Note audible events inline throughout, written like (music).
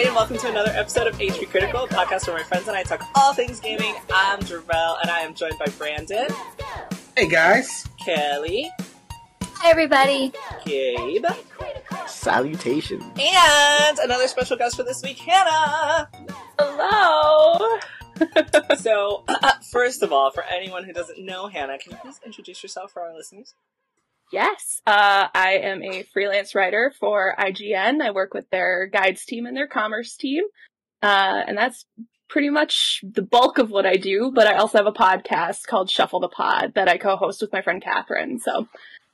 everybody, and welcome to another episode of HP Critical, a podcast where my friends and I talk all things gaming. I'm Jarrell, and I am joined by Brandon, Hey guys. Kelly, Hi, everybody. Gabe, Salutation. and another special guest for this week, Hannah. Hello. So, (clears throat) first of all, for anyone who doesn't know Hannah, can you please introduce yourself for our listeners? Yes, uh, I am a freelance writer for IGN. I work with their guides team and their commerce team, uh, and that's pretty much the bulk of what I do. But I also have a podcast called Shuffle the Pod that I co-host with my friend Catherine. So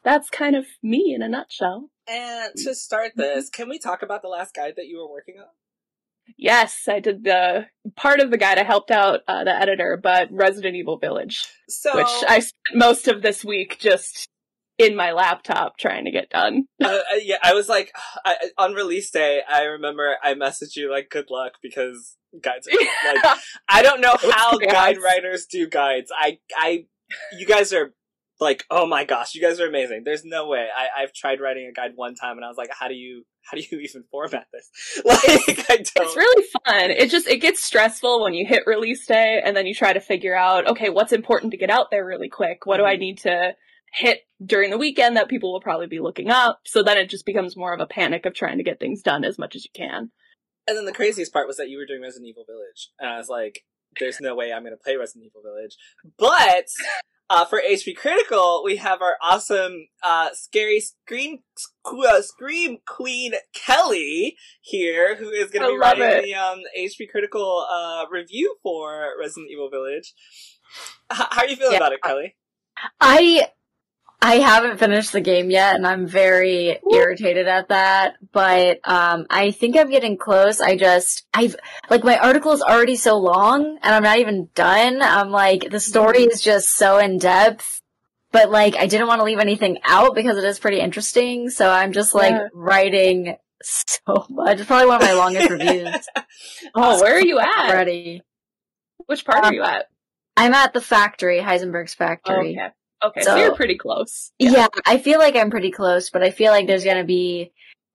that's kind of me in a nutshell. And to start this, can we talk about the last guide that you were working on? Yes, I did the part of the guide. I helped out uh, the editor, but Resident Evil Village, So, which I spent most of this week just in my laptop trying to get done. (laughs) uh, yeah, I was like, (sighs) I, on release day, I remember I messaged you like, "Good luck," because guides. Are, (laughs) like, I don't know how chaos. guide writers do guides. I, I, you guys are like, oh my gosh, you guys are amazing. There's no way. I, I've tried writing a guide one time, and I was like, how do you, how do you (laughs) even format this? Like, I don't. It's really fun. It just it gets stressful when you hit release day and then you try to figure out, okay, what's important to get out there really quick? What do I need to hit during the weekend that people will probably be looking up? So then it just becomes more of a panic of trying to get things done as much as you can. And then the craziest part was that you were doing Resident Evil Village, and I was like, "There's no way I'm going to play Resident Evil Village." But uh, for HP Critical, we have our awesome, uh, scary scream uh, scream queen Kelly here, who is going to be writing it. the um, HP Critical uh, review for Resident Evil Village. H- how are you feeling Yeah. about it, Kelly? I I haven't finished the game yet, and I'm very irritated at that. But um, I think I'm getting close. I just I've like my article is already so long, and I'm not even done. I'm like the story is just so in depth. But like I didn't want to leave anything out because it is pretty interesting. So I'm just like Yeah. writing so much. It's probably one of my longest reviews (laughs) Oh, where are you at? already. Which part are Um, you at? I'm at the factory, Heisenberg's factory. okay. Okay, so, So- you're pretty close. Yeah. I feel like I'm pretty close, but I feel like there's gonna be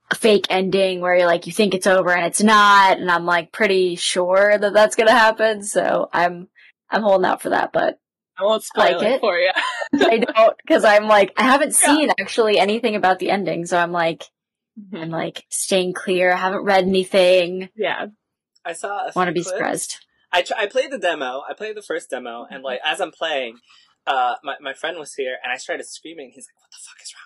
a fake ending where you're like, you think it's over and it's not, and I'm like pretty sure that that's gonna happen, so I'm, I'm holding out for that, but I won't spoil Like it, it? for you. (laughs) I don't, cause I'm like, I haven't seen actually anything about the ending, so I'm like, mm-hmm. I'm like staying clear, I haven't read anything, yeah. I saw. A wanna be surprised. I tr- I played the demo. I played the first demo, and mm-hmm. like as I'm playing, uh, my my friend was here, and I started screaming. He's like, "What the fuck is wrong with you?"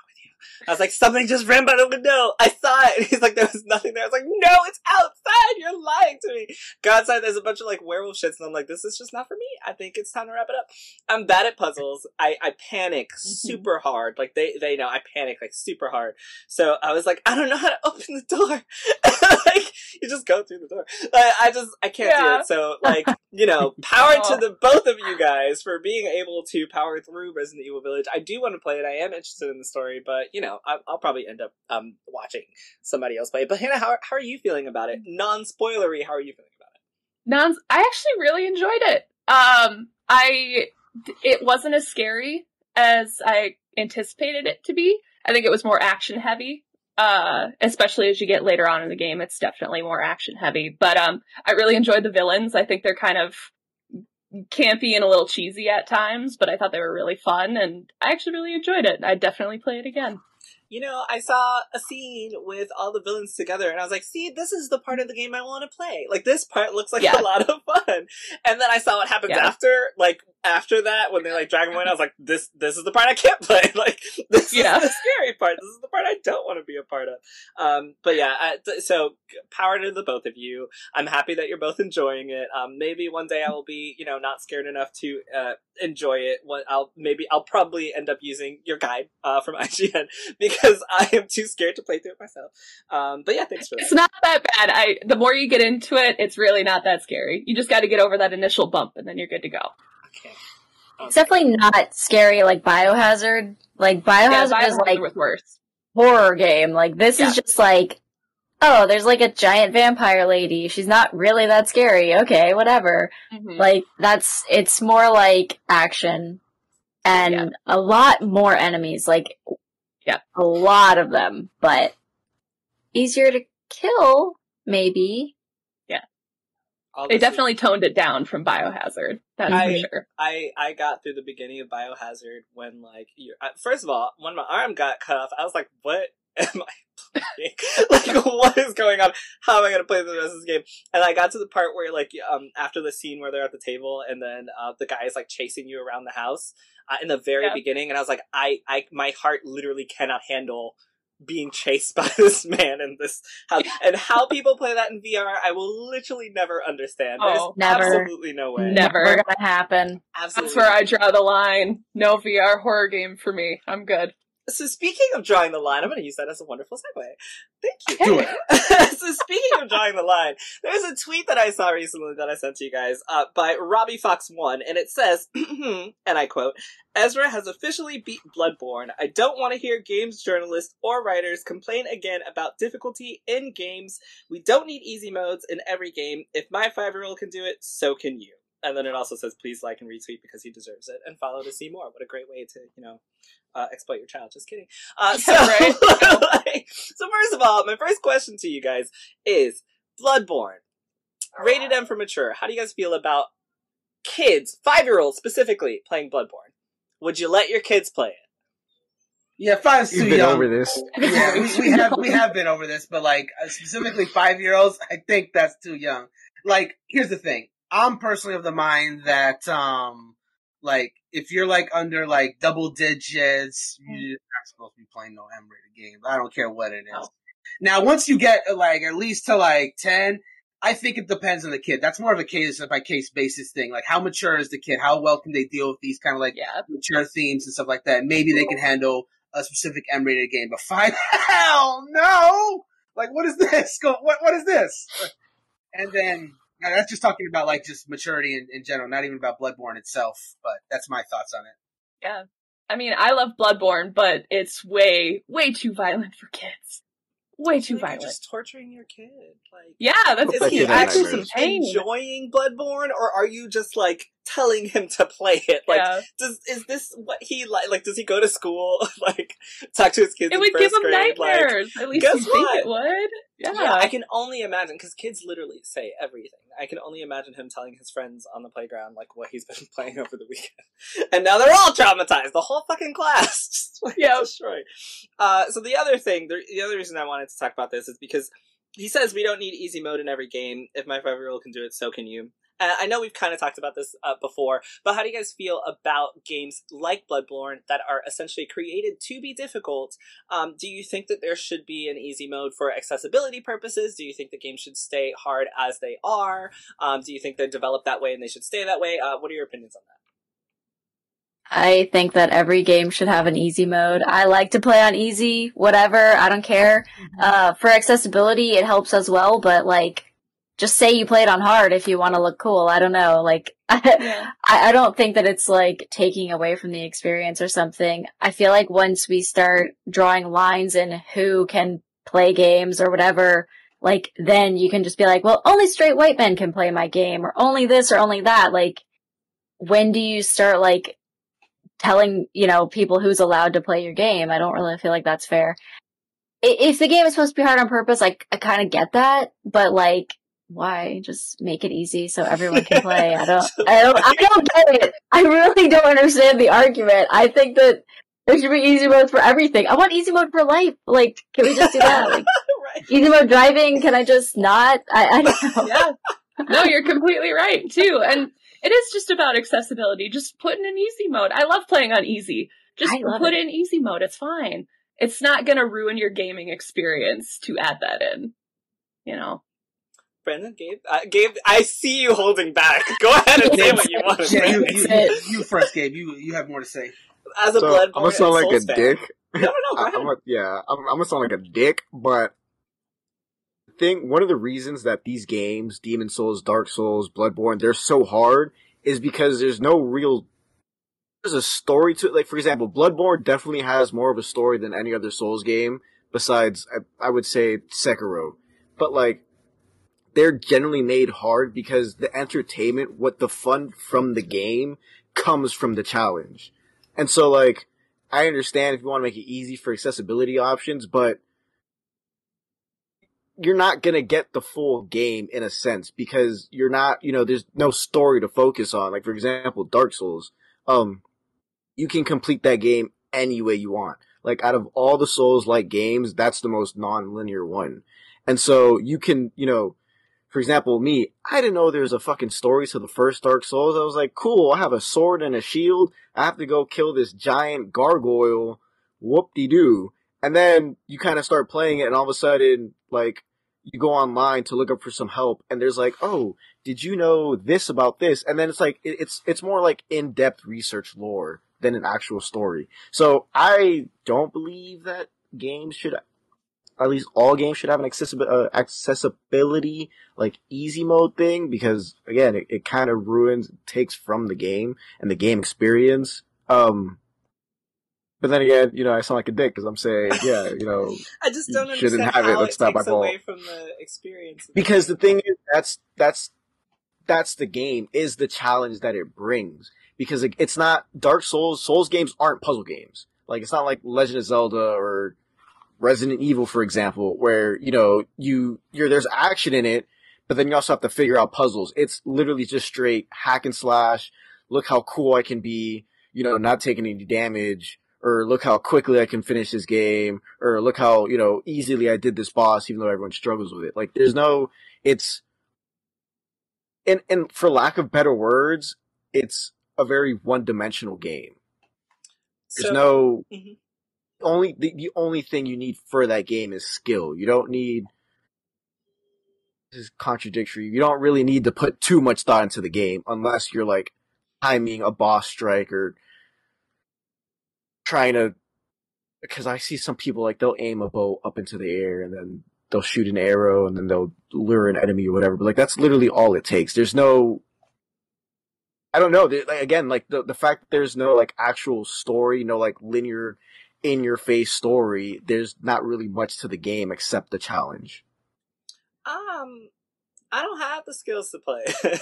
I was like, "Something just ran by the window. I saw it." And (laughs) he's like, "There was nothing there." I was like, "No, it's outside. You're lying to me." Go outside. There's a bunch of like werewolf shits, and I'm like, "This is just not for me. I think it's time to wrap it up." I'm bad at puzzles. I I panic mm-hmm. super hard. Like they they know I panic like super hard. So I was like, I don't know how to (laughs) open the door. (laughs) like you just go through the door. I, I just I can't do it. So like you know, power to Oh. the both of you guys for being able to power through Resident Evil Village. I do want to play it. I am interested in the story, but you know, I, I'll probably end up um watching somebody else play it. But Hannah, how how are you feeling about it? Non spoilery. How are you feeling about it? Nons, I actually really enjoyed it. Um, I, it wasn't as scary as I anticipated it to be. I think it was more action heavy. Uh, especially as you get later on in the game, it's definitely more action heavy. But, um, I really enjoyed the villains. I think they're kind of campy and a little cheesy at times, but I thought they were really fun and I actually really enjoyed it. I'd definitely play it again. You know, I saw a scene with all the villains together, and I was like, "See, this is the part of the game I want to play. Like, this part looks like Yeah. a lot of fun." And then I saw what happens Yeah. after. Like after that, when they like drag him away, I was like, "This, this is the part I can't play. (laughs) Like, this Yeah. is the scary part. This is the part I don't want to be a part of." Um, but yeah, uh, th- so power to the both of you. I'm happy that you're both enjoying it. Um, maybe one day I will be, you know, not scared enough to uh, enjoy it. What I'll maybe I'll probably end up using your guide uh, from (laughs) IGN because I am too scared to play through it myself. Um, but yeah, thanks for that. It's not that bad. I, the more you get into it, it's really not that scary. You just gotta get over that initial bump and then you're good to go. Okay. It's definitely not scary like Biohazard. Like Yeah, Biohazard is like was worse. horror game. Like this Yeah. is just like, oh, there's like a giant vampire lady. She's not really that scary. Okay, whatever. Mhm. Like that's it's more like action and Yeah. a lot more enemies. Like Yeah. a lot of them, but easier to kill. maybe. All They definitely toned it down from Biohazard. That's I- for sure. I I got through the beginning of Biohazard when like you first of all when my arm got cut off I was like what am I playing (laughs) like what is going on how am I gonna play the rest of this game and I got to the part where like um after the scene where they're at the table and then uh, the guy is like chasing you around the house uh, in the very Yeah. beginning and I was like I I my heart literally cannot handle being chased (laughs) by this man in this house and how people play that in VR I will literally never understand there's Oh, never. absolutely no way Never. Never gonna happen. absolutely That's where I draw the line. No VR horror game for me. I'm good. So speaking of drawing the line, I'm going to use that as a wonderful segue. Thank you. Do it. (laughs) so speaking of drawing the line, there's a tweet that I saw recently that I sent to you guys uh, by Robbie Fox One, and it says, (clears throat) and I quote: "Ezra has officially beat Bloodborne. I don't want to hear games journalists or writers complain again about difficulty in games. We don't need easy modes in every game. If my five-year-old can do it, so can you." And then it also says, "Please like and retweet because he deserves it, and follow to see more." What a great way to, you know, uh, exploit your child. Just kidding. Uh, (laughs) so, right. (laughs) like, so first of all, my first question to you guys is Bloodborne, rated M for mature. How do you guys feel about kids, five year olds specifically, playing Bloodborne? Would you let your kids play it? Yeah, five's too You've been young. over this. (laughs) yeah, we, we have we have been over this, but like uh, specifically five year olds, I think that's too young. Like, here's the thing: I'm personally of the mind that um, like if you're like under like double digits, you're not supposed to be playing no M rated games. I don't care what it is. No. Now, once you get like at least to like ten. I think it depends on the kid. That's more of a case by case basis thing. Like, how mature is the kid? How well can they deal with these kind of like Yeah. mature themes and stuff like that. Maybe they can handle a specific M-rated game, but five, (laughs) hell no! Like, what is this? Go, what, what is this? And then now that's just talking about like just maturity in, in general, not even about Bloodborne itself. But that's my thoughts on it. Yeah. I mean, I love Bloodborne, but it's way, way too violent for kids. Way too Like, you're violent. just torturing your kid. Like, Yeah, that's is Like he actually nightmares. pain. enjoying Bloodborne, or are you just like telling him to play it? Like, yeah. does is this what he like? Like, does he go to school? (laughs) like, talk to his kids? It would give them grade? Like, nightmares. At least guess what? it would. Yeah. Yeah, I can only imagine because kids literally say everything. I can only imagine him telling his friends on the playground like what he's (laughs) been playing over the weekend, (laughs) and now they're all traumatized. The whole fucking class just like, Yep. destroyed. Uh, so the other thing, the, the other reason I wanted to talk about this is because he says we don't need easy mode in every game. If my five year old can do it, so can you. And I know we've kind of talked about this uh, before, but how do you guys feel about games like Bloodborne that are essentially created to be difficult um, do you think that there should be an easy mode for accessibility purposes? Do you think the game should stay hard as they are? Um, do you think they're developed that way and they should stay that way? Uh, what are your opinions on that? I think that every game should have an easy mode. I like to play on easy, whatever, I don't care. Uh, for accessibility, it helps as well, but like, just say you played on hard if you want to look cool. I don't know. Like, (laughs) Yeah. I, I don't think that it's like taking away from the experience or something. I feel like once we start drawing lines in who can play games or whatever, like then you can just be like, well, only straight white men can play my game or only this or only that. Like, when do you start like telling, you know, people who's allowed to play your game? I don't really feel like that's fair. If the game is supposed to be hard on purpose, like I kind of get that, but like, why just make it easy so everyone can (laughs) play? I don't, I don't, I don't get it. I really don't understand the argument. I think that there should be easy mode for everything. I want easy mode for life. Like, can we just do that? (laughs) Like, right. easy mode driving? Can I just not? I, I don't know. yeah. No, you're completely right too. And it is just about accessibility. Just put in an easy mode. I love playing on easy. Just put it. in easy mode. It's fine. It's not going to ruin your gaming experience to add that in. You know. Brandon, Gabe, uh, Gabe, I see you holding back. (laughs) Go ahead and say what you want to Yeah, say. you, you, you, you first, Gabe. You you have more to say. As a So, Bloodborne I'm gonna sound like a fan- dick. No, no, no. (laughs) I, ahead. am a, yeah, I'm, I'm gonna sound like a dick, but I think one of the reasons that these games, Demon Souls, Dark Souls, Bloodborne, they're so hard is because there's no real there's a story to it. Like for example, Bloodborne definitely has more of a story than any other Souls game besides I, I would say Sekiro. But like they're generally made hard because the entertainment, what the fun from the game comes from the challenge. And so like I understand if you want to make it easy for accessibility options, but you're not gonna get the full game in a sense because you're not, you know, there's no story to focus on. Like for example, Dark Souls, um, you can complete that game any way you want. Like out of all the Souls like games, that's the most non-linear one. And so you can, you know, for example, me, I didn't know there was a fucking story to the first Dark Souls. I was like, cool, I have a sword and a shield. I have to go kill this giant gargoyle. Whoop de doo. And then you kind of start playing it and all of a sudden, like, you go online to look up for some help and there's like, oh, did you know this about this? And then it's like, it, it's, it's more like in-depth research lore than an actual story. So I don't believe that games should, at least all games should have an accessibility, uh, accessibility, like easy mode thing because again, it, it kind of ruins, takes from the game and the game experience. Um, but then again, you know, I sound like a dick because I'm saying, (laughs) yeah, you know, I just don't You shouldn't understand have it. Let's it not takes my fault. away from the experience. because the thing is, that's that's that's the game is the challenge that it brings. Because it, it's not Dark Souls. Souls games aren't puzzle games. Like it's not like Legend of Zelda or Resident Evil, for example, where you know you you're there's action in it, but then you also have to figure out puzzles. It's literally just straight hack and slash. Look how cool I can be. You know, not taking any damage. Or look how quickly I can finish this game, or look how, you know, easily I did this boss, even though everyone struggles with it. Like, there's no, it's, and, and for lack of better words, it's a very one-dimensional game. There's So- no, Mhm. Only, the, the only thing you need for that game is skill. You don't need, this is contradictory. You don't really need to put too much thought into the game unless you're like timing a boss strike or trying to, because I see some people like they'll aim a bow up into the air and then they'll shoot an arrow and then they'll lure an enemy or whatever. But like that's literally all it takes. There's no, I don't know. Like, again, like the the fact that there's no like actual story, no like linear, in your face story. There's not really much to the game except the challenge. Um, I don't have the skills to play (laughs) it.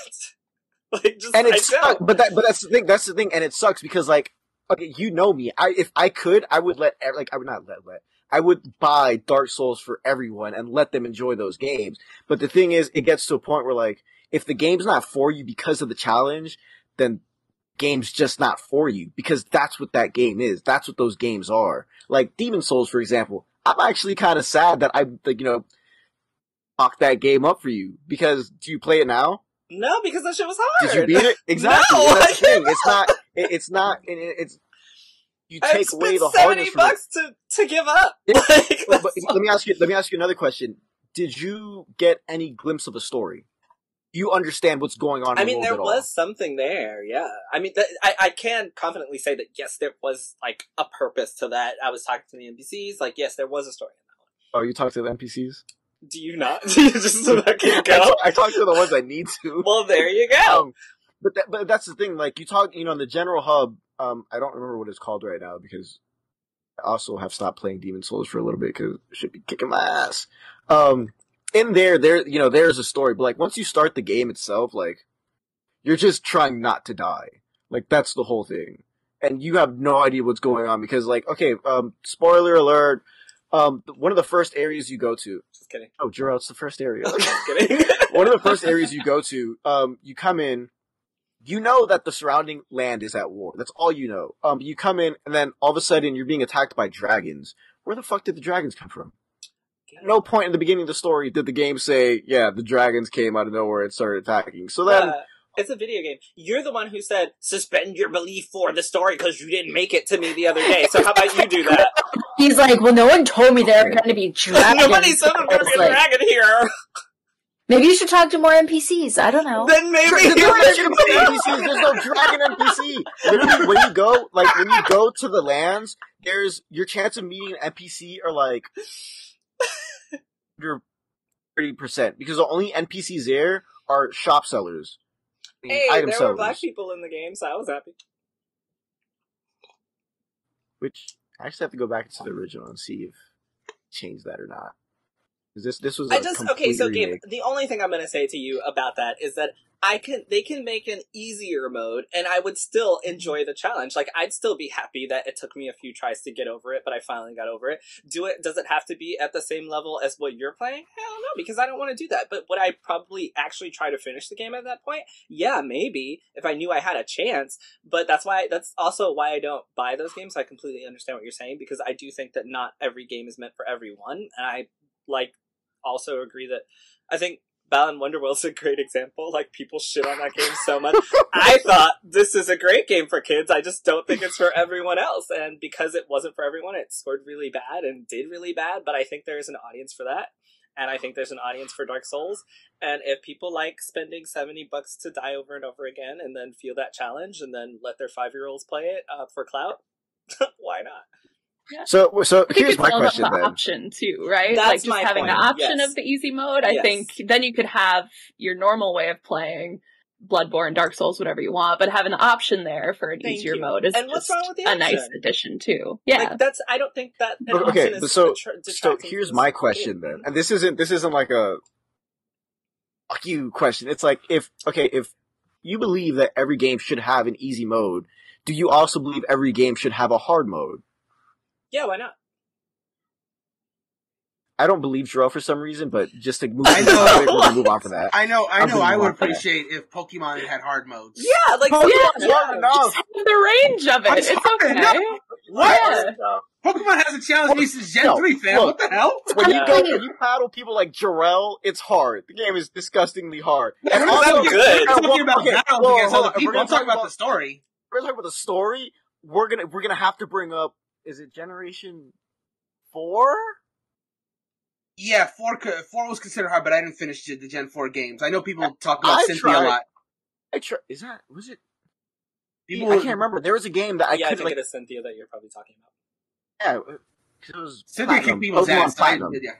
like, just and I it sucks. don't. But that, but that's the thing. That's the thing, and it sucks because like, okay, you know me. I if I could, I would let like I would not let let. I would buy Dark Souls for everyone and let them enjoy those games. But the thing is, it gets to a point where like, if the game's not for you because of the challenge, then game's just not for you because that's what that game is. That's what those games are. Like Demon Souls, for example. I'm actually kind of sad that I, like, you know, fucked that game up for you because do you play it now? no, because that shit was hard. Did you beat it? (laughs) Exactly. No, that's the thing. It's not. It, it's not. It, it- it's. You take away the seventy hardness it. bucks to to give up. (laughs) Yeah, Like, But, but let me ask you. Let me ask you another question. Did you get any glimpse of a story? You understand what's going on? I mean, there at all? was something there. Yeah, I mean, th- I I can confidently say that yes, there was like a purpose to that. I was talking to the NPCs. Like, yes, there was a story. Oh, you talked to the NPCs. Do you not? (laughs) Do you just fucking I, go? talk, I talk to the ones I need to. (laughs) Well, there you go. Um, but that, but that's the thing. Like you talk, you know, in the general hub. Um, I don't remember what it's called right now because I also have stopped playing Demon Souls for a little bit because it should be kicking my ass. Um, in there, there, you know, there's a story, but like once you start the game itself, like you're just trying not to die. Like that's the whole thing, and you have no idea what's going on because, like, okay, um, spoiler alert. Um, one of the first areas you go to. Just kidding. Oh, Jiro, it's the first area. (laughs) Just kidding. (laughs) one of the first areas you go to, um, you come in, you know that the surrounding land is at war. That's all you know. Um, you come in, and then all of a sudden you're being attacked by dragons. Where the fuck did the dragons come from? At no point in the beginning of the story did the game say, yeah, the dragons came out of nowhere and started attacking. So then, Uh, it's a video game. You're the one who said suspend your belief for the story because you didn't make it to me the other day. So how about you do that? (laughs) He's like, well, no one told me there were going to be dragons. Nobody said there I was was a like, dragon here. Maybe you should talk to more NPCs. I don't know. Then maybe There's no should dragon NPCs. There's no dragon NPC. Literally, when you go, like, when you go to the lands, there's your chance of meeting an NPC are like under thirty percent because the only NPCs there are shop sellers, Hey, item there sellers. were black people in the game, so I was happy. Which I actually have to go back to the original and see if changed that or not. This this was I just okay. So, Gabe, remake. the only thing I'm going to say to you about that is that I can they can make an easier mode and I would still enjoy the challenge. Like I'd still be happy that it took me a few tries to get over it, but I finally got over it. Do it does it have to be at the same level as what you're playing? Hell no, because I don't want to do that. But would I probably actually try to finish the game at that point? Yeah, maybe if I knew I had a chance. But that's why that's also why I don't buy those games. I completely understand what you're saying because I do think that not every game is meant for everyone. And I like also agree that I think Balan Wonderworld's a great example. Like people shit on that game so much. I (laughs) thought this is a great game for kids. I just don't think it's for everyone else. And because it wasn't for everyone, it scored really bad and did really bad. But I think there is an audience for that. And I think there's an audience for Dark Souls. And if people like spending 70 bucks to die over and over again and then feel that challenge and then let their five year olds play it uh, for clout, (laughs) why not? So, so I think here's it's my all about question the then. option too, right? That's like just my having the option yes. of the easy mode. I Yes. think then you could have your normal way of playing Bloodborne, Dark Souls, whatever you want, but having the option there for an Thank easier you. mode is And what's just wrong with the a nice addition too. Yeah. Like that's I don't think that an Okay, is so detra- so here's my question game. then, and this isn't this isn't like a fuck you question. It's like if okay if you believe that every game should have an easy mode, do you also believe every game should have a hard mode? Yeah, why not? I don't believe Jarrell for some reason, but just to move, I know. we're gonna move on from that. I know, I I'm know. I would about that. appreciate if Pokemon had hard modes. Yeah, like Pokemon's yeah, hard enough. just have the range of it. I'm It's sorry, okay. no. What? Yeah. Pokemon hasn't challenged me since Gen No, 3, fam. look. What the hell? When you Yeah. go, when you (laughs) battle people like Jarrell, it's hard. The game is disgustingly hard. I'm And also, talking- good. I'm talking about Okay, battles whoa, against other on. If we're people. gonna I'm talking talk about about- the story. we're talking about the story. We're gonna we're gonna have to bring up. Is it Generation Four? Yeah, four four was considered hard, but I didn't finish the the Gen 4 games. I know people talk about I Cynthia tried. a lot. I tr- is that was it? People I can't remember. There was a game that I yeah, I could think like. it is Cynthia that you're probably talking about. Yeah, 'cause it was Cynthia Platinum. kicked people's Pokemon ass. so I- Platinum. yeah.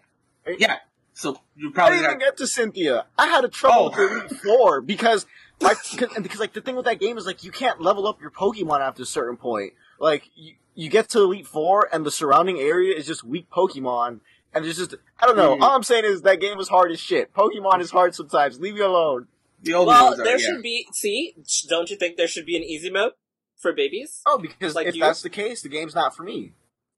Right? yeah. So you I probably didn't even get to Cynthia. I had a trouble Oh. with Elite Four because like cause, because like the thing with that game is like you can't level up your Pokemon after a certain point. Like you, you get to Elite Four and the surrounding area is just weak Pokemon. And it's just, I don't know. Mhm. All I'm saying is that game is hard as shit. Pokemon is hard sometimes. Leave me alone. the old Well, ones are, there yeah. should be. See, don't you think there should be an easy mode for babies? Oh, because Like if you? that's the case, the game's not for me.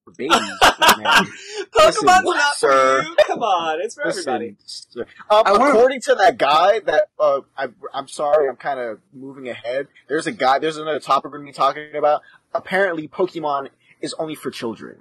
For babies, (laughs) man. Pokemon's Listen, not sir. for you. Come on, it's for everybody. Listen, sir. Um, according to that guy, that uh, I, I'm sorry, I'm kind of moving ahead. There's a guy. There's another topic we're gonna be talking about. Apparently, Pokemon is only for children.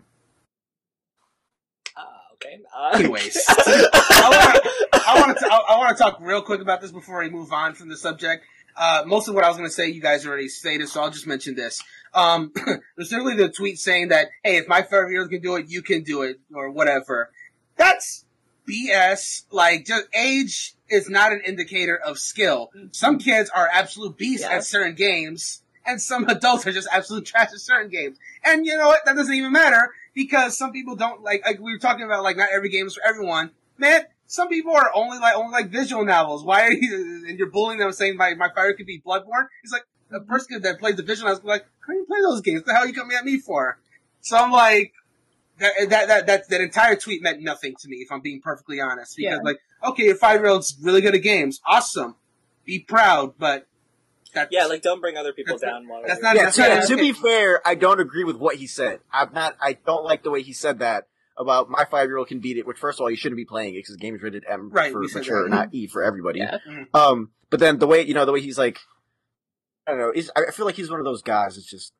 Uh, okay. Uh, (laughs) Anyways. I want to I want to talk real quick about this before we move on from the subject. Uh, most of what I was going to say, you guys already stated, so I'll just mention this. Um, (clears throat) there's literally the tweet saying that, hey, if my five year old can do it, you can do it, or whatever. That's BS. Like, just age is not an indicator of skill. Some kids are absolute beasts Yeah. at certain games, and some (laughs) adults are just absolute trash at certain games. And you know what? That doesn't even matter because some people don't like. Like we were talking about, like not every game is for everyone. Man, some people are only like only like visual novels. Why are you? (laughs) And you're bullying them, saying my my fire could be Bloodborne. It's like a mm-hmm. person that plays the visual novels, like, how do you play those games? What the hell are you coming at me for? So I'm like, that that that that, that entire tweet meant nothing to me, if I'm being perfectly honest. Because Yeah. like, okay, your five year old's really good at games, awesome, be proud, but that's yeah, like don't bring other people That's- down. While that's not- Yeah, that's to, not- to be fair, I don't agree with what he said. I'm not. I don't like the way he said that about my five year old can beat it. Which, first of all, you shouldn't be playing it because the game is rated M Right, for mature, that. not E for everybody. Yeah. Um, but then the way you know the way he's like, I don't know. He's, I feel like he's one of those guys. It's just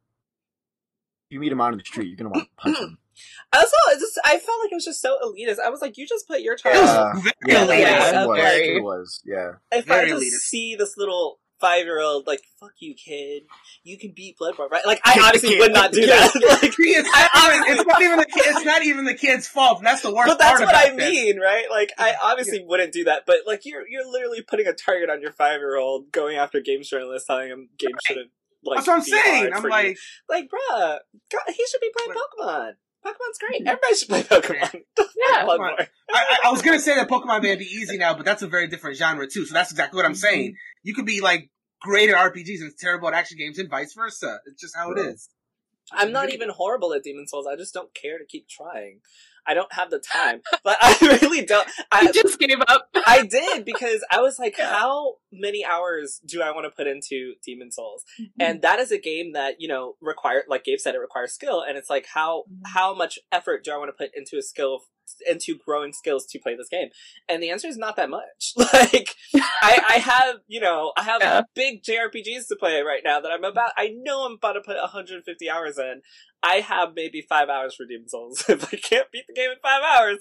you meet him out in the street, you're gonna want to punch him. (clears throat) Also, it's just, I felt like it was just so elitist. I was like, you just put your It child. was Uh, Yeah, yeah, it was. very- It was. Yeah. if I very just elitist. see this little five year old like, fuck you, kid, you can beat Bloodborne, right? Like, I obviously would not do that. (laughs) like, it's, I not even, it's not even the it's not even the kid's fault. That's the worst but that's what I this. mean, right? Like, I obviously wouldn't do that, but like, you're you're literally putting a target on your five year old, going after games journalists, telling him games shouldn't like. That's what I'm saying. I'm for you. like, like, bruh, God, he should be playing Pokemon. Pokemon's great. (laughs) Everybody should play Pokemon. (laughs) Yeah. Bloodborne. I, I, I was gonna say that Pokemon may be easy now, but that's a very different genre too. So that's exactly what I'm mm-hmm. saying. You could be like great at RPGs and terrible at action games, and vice versa. It's just how it is. I'm not even horrible at Demon Souls. I just don't care to keep trying. I don't have the time. But I (laughs) really don't. I You just gave up. (laughs) I did because I was like, Yeah. how many hours do I want to put into Demon Souls? Mm-hmm. And that is a game that you know require, like Gabe said, it requires skill, and it's like how Mhm. how much effort do I want to put into a skill into growing skills to play this game? And the answer is not that much. (laughs) Like I, I have, you know, I have Yeah. big JRPGs to play right now that I'm about. I know I'm about to put 150 hours in. I have maybe five hours for Demon Souls. (laughs) if I can't beat the game in five hours,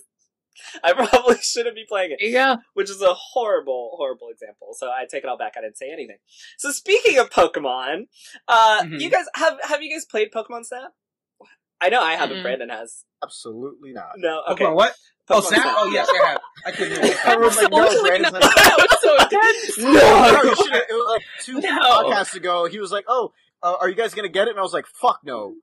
I probably (laughs) shouldn't be playing it Yeah. which is a horrible, horrible example. So I take it all back. I didn't say anything. So speaking of Pokemon, uh, Mhm. you guys have have you guys played Pokemon Snap? I know I haven't. Mm-mm. Brandon has. Absolutely not. No. Okay. Pokemon what? Oh, Pokemon Snap? Oh, yes, I have. I couldn't hear you. Everyone's like, no, Absolutely Brandon's not. like, (laughs) That was so intense. no, you should've- it was like two No. podcasts ago. He was like, "Oh, uh, are you guys gonna get it?" And I was like, "Fuck no."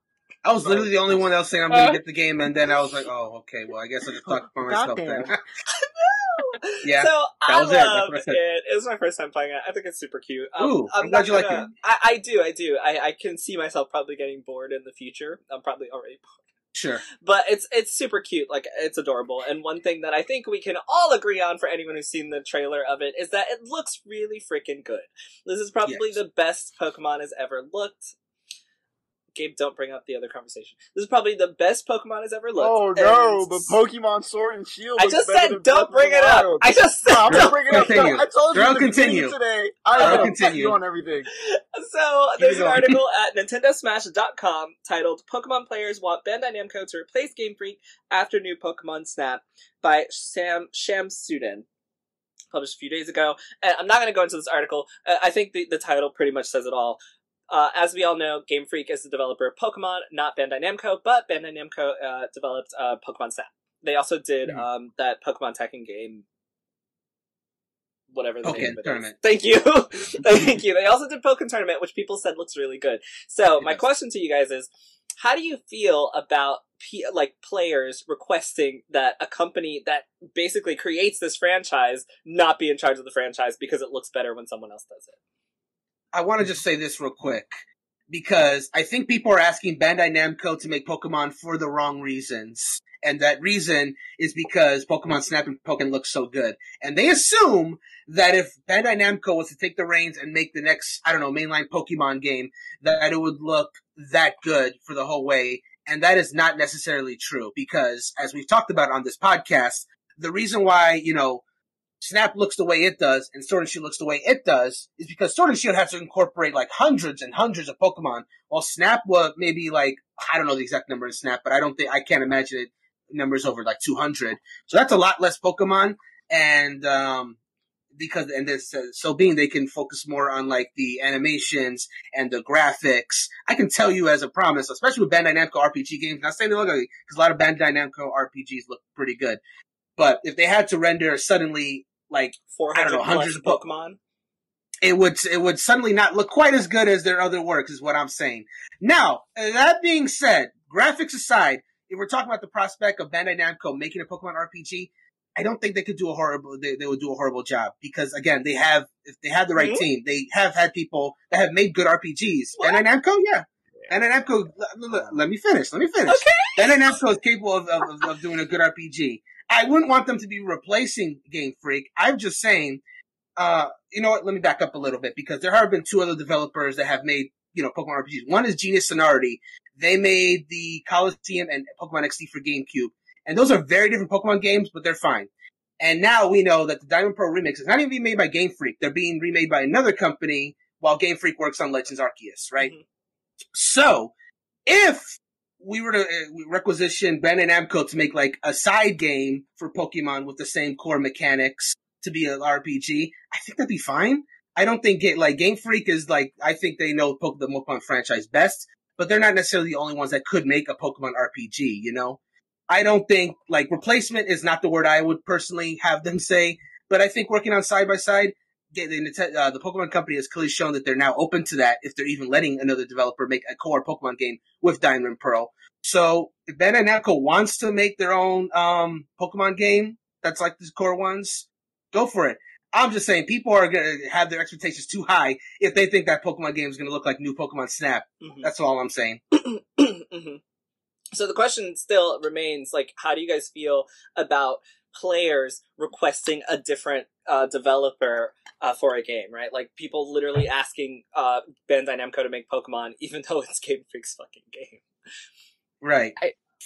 I was literally the only one that was saying I'm going to get the game, and then I was like, oh, okay, well, I guess I'll just talk for myself then. (laughs) yeah. So I that was it. I it. It was my first time playing it. I think it's super cute. Um, Ooh, I'm not glad you like it. I, I do. I do. I, I can see myself probably getting bored in the future. I'm probably already Sure. but it's it's super cute like it's adorable and one thing that i think we can all agree on for anyone who's seen the trailer of it is that it looks really freaking good this is probably Yes. the best pokemon has ever looked gabe don't bring up the other conversation this is probably the best pokemon has ever looked Oh no, and but Pokemon Sword and Shield. i just said don't bring it up i just said No, I'm don't not bringing it up. Continue. No, I told you Girl, in the beginning continue. today. I Girl, will continue. on everything. So there's an article at NintendoSmash.com titled "Pokemon Players Want Bandai Namco to Replace Game Freak After New Pokemon Snap" by Sam Shamsuddin. Published a few days ago. And I'm not going to go into this article. Uh, I think the, the title pretty much says it all. Uh, as we all know, Game Freak is the developer of Pokemon, not Bandai Namco, but Bandai Namco uh, developed uh, Pokemon Snap. They also did Mhm. um, that Pokemon Tekken game, whatever the Okay, name of it is. tournament. Thank you, (laughs) thank you. They also did Pokkén Tournament, which people said looks really good. So my question to you guys is, how do you feel about P- like players requesting that a company that basically creates this franchise not be in charge of the franchise because it looks better when someone else does it? I want to just say this real quick because I think people are asking Bandai Namco to make Pokemon for the wrong reasons. And that reason is because Pokemon Snap and Pokemon look so good. And they assume that if Bandai Namco was to take the reins and make the next, I don't know, mainline Pokemon game, that it would look that good for the whole way. And that is not necessarily true because as we've talked about on this podcast, the reason why, you know, Snap looks the way it does and Sword and Shield looks the way it does is because Sword and Shield has to incorporate like hundreds and hundreds of Pokemon, while Snap was maybe like I don't know the exact number in Snap, but I don't think I can't imagine it numbers over like 200. So that's a lot less Pokemon, and um, because and this uh, so being they can focus more on like the animations and the graphics. I can tell you as a promise, especially with Bandai Namco RPG games. Not saying they look ugly because a lot of Bandai Namco RPGs look pretty good, but if they had to render suddenly like Four I know, plus hundreds of Pokemon. it would it would suddenly not look quite as good as their other works is what I'm saying. Now, that being said, graphics aside, if we're talking about the prospect of Bandai Namco making a Pokemon RPG, I don't think they could do a horrible they, they would do a horrible job because again, they have if they had the right Mhm. team, they have had people that have made good RPGs. Bandai Namco, yeah. Bandai Namco, l- l- let me finish. Let me finish. Okay. Bandai Namco is capable of, of, of- of doing a good RPG. I wouldn't want them to be replacing Game Freak. I'm just saying, uh, you know what? Let me back up a little bit because there have been two other developers that have made, you know, Pokemon RPGs. One is Genius Sonority. They made the Colosseum and Pokemon XD for GameCube. And those are very different Pokemon games, but they're fine. And now we know that the Diamond Pearl remix is not even being made by Game Freak. They're being remade by another company while Game Freak works on Legends Arceus, right? Mhm. So, if we were to uh, requisition Bandai Namco to make like a side game for Pokemon with the same core mechanics to be an RPG, I think that'd be fine. I don't think it like Game Freak is like I think they know the Pokemon franchise best, but they're not necessarily the only ones that could make a Pokemon RPG. You know, I don't think like replacement is not the word I would personally have them say, but I think working on side by side, the the, uh, the Pokemon company has clearly shown that they're now open to that if they're even letting another developer make a core Pokemon game with Diamond and Pearl. So if Bandai Namco wants to make their own um, Pokemon game that's like these core ones, go for it. I'm just saying people are gonna have their expectations too high if they think that Pokemon game is gonna look like new Pokemon Snap. Mhm. That's all I'm saying. (clears throat) Mhm. So the question still remains: like, how do you guys feel about players requesting a different uh, developer uh, for a game? Right, like people literally asking uh, Bandai Namco to make Pokemon, (laughs) even though it's Game Freak's fucking game. Right.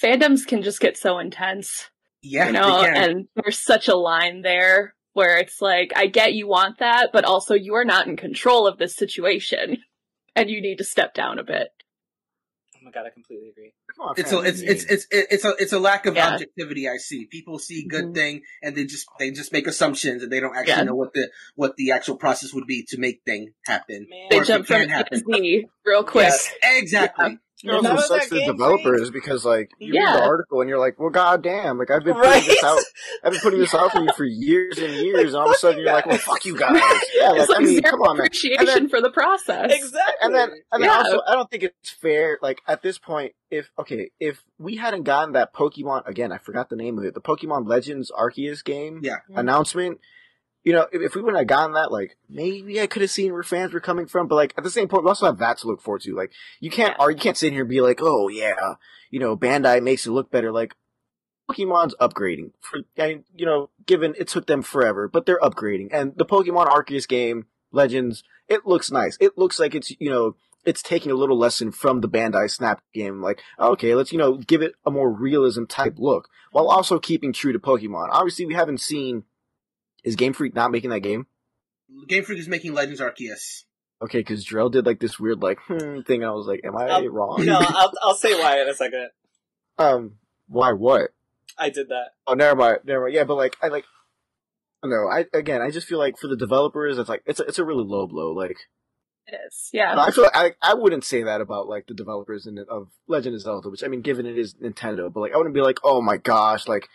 Fandoms can just get so intense, Yeah. you know, they and there's such a line there where it's like, I get you want that, but also you are not in control of this situation, (laughs) and you need to step down a bit. Oh my god, I completely agree. Come on, It's a, it's what it's it's it's a it's a lack of Yeah. objectivity. I see people see good Mhm. thing and they just they just make assumptions and they don't actually Yeah. know what the what the actual process would be to make thing happen. Man. They jump from can A happen. to Z real quick. Yes. Exactly. It also None of sucks that the Game developers because like you read the article and you're like, well, goddamn, like I've been Right? putting this out, I've been putting this out for you for years and years, and all of a sudden you're like, well, fuck you guys. (laughs) Yeah, like it's like I mean, zero come on, man. appreciation then- for the process. Exactly. And then, and then Yeah. also, I don't think it's fair. Like at this point, if okay, if we hadn't gotten that Pokemon again, I forgot the name of it, the Pokemon Legends Arceus game Yeah. announcement. You know, if, if we wouldn't have gotten that, like maybe I could have seen where fans were coming from. But like at the same point, we also have that to look forward to. Like you can't, or you can't sit here and be like, oh yeah, you know, Bandai makes it look better. Like Pokemon's upgrading for, and you know, given it took them forever, but they're upgrading. And the Pokemon Arceus game, Legends, it looks nice. It looks like it's, you know, it's taking a little lesson from the Bandai Snap game. Like, okay, let's, you know, give it a more realism type look while also keeping true to Pokemon. Obviously, we haven't seen, is Game Freak not making that game? Game Freak is making Legends Arceus. Okay, because Jarrell did like this weird like hmm thing, and I was like, "Am I Um, wrong?" no, (laughs) I'll I'll say why in a second. Um, why? What? I did that. Oh, never mind, never mind. Yeah, but like, I like, no, I again, I just feel like for the developers, it's like it's a, it's a really low blow. Like, It is, yeah. I feel like I I wouldn't say that about like the developers in of Legend of Zelda, which I mean, given it is Nintendo, but like, I wouldn't be like, oh my gosh, like.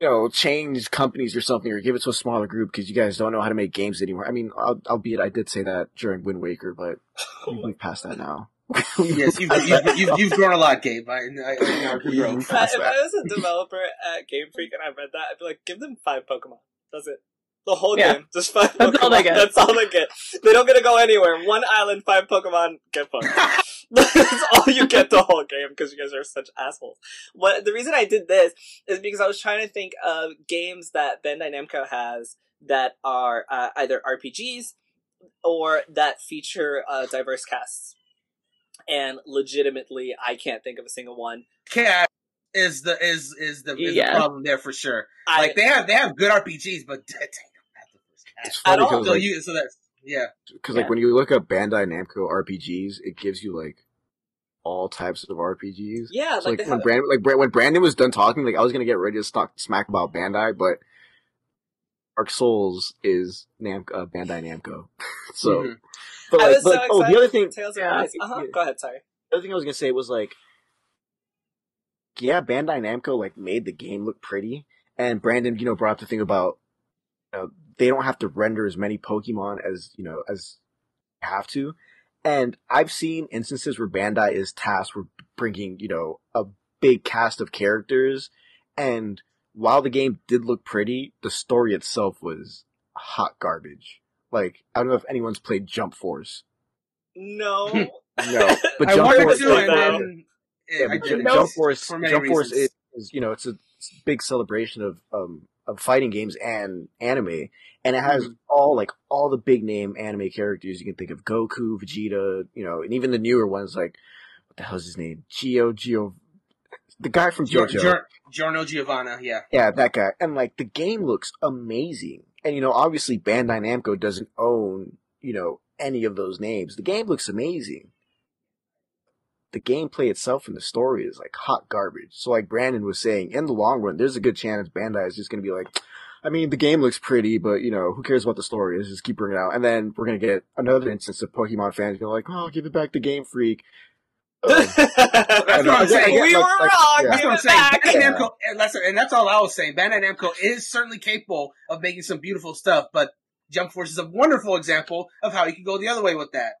You know, change companies or something, or give it to a smaller group because you guys don't know how to make games anymore. I mean, al- albeit I did say that during Wind Waker, but we've moved past that now. (laughs) Yes, you've, you've, you've, you've grown a lot, Gabe. I, I, I know your (laughs) growth. If I, if I was a developer at Game Freak and I read that, I'd be like, give them five Pokemon. That's it. The whole Yeah. game, just five That's Pokemon. all they get. (laughs) That's all they get. They don't get to go anywhere. One island, five Pokemon, get fucked. (laughs) (laughs) That's all you get the whole game because you guys are such assholes. What the reason I did this is because I was trying to think of games that Bandai Namco has that are uh, either RPGs or that feature uh, diverse casts. And legitimately, I can't think of a single one. Cat is the is is the, is Yeah. the problem there for sure. I, Like they have they have good RPGs, but they don't have the first cat. It's At funny all. because So like, you so that's yeah. Because like when you look up Bandai Namco RPGs, it gives you like all types of RPGs. yeah, So, like, like when have Brandon, like when Brandon was done talking, like I was gonna get ready to talk smack about Bandai, but Dark Souls is Nam- uh, Bandai Namco. (laughs) so, Mhm. but I like, was but, so like, oh, the other thing, for Tales of Yeah. Arise. Uh-huh. Yeah. Go ahead, sorry. the other thing I was gonna say was like, yeah, Bandai Namco like made the game look pretty, and Brandon, you know, brought up the thing about, you know, they don't have to render as many Pokemon as you know as they have to, and I've seen instances where Bandai is tasked with bringing, you know, a big cast of characters, and while the game did look pretty, the story itself was hot garbage. Like I don't know if anyone's played Jump Force. No. (laughs) No, but I Jump wanted Force to, like then yeah, I but didn't. Jump, Jump Force, for many Jump Force is, is, you know, it's a, it's a big celebration of um of fighting games and anime, and it has Mhm. all like all the big name anime characters you can think of: Goku, Vegeta, you know, and even the newer ones like what the hell's his name? Gio, Gio, the guy from Gior- JoJo. Gior- Giorno Giovanna, yeah. Yeah, that guy. And like the game looks amazing. And you know, obviously Bandai Namco doesn't own, you know, any of those names. The game looks amazing. The gameplay itself and the story is like hot garbage. So like Brandon was saying, in the long run, there's a good chance Bandai is just gonna be like, I mean, the game looks pretty, but you know, who cares about the story? Let's just keep bringing it out. And then we're gonna get another instance of Pokemon fans being like, oh, give it back to Game Freak. (laughs) Uh, That's what I'm saying. we like- were like- wrong. yeah. That's what I'm saying. back. Bandai Yeah. Namco, and that's, and that's all I was saying. Bandai Namco is certainly capable of making some beautiful stuff, but Jump Force is a wonderful example of how you can go the other way with that.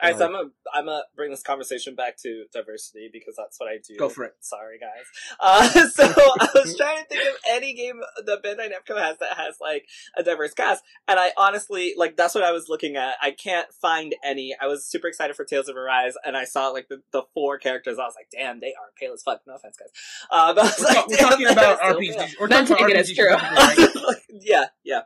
All right, so I'm gonna I'm gonna bring this conversation back to diversity because that's what I do. Go for it. Sorry, guys. Uh, (laughs) so I was (laughs) trying to think of any game that Bandai Namco has that has like a diverse cast, and I honestly like that's what I was looking at. I can't find any. I was super excited for Tales of Arise, and I saw like the, the four characters. I was like, damn, they are pale as fuck. No offense, guys. Uh, but I was We're, like, ta- we're talking about RPGs. We're Not talking about taking it RPGs as true. right? (laughs) yeah, yeah.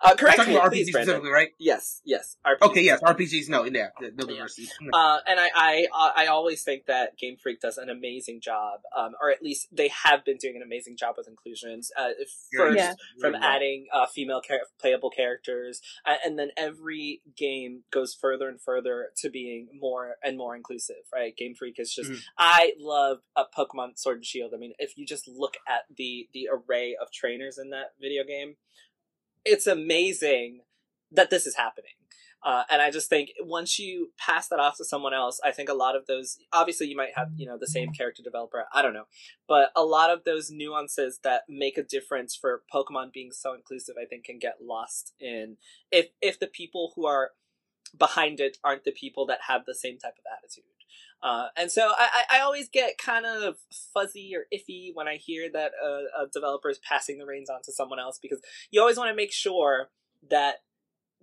Uh, correct talking me, about please, RPGs Brandon. specifically, right? Yes, yes. RPG. Okay, yes, RPGs. No, yeah, no diversity. Uh, and I, I, I always think that Game Freak does an amazing job, um, or at least they have been doing an amazing job with inclusions. Uh, first, Yeah. from adding uh, female char- playable characters, uh, and then every game goes further and further to being more and more inclusive. Right? Game Freak is just. Mhm. I love a Pokemon Sword and Shield. I mean, if you just look at the the array of trainers in that video game, it's amazing that this is happening. Uh, and I just think once you pass that off to someone else, I think a lot of those, obviously you might have, you know, the same character developer, I don't know, but a lot of those nuances that make a difference for Pokemon being so inclusive, I think can get lost in, if, if the people who are behind it aren't the people that have the same type of attitude. Uh, and so I, I always get kind of fuzzy or iffy when I hear that a, a developer is passing the reins on to someone else because you always want to make sure that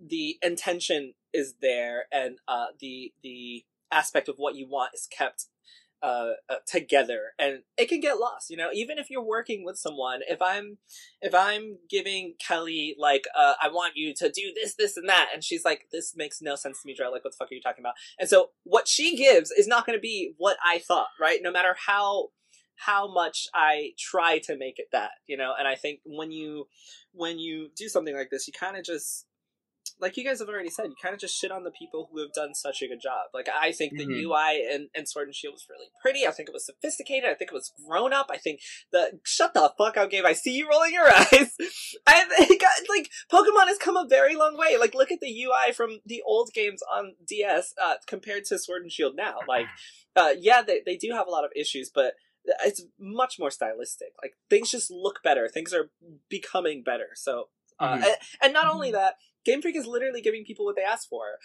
the intention is there and uh, the the aspect of what you want is kept uh, uh, together and it can get lost you know? Even if you're working with someone if i'm if i'm giving kelly like uh, i want you to do this this and that and she's like this makes no sense to me Dre. like what the fuck are you talking about? And so what she gives is not going to be what i thought right? No matter how how much i try to make it that you know? And i think when you when you do something like this you kind of just like you guys have already said, you kind of just shit on the people who have done such a good job. Like I think the Mhm. UI and, and Sword and Shield was really pretty. I think it was sophisticated. I think it was grown up. I think the shut the fuck up game. I see you rolling your (laughs) eyes. I think like Pokemon has come a very long way. Like look at the UI from the old games on DS uh, compared to Sword and Shield now. Like (laughs) uh, yeah, they they do have a lot of issues, but it's much more stylistic. Like things just look better. Things are becoming better. So uh, Mhm. and, and not only that, Game Freak is literally giving people what they asked for.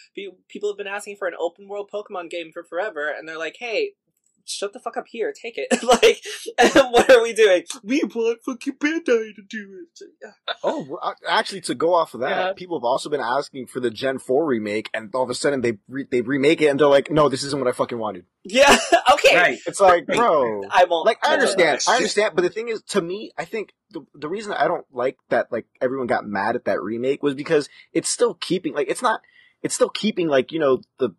People have been asking for an open world Pokemon game for forever, and they're like, "Hey, shut the fuck up here, take it." (laughs) like, and (laughs) what are we doing? We want fucking Bandai to do it. Oh, actually, to go off of that, Yeah. people have also been asking for the Gen Four remake, and all of a sudden they re- they remake it, and they're like, "No, this isn't what I fucking wanted." Yeah. (laughs) Okay. Right. It's like, bro, I won't. like I understand. I understand, but the thing is, to me, I think the the reason I don't like that, like everyone got mad at that remake, was because it's still keeping, like, it's not, it's still keeping, like, you know, the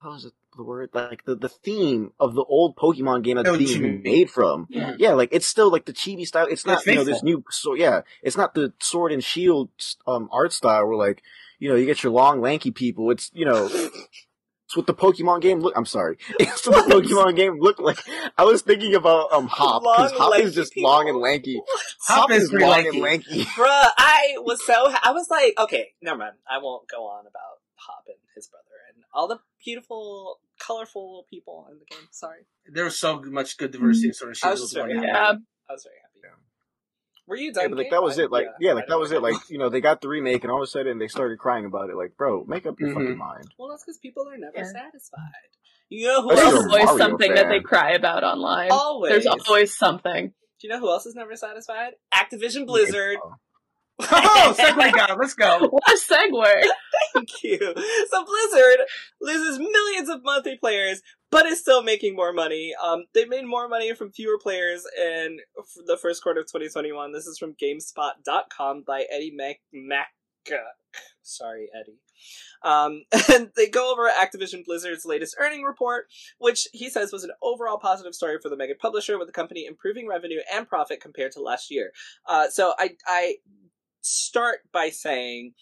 how is it the word, like the the theme of the old Pokemon game that's Oh, being chibi. made from. Yeah. Yeah, like it's still like the chibi style. It's not It's you know this new so yeah. It's not the sword and shield um art style where like you know you get your long lanky people. It's you know it's what the Pokemon game look. I'm sorry, (laughs) it's what the Pokemon game looked like. I was thinking about um (laughs) Hop because Long, Hop lanky is just people. long and lanky. Hop is is long lanky. and lanky. (laughs) Bruh, I was so I was like, okay, never mind. I won't go on about Hop and his brother and all the beautiful, colorful little people in the game. Sorry, There was so much good diversity in Sword and I Shield. was just very one. happy. Yeah. I was very happy. Were you done? Yeah, but like that was it. Like yeah, I like that was it. Like you know they got the remake and all of a sudden they started crying about it. Like bro, make up your Mhm. fucking mind. Well, that's because people are never Yeah. satisfied. You know who That's There's you're a else? always Mario something fan. that they cry about online. Always. There's always something. Do you know who else is never satisfied? Activision Blizzard. Oh, (laughs) segue god, let's go. What a segue. (laughs) Thank you. So Blizzard loses millions of monthly players, but is still making more money. Um, they made more money from fewer players in f- the first quarter of 2021. This is from GameSpot.com by Eddie Mac. Mac- Sorry, Eddie. Um, (laughs) and they go over Activision Blizzard's latest earning report, which he says was an overall positive story for the mega publisher, with the company improving revenue and profit compared to last year. Uh, so I, I start by saying,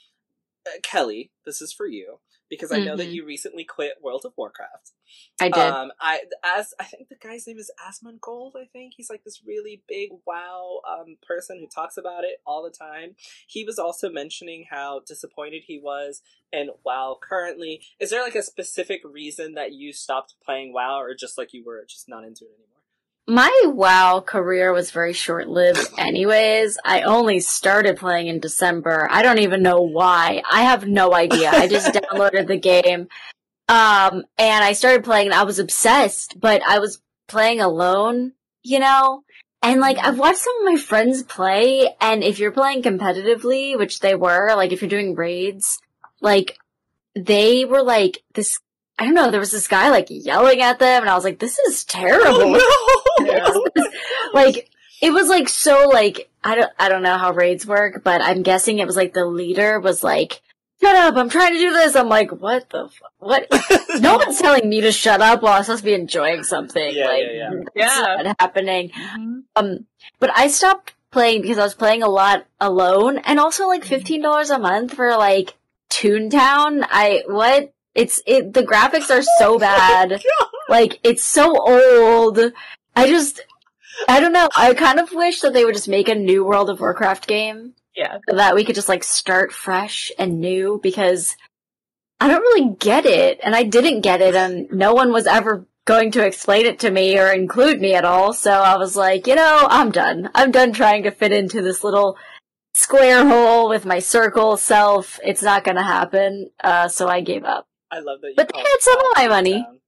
uh, Kelly, this is for you because I know that Mhm. you recently quit World of Warcraft. I did. Um, I as I think the guy's name is Asmongold. I think he's like this really big WoW um person who talks about it all the time. He was also mentioning how disappointed he was in WoW currently. Is there like a specific reason that you stopped playing WoW, or just like you were just not into it anymore? My WoW career was very short lived, anyways. I only started playing in December. I don't even know why. I have no idea. I just (laughs) downloaded the game. Um, and I started playing and I was obsessed, but I was playing alone, you know? And like, I've watched some of my friends play, and if you're playing competitively, which they were, like if you're doing raids, like, they were like, this, I don't know, there was this guy like yelling at them, and I was like, this is terrible. Oh, no! (laughs) like, it was like so like, I don't, I don't know how raids work, but I'm guessing it was like the leader was like, shut up, I'm trying to do this. I'm like, what the, fu- what? (laughs) no one's telling me to shut up while I'm supposed to be enjoying something. Yeah, like, yeah, yeah. it's Yeah. not happening. Um, but I stopped playing because I was playing a lot alone and also like $15 a month for like Toontown. I, what? It's, it, the graphics are so bad. like, it's so old. I just, I don't know. I kind of wish that they would just make a new World of Warcraft game Yeah. so that we could just like start fresh and new because I don't really get it and I didn't get it and no one was ever going to explain it to me or include me at all. So I was like, you know, I'm done. I'm done trying to fit into this little square hole with my circle self. It's not going to happen. Uh, so I gave up. I love that you But they had some of my money. Town.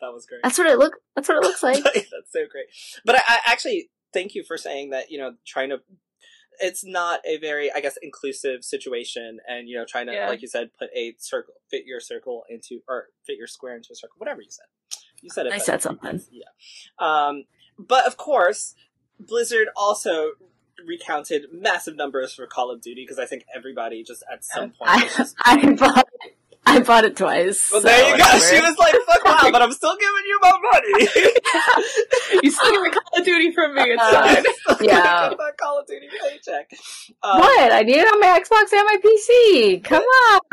That was great. That's what it look. That's what it looks like. (laughs) That's so great. But I, I actually thank you for saying that. You know, trying to. It's not a very, I guess, inclusive situation, and you know, trying to, Yeah. like you said, put a circle, fit your circle into, or fit your square into a circle, whatever you said. You said it. I better. said something. Yeah. Um, but of course, Blizzard also recounted massive numbers for Call of Duty because I think everybody just at some (laughs) point. I, just, (laughs) I bought. I bought it twice. well, so- there you go. She was like, "Fuck wow," but I'm still giving you my money. (laughs) You still get the Call of Duty from me. It's Uh, fine. (laughs) Yeah. that Call of Duty paycheck. Um, What? I need it on my Xbox and my PC. Come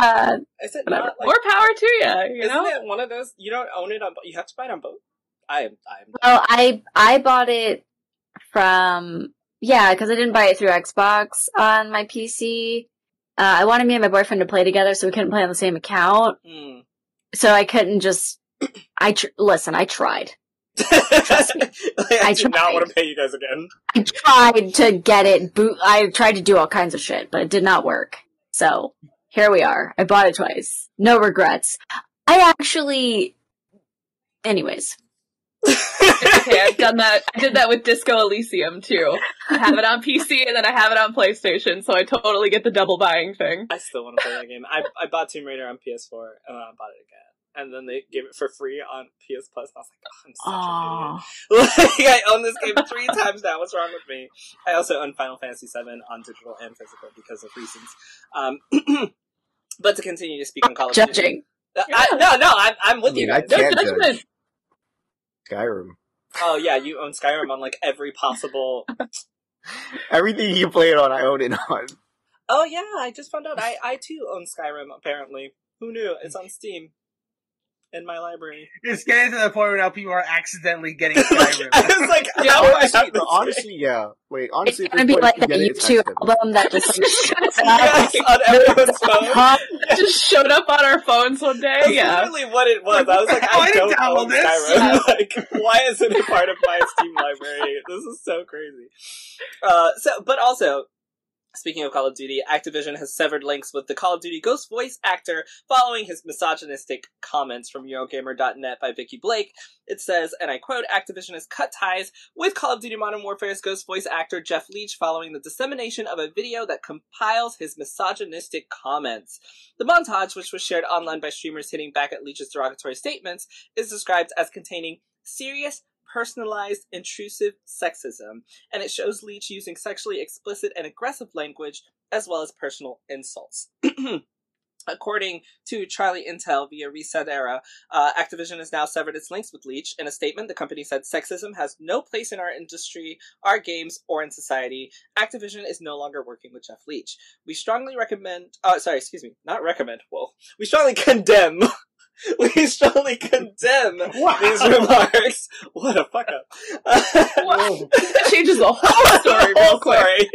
on. Is it Whatever. not like? More power to you. You isn't know. it one of those? You don't own it on. You have to buy it on both. I am. I am. Well, I I bought it from yeah, because I didn't buy it through Xbox on my PC. Uh, I wanted me and my boyfriend to play together, so we couldn't play on the same account. Mm. So I couldn't just. (clears throat) I tr- listen. I tried. Trust me. (laughs) I, I do not want to pay you guys again. I tried to get it boot. I tried to do all kinds of shit, but it did not work. So here we are. I bought it twice. No regrets. I actually. Anyways, okay, I've done that. I did that with Disco Elysium too. I have it on PC and then I have it on PlayStation, so I totally get the double buying thing. I still want to play that game. I I bought Tomb Raider on PS4 and then I bought it again. And then they gave it for free on PS Plus. And I was like, oh, I'm such oh, an idiot. (laughs) like, I own this game three times now. What's wrong with me? I also own Final Fantasy VII on digital and physical because of reasons. Um, (clears throat) but to continue to speak on Call of Duty. judging. Uh, I, no, no, I'm, I'm with I mean, you I guys. No can't judgment. Skyrim. Oh, yeah, you own Skyrim on like every possible. (laughs) Everything you play it on, I own it on. Oh, yeah, I just found out. I, I too own Skyrim, apparently. Who knew? It's on Steam. In my library. It's getting to the point where now people are accidentally getting (laughs) like, Skyrim. I was like, Yeah, how do I honestly, have this honestly, yeah. Wait, It's gonna be like that YouTube album that just like shuts up. Yes, on everyone's (laughs) phone. (laughs) Just showed up on our phones one day. That's Yeah. literally what it was. I was like, Oh, I I don't didn't own download this. Skyrim. like, why isn't it part of my Steam library? This is so crazy. Uh, so, but also, speaking of Call of Duty, Activision has severed links with the Call of Duty Ghost voice actor following his misogynistic comments from Eurogamer.net by Vikki Blake. It says, and I quote, Activision has cut ties with Call of Duty Modern Warfare's Ghost voice actor Jeff Leach following the dissemination of a video that compiles his misogynistic comments. The montage, which was shared online by streamers hitting back at Leach's derogatory statements, is described as containing serious, personalized, intrusive sexism, and it shows Leach using sexually explicit and aggressive language as well as personal insults. (clears throat) According to Charlie Intel via Reset Era, uh, Activision has now severed its links with Leach. In a statement, the company said sexism has no place in our industry, our games, or in society. Activision is no longer working with Jeff Leach. We strongly recommend. Oh, sorry, excuse me, not recommend. Whoa, we strongly (laughs) condemn. (laughs) we strongly condemn Wow. these remarks. What a fuck up. What? (laughs) That changes the whole story real quick. Sorry.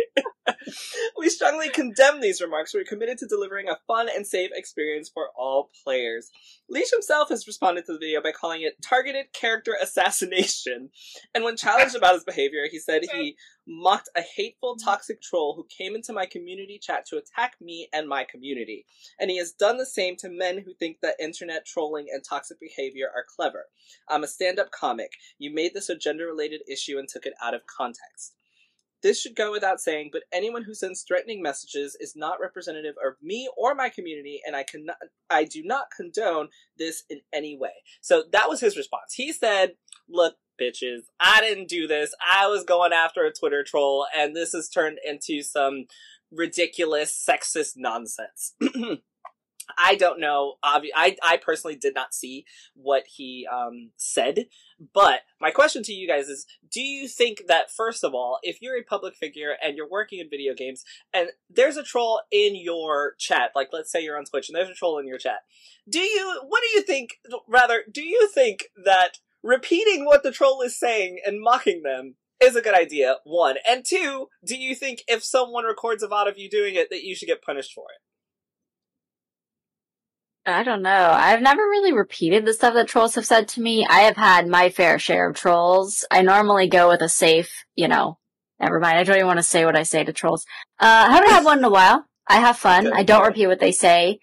(laughs) We strongly condemn these remarks. We're committed to delivering a fun and safe experience for all players. Leach himself has responded to the video by calling it targeted character assassination. And when challenged about his behavior, he said he mocked a hateful, toxic troll who came into my community chat to attack me and my community. And he has done the same to men who think that internet trolling and toxic behavior are clever. I'm a stand up comic. You made this a gender related issue and took it out of context. This should go without saying, but anyone who sends threatening messages is not representative of me or my community, and I cannot, I do not condone this in any way. So that was his response. He said, "Look, bitches, I didn't do this. I was going after a Twitter troll, and this has turned into some ridiculous sexist nonsense." (clears throat) I don't know. I I personally did not see what he um, said, but my question to you guys is: Do you think that first of all, if you're a public figure and you're working in video games, and there's a troll in your chat, like let's say you're on Twitch and there's a troll in your chat, do you? What do you think? Rather, do you think that repeating what the troll is saying and mocking them is a good idea? One and two. Do you think if someone records a VOD of you doing it, that you should get punished for it? I don't know. I've never really repeated the stuff that trolls have said to me. I have had my fair share of trolls. I normally go with a safe, you know, never mind. I don't even want to say what I say to trolls. Uh, I haven't had one in a while. I have fun. I don't repeat what they say.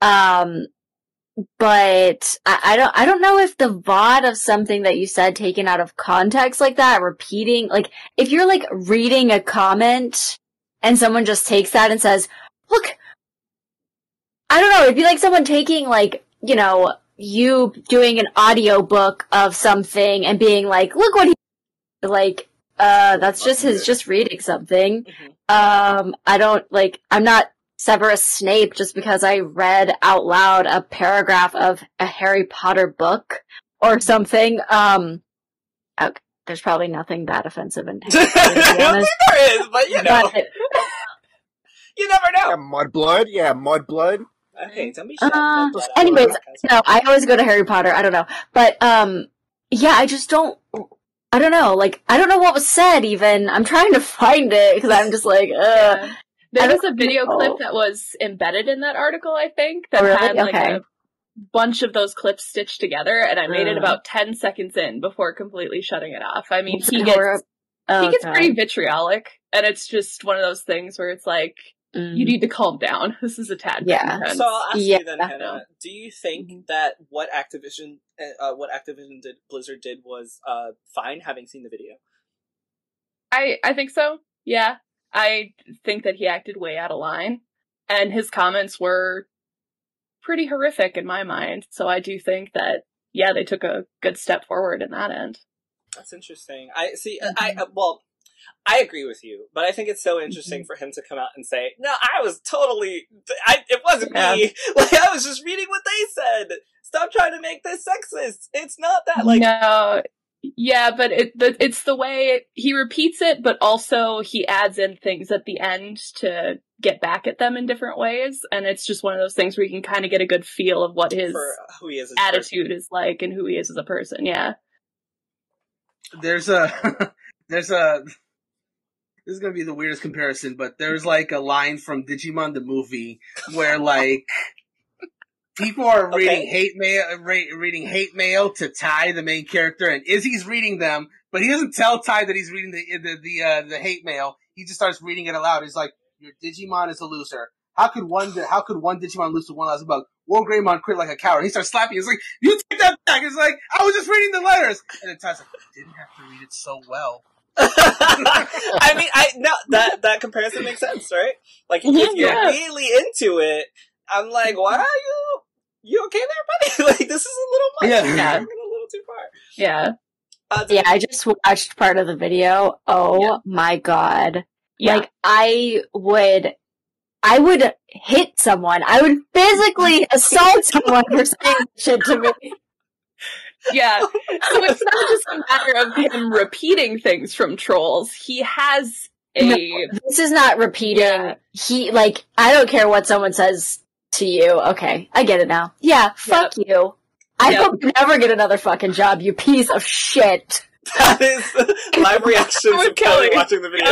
Um, but I, I don't, I don't know if the VOD of something that you said taken out of context like that, repeating, like, if you're like reading a comment and someone just takes that and says, look, I don't know, it'd be like someone taking like, you know, you doing an audio book of something and being like, look what he, like, uh, that's just his, just reading something. Mhm. Um, I don't, like, I'm not Severus Snape just because I read out loud a paragraph of a Harry Potter book or something. Um, okay, there's probably nothing that offensive in Harry Potter, I don't think there is, but you know, But, (laughs) you never Yeah, know. Mudblood. Yeah, Mudblood. Okay, don't be shy. Uh, But, anyways, no, I always go to Harry Potter. I don't know, but um, yeah, I just don't. I don't know. Like, I don't know what was said. Even I'm trying to find it because I'm just like, uh, (laughs) Yeah. There was a video know. clip that was embedded in that article, I think, that Oh, really? had like Okay. a bunch of those clips stitched together, and I made it Mm. about ten seconds in before completely shutting it off. I mean, What's he gets for? Oh, he gets God. pretty vitriolic, and it's just one of those things where it's like Mm. you need to calm down. (laughs) This is a tad Yeah. intense. So I'll ask Yeah. you then, Hannah. Do you think Mhm. that what Activision, uh, what Activision did, Blizzard did, was uh, fine? Having seen the video, I I think so. Yeah, I think that he acted way out of line, and his comments were pretty horrific in my mind. So I do think that yeah, they took a good step forward in that end. that's interesting. I see. I uh, well, I agree with you, but I think it's so interesting mm-hmm. for him to come out and say, "No, I was totally. I it wasn't Yeah. me. (laughs) Like I was just reading what they said. Stop trying to make this sexist. It's not that. Like no, yeah, but it the, it's the way he repeats it, but also he adds in things at the end to get back at them in different ways, and it's just one of those things where you can kind of get a good feel of what his who he is. as a person. attitude is like and who he is as a person. Yeah. there's a (laughs) there's a this is gonna be the weirdest comparison, but there's like a line from Digimon the movie where like people are Okay. reading hate mail, re- reading hate mail to Tai, the main character, and Izzy's reading them, but he doesn't tell Tai that he's reading the the the, uh, the hate mail. He just starts reading it aloud. He's like, "Your Digimon is a loser. How could one how could one Digimon lose to one last bug? Wargreymon crit like a coward." He starts slapping. He's like, "You take that back." He's like, "I was just reading the letters," and then Tai's like, "You didn't have to read it so well." (laughs) I mean, I no that that comparison makes sense, right? Like if (laughs) you're Yeah. really into it, I'm like, why are you you okay there, buddy? (laughs) like this is a little much. Yeah. You're Yeah. a little too far. Yeah. Uh, Yeah, I just watched part of the video. Oh Yeah. my god. Yeah. Like I would I would hit someone. I would physically assault someone for saying shit to me. Yeah. (laughs) So it's not just a matter of him repeating things from trolls. He has a No. This is not repeating. Yeah. He like I don't care what someone says to you. Okay, I get it now. Yeah, fuck you. I Yep. hope you never get another fucking job, you piece of shit. (laughs) that is live (laughs) reactions I'm of Kelly Kelly. watching the video.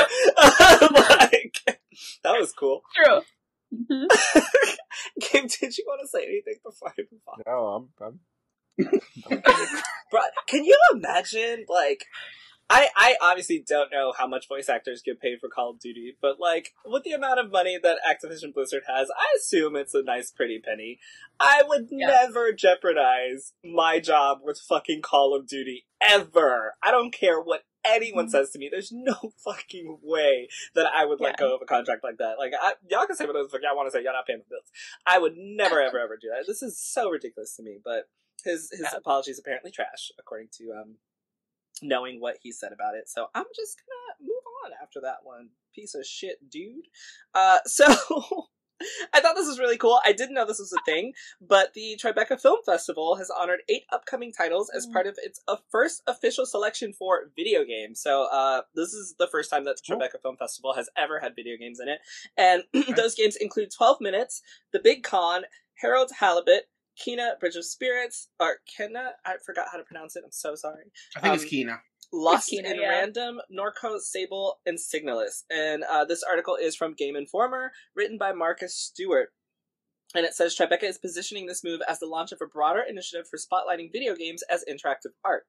like, that was cool. True. Mm-hmm. Gabe, did you want to say anything before I move on? No, I'm. I'm Bro, can you imagine, like, I, I obviously don't know how much voice actors get paid for Call of Duty, but like, with the amount of money that Activision Blizzard has, I assume it's a nice pretty penny. I would Yeah. never jeopardize my job with fucking Call of Duty, ever. I don't care what anyone Mhm. says to me, there's no (laughs) fucking way that I would let go of a contract like that. Like, I, y'all can say whatever the fuck y'all want to say, y'all not paying the bills. I would never, ever, ever do that. This is so ridiculous to me, but his his Yeah. apology is apparently trash, according to um knowing what he said about it. So I'm just gonna move on after that one. Piece of shit, dude. Uh, (laughs) so I thought this was really cool. I didn't know this was a (laughs) thing, but the Tribeca Film Festival has honored eight upcoming titles as part of its uh, first official selection for video games. So uh, this is the first time that the. Tribeca Film Festival has ever had video games in it, and (clears throat) those games include 12 Minutes, The Big Con, Harold Halibut. Kina, Bridge of Spirits, or Kina, I forgot how to pronounce it. I'm so sorry. I think Um, it's Kina. Lost Kina, in yeah. Random, Norco, Sable, and Signalis. And uh, this article is from Game Informer, written by Marcus Stewart. And it says Tribeca is positioning this move as the launch of a broader initiative for spotlighting video games as interactive art.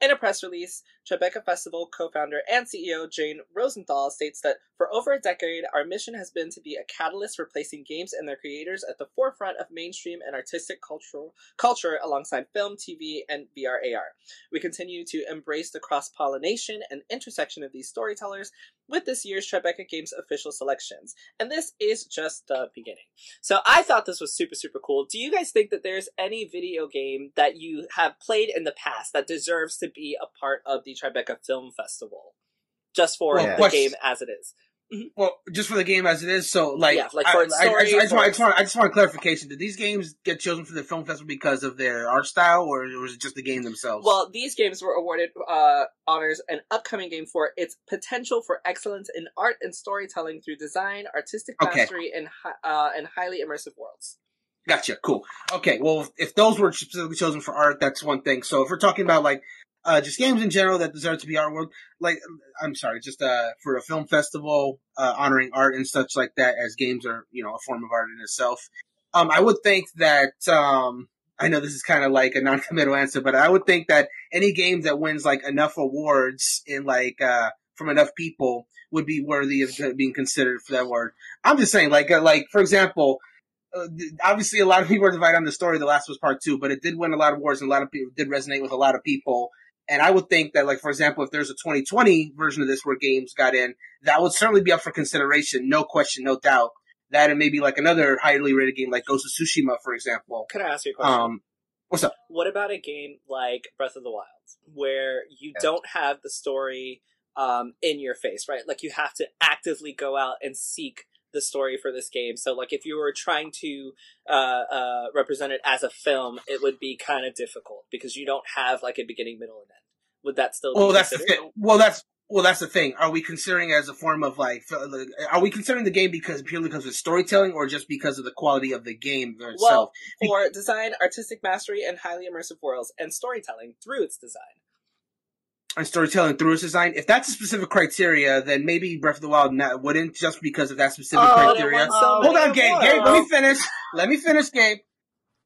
In a press release, Tribeca Festival co founder and CEO Jane Rosenthal states that for over a decade, our mission has been to be a catalyst for placing games and their creators at the forefront of mainstream and artistic cultural culture alongside film, TV, and VR AR. We continue to embrace the cross pollination and intersection of these storytellers with this year's Tribeca Games official selections. And this is just the beginning. So I thought this was super, super cool. Do you guys think that there's any video game that you have played in the past that deserves to be a part of the Tribeca Film Festival? Just for Well, the game as it is. Well, just for the game as it is. So, like, Yeah, like I, for I, I, story, just- I just for want, I just want, I just want clarification. Did these games get chosen for the film festival because of their art style, or was it just the game themselves? Well, these games were awarded uh, honors an upcoming game for its potential for excellence in art and storytelling through design, artistic Okay. mastery, and uh, and highly immersive worlds. Gotcha. Cool. Okay. Well, if those were specifically chosen for art, that's one thing. So if we're talking about like uh, just games in general that deserve to be artwork, like I'm sorry, just uh, for a film festival uh, honoring art and such like that, as games are you know a form of art in itself. Um, I would think that um, I know this is kind of like a non-committal answer, but I would think that any game that wins like enough awards in like uh, from enough people would be worthy of being considered for that award. I'm just saying, like, uh, like for example, uh, obviously a lot of people are divided on the story. The Last of Us Part Two, but it did win a lot of awards, and a lot of people did resonate with a lot of people. And I would think that, like, for example, if there's a 2020 version of this where games got in, that would certainly be up for consideration, no question, no doubt. That and maybe like another highly rated game like Ghost of Tsushima, for example. Can I ask you a question? Um, what's up? what about a game like Breath of the Wild, where you Yeah. don't have the story um, in your face, right? Like you have to actively go out and seek the story for this game. So, like, if you were trying to uh, uh, represent it as a film, it would be kind of difficult because you don't have like a beginning, middle, and end. Would that still? Well, be that's the thing. Well, that's well, that's the thing. Are we considering it as a form of like, like, are we considering the game because purely because of storytelling, or just because of the quality of the game itself? Well, for design, artistic mastery, and highly immersive worlds, and storytelling through its design. And storytelling through its design. If that's a specific criteria, then maybe Breath of the Wild not, wouldn't just because of that specific Oh, criteria. so Hold on, Gabe. Gabe, let me finish. Let me finish, Gabe.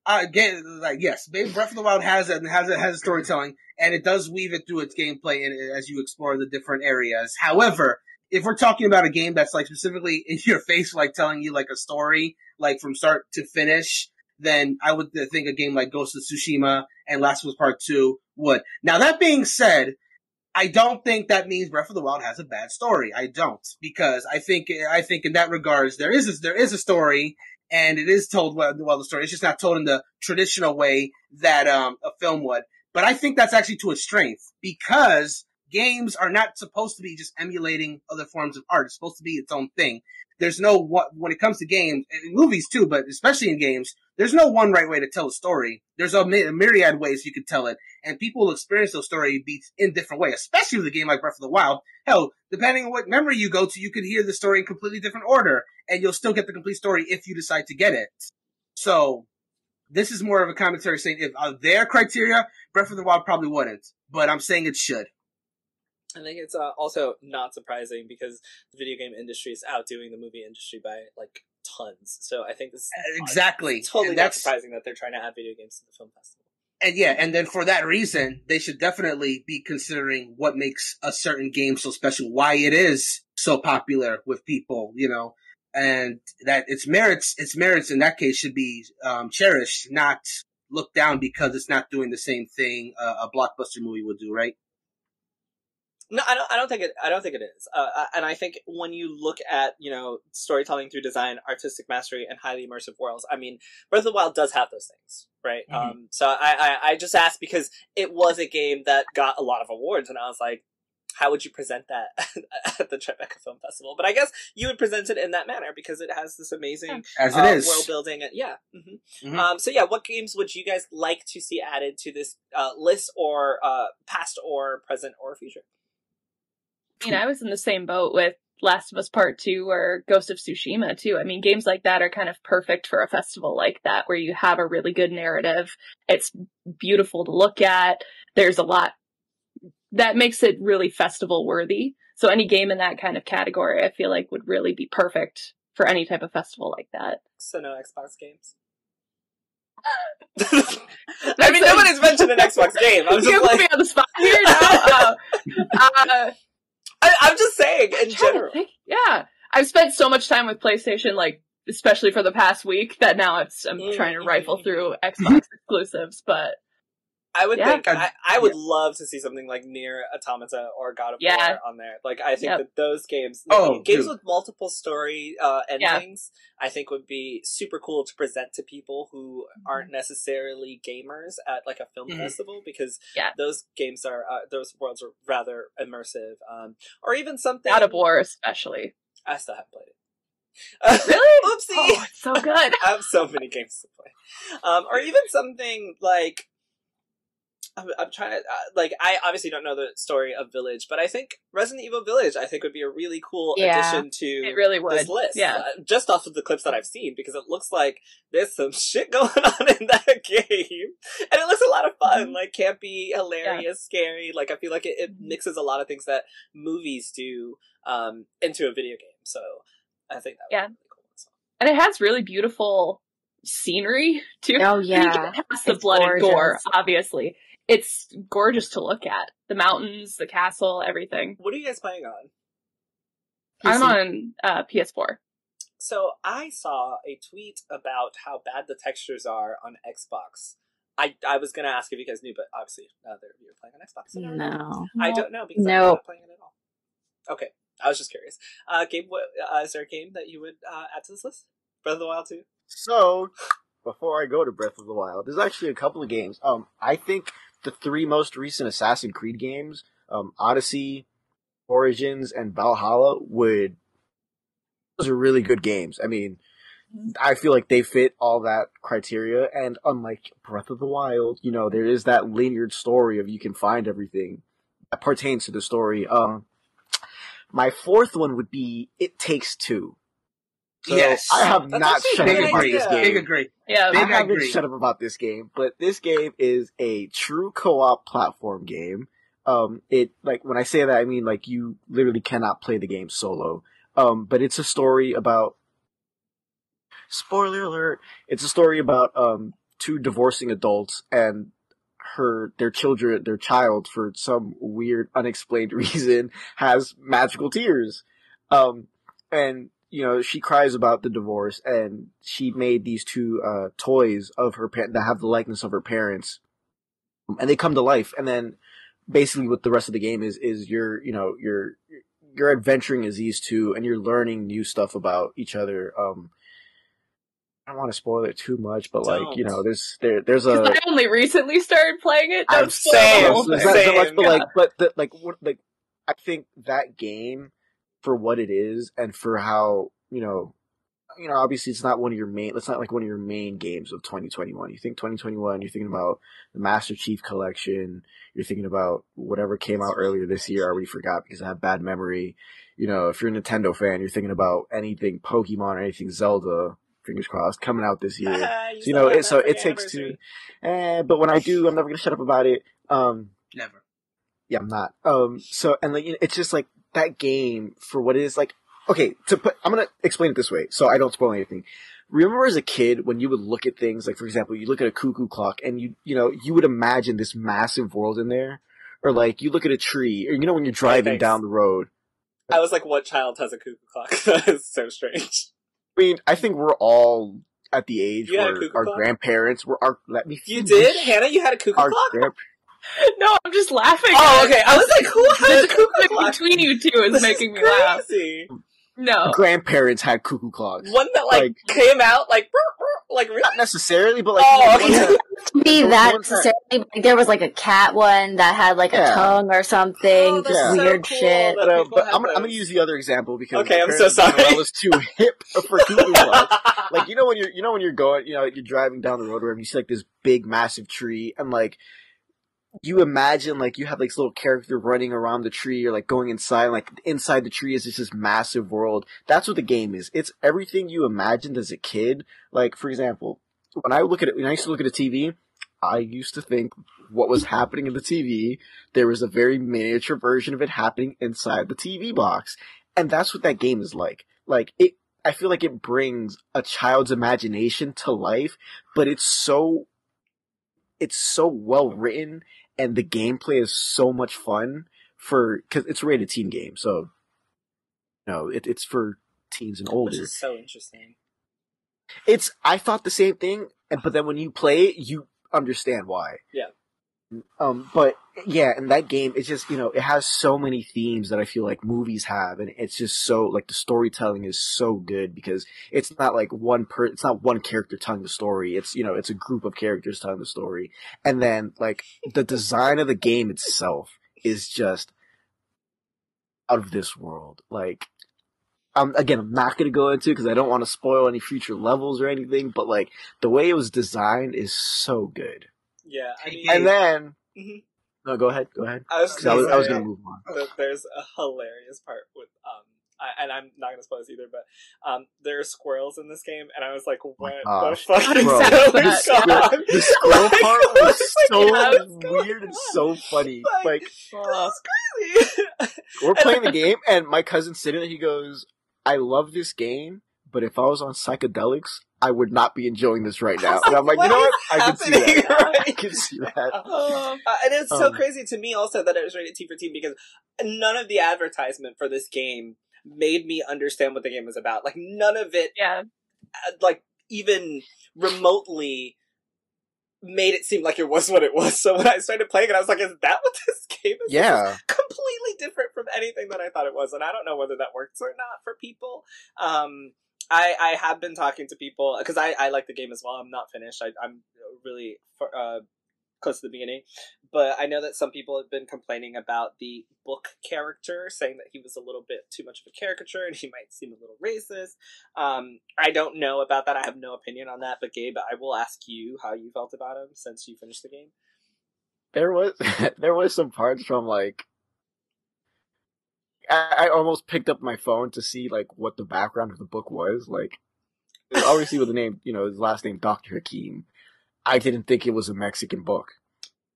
Uh, Gabe, like yes, Babe, Breath of the Wild has it has it has a storytelling, and it does weave it through its gameplay and as you explore the different areas. However, if we're talking about a game that's like specifically in your face, like telling you like a story, like from start to finish, then I would think a game like Ghost of Tsushima and Last of Us Part Two would. Now that being said, I don't think that means Breath of the Wild has a bad story. I don't because I think I think in that regards there is a, there is a story and it is told well, well the story. It's just not told in the traditional way that um, a film would. But I think that's actually to its strength because games are not supposed to be just emulating other forms of art. It's supposed to be its own thing. There's no what when it comes to games and movies too, but especially in games, there's no one right way to tell a story. There's a, my- a myriad ways you can tell it, and people will experience those story beats in different ways. Especially with a game like Breath of the Wild. Hell, depending on what memory you go to, you could hear the story in completely different order, and you'll still get the complete story if you decide to get it. So, this is more of a commentary saying if uh, their criteria, Breath of the Wild probably wouldn't, but I'm saying it should. I think it's uh, also not surprising because the video game industry is outdoing the movie industry by like tons. So I think this is Exactly. totally And not that's surprising that they're trying to add video games to the film festival. and yeah, and then for that reason, they should definitely be considering what makes a certain game so special, why it is so popular with people, you know, and that its merits, its merits in that case should be um, cherished, not looked down because it's not doing the same thing uh, a blockbuster movie would do, right? No, I don't. I don't think it. I don't think it is. Uh, and I think when you look at you know storytelling through design, artistic mastery, and highly immersive worlds, I mean, Breath of the Wild does have those things, right? Mhm. Um, so I, I I just asked because it was a game that got a lot of awards, and I was like, how would you present that (laughs) at the Tribeca Film Festival? But I guess you would present it in that manner because it has this amazing As it uh, is. world building. And, yeah. hmm Mhm. Um, so yeah, what games would you guys like to see added to this uh, list, or uh, past, or present, or future? I mean, I was in the same boat with Last of Us Part 2 or Ghost of Tsushima too. I mean, games like that are kind of perfect for a festival like that where you have a really good narrative. It's beautiful to look at. There's a lot that makes it really festival worthy. So any game in that kind of category, I feel like would really be perfect for any type of festival like that. So no Xbox games. (laughs) I mean, nobody's mentioned an Xbox game. I'm just you just put me like, on the spot here now. (laughs) Uh, uh, I, I'm just saying in general. Yeah. I've spent so much time with PlayStation, like, especially for the past week, that now it's, I'm trying to rifle mm, through Xbox (laughs) exclusives, but I would Yeah. think I, I would love to see something like NieR Automata or God of Yeah. War on there. Like I think Yep. that those games, Oh, games dude. with multiple story uh, Yeah. endings, I think would be super cool to present to people who aren't necessarily gamers at like a film Mhm. festival because Yeah. those games are uh, those worlds are rather immersive. Um, or even something. God of War especially. I still haven't played it. Uh, Really? (laughs) Oopsie. Oh, it's so good. (laughs) I have so many games to play. Um, or even something like I'm, I'm trying to uh, like I obviously don't know the story of Village, but I think Resident Evil Village I think would be a really cool Yeah. addition to It really would. this list. Yeah. uh, just off of the clips that I've seen because it looks like there's some (laughs) shit going on in that (laughs) game, and it looks a lot of fun. Mhm. Like campy, hilarious, scary. Like I feel like it, it Mhm. mixes a lot of things that movies do um, into a video game. So I think that would Yeah. be really cool. So. And it has really beautiful scenery too. Oh (laughs) yeah. it has the It's blood and gore, obviously. It's gorgeous to look at. The mountains, the castle, everything. What are you guys playing on? I'm on uh, PS4. So I saw a tweet about how bad the textures are on Xbox. I I was gonna ask if you guys knew, but obviously neither of you are playing on Xbox. so never. No. I don't know because I'm not playing it at all. Okay, I was just curious. Uh, Gabe, what, uh, is there a game that you would uh, add to this list? Breath of the Wild 2? So, before I go to Breath of the Wild, there's actually a couple of games. Um, I think the three most recent Assassin's Creed games, um, Odyssey, Origins, and Valhalla, would those are really good games. I mean, I feel like they fit all that criteria, and unlike Breath of the Wild, you know, there is that linear story of you can find everything that pertains to the story. Um, my fourth one would be It Takes Two. So Yes. I have That's not actually shut Big up about agree. this game. Big agree. Yeah, Big I haven't agree. shut up about this game, but this game is a true co-op platform game. Um, it like when I say that, I mean like you literally cannot play the game solo. Um, but it's a story about. Spoiler alert! It's a story about um two divorcing adults and her their children their child for some weird unexplained (laughs) reason has magical tears. Um, and you know, she cries about the divorce and she made these two, uh, toys of her parent that have the likeness of her parents. And they come to life. And then basically what the rest of the game is, is you're, you know, you're, you're adventuring as these two and you're learning new stuff about each other. Um, I don't want to spoil it too much, but like, you know, there's, there, there's 'Cause a, I only recently started playing it. I'm Don't spoil the saying, whole so it's thing. so much, but yeah. like, but the, like, what, like, I think that game for what it is and for how you know, you know, obviously it's not one of your main. It's not like one of your main games of 2021. You think 2021, you're thinking about the Master Chief Collection. You're thinking about whatever came out earlier this year. I already forgot because I have bad memory. You know, if you're a Nintendo fan, you're thinking about anything Pokemon or anything Zelda. Fingers crossed, coming out this year. (laughs) you So, you know, it, so it takes two. Eh, but when I do, I'm never gonna shut up about it. Um, Never. Yeah, I'm not. Um, so and like it's just like that game for what it is. Like, okay, to put, I'm gonna explain it this way, so I don't spoil anything. Remember as a kid when you would look at things like, for example, you look at a cuckoo clock and you, you know, you would imagine this massive world in there, or like you look at a tree, or you know when you're driving down the road. I was like, what child has a cuckoo clock? (laughs) that is so strange. I mean, I think we're all at the age You where our clock? grandparents were. Our let me. See, you did, Hannah? You had a cuckoo Our clock? grand- (laughs) No, I'm just laughing. Oh, okay. I was like, who has a cuckoo clock? between you two is This making me laugh. crazy. No. Oh. grandparents had cuckoo clocks. One that like, Like- came out like, brr, brr, like really? Not necessarily, but like Oh, you know, okay. To be There was that one time- necessarily, like, there was like a cat one that had like Yeah. a tongue or something, Oh, just that's so weird cool. shit. But, uh, but I'm, I'm gonna use the other example because Okay, I'm so apparently, you know, sorry. I was too hip for cuckoo (laughs) clocks. Like you know when you're you know when you're going you know you're driving down the road where you see like this big massive tree and like you imagine like you have like this little character running around the tree or like going inside like inside the tree is just this massive world. That's what the game is. It's everything you imagined as a kid. Like for example, when I look at it when I used to look at a TV, I used to think what was happening in the TV, there was a very miniature version of it happening inside the TV box. And that's what that game is like. Like it I feel like it brings a child's imagination to life, but it's so it's so well written and the gameplay is so much fun for cuz it's a rated teen game. So no, it, it's for teens and older. Which is so interesting. It's I thought the same thing, but then when you play it, you understand why. Yeah. Um, but yeah, in that game, it's just you know it has so many themes that I feel like movies have, and it's just so like the storytelling is so good because it's not like one per, it's not one character telling the story. It's you know it's a group of characters telling the story, and then like the design of the game itself is just out of this world. Like um, again, I'm not going to go into because I don't want to spoil any future levels or anything, but like the way it was designed is so good. Yeah, I mean, And then, Mhm. no, go ahead, go ahead. I was, 'Cause I was, I was going to move on. there's a hilarious part with um, I, and I'm not gonna spoil this either, but um, there are squirrels in this game, and I was like, what the gosh. fuck is Bro, going (laughs) the on? squirrel- The squirrel Like, part (laughs) I was so like, yeah, what's going weird and so funny. Like, Like Ugh. This crazy. we're (laughs) playing the game, and my cousin's sitting there. He goes, "I love this game, but if I was on psychedelics, I would not be enjoying this right now." (laughs) And I'm like, you know what? I can see happening that. I can see that. (laughs) (laughs) Uh, and it's so Um, crazy to me also that it was rated T for teen because none of the advertisement for this game made me understand what the game was about. Like none of it, Yeah. uh, like even remotely, made it seem like it was what it was. So when I started playing it, I was like, "Is that what this game is?" This is Yeah. completely different from anything that I thought it was, and I don't know whether that works or not for people. Um, I I have been talking to people because I I like the game as well. I'm not finished. I, I'm really uh, close to the beginning, but I know that some people have been complaining about the book character, saying that he was a little bit too much of a caricature and he might seem a little racist. Um, I don't know about that. I have no opinion on that. But Gabe, I will ask you how you felt about him since you finished the game. there was (laughs) there was some parts from like I, I almost picked up my phone to see like what the background of the book was. Like obviously with the name, you know, his last name Doctor Hakim. I didn't think it was a Mexican book,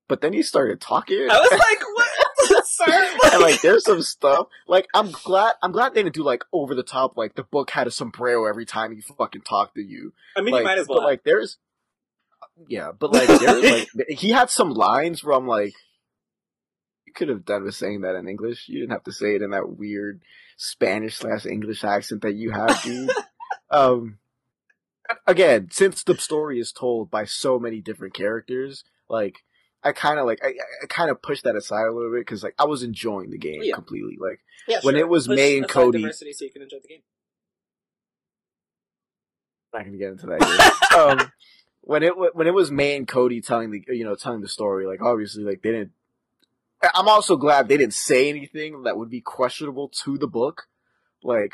but then he started talking. I was (laughs) like, "What, (laughs) sir?" (laughs) and like there's some stuff like I'm glad I'm glad they didn't do like over the top like the book had a sombrero every time he fucking talked to you. I mean, like, you might as well. But like there's yeah, but like there's like he had some lines where I'm like you could have done with saying that in English. You didn't have to say it in that weird Spanish slash English accent that you have, dude. (laughs) um again, since the story is told by so many different characters, like I kind of like I, I kind of pushed that aside a little bit because like I was enjoying the game Yeah. completely. Like yeah, when it was Push May and Cody- diversity so you can enjoy the game. I'm not gonna get into that. (laughs) Um, when it when it was May and Cody telling the you know telling the story, like obviously like they didn't. I'm also glad they didn't say anything that would be questionable to the book. Like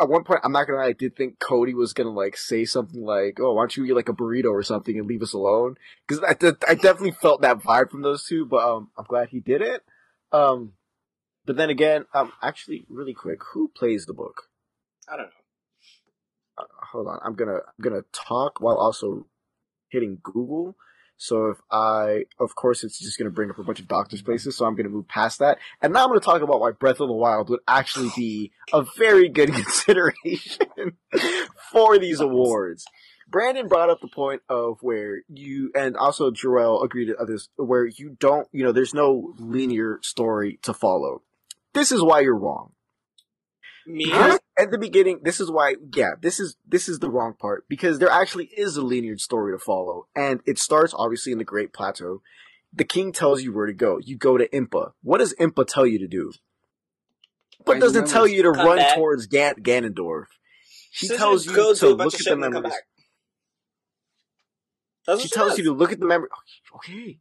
at one point, I'm not gonna lie, I did think Cody was gonna like say something like, "Oh, why don't you eat like a burrito or something and leave us alone?" Because I, I definitely felt that vibe from those two. But um, I'm glad he did it. Um, but then again, um, actually, really quick, who plays the book? I don't know. uh, hold on. I'm gonna I'm gonna talk while also hitting Google. So if I, of course, it's just going to bring up a bunch of doctors' places. So I'm going to move past that, and now I'm going to talk about why Breath of the Wild would actually be a very good (laughs) consideration for these awards. Brandon brought up the point of where you, and also Jarrell agreed to this, where you don't, you know, there's no linear story to follow. This is why you're wrong. Me? At the beginning, this is why, yeah, this is, this is the wrong part, because there actually is a linear story to follow, and it starts obviously in the Great Plateau. The king tells you where to go. You go to Impa. What does Impa tell you to do? But doesn't tell you to run back. towards Gan- Ganondorf. She Says tells you to look at the shit and come memories. That's what She tells does. you to look at the memory. Oh, okay.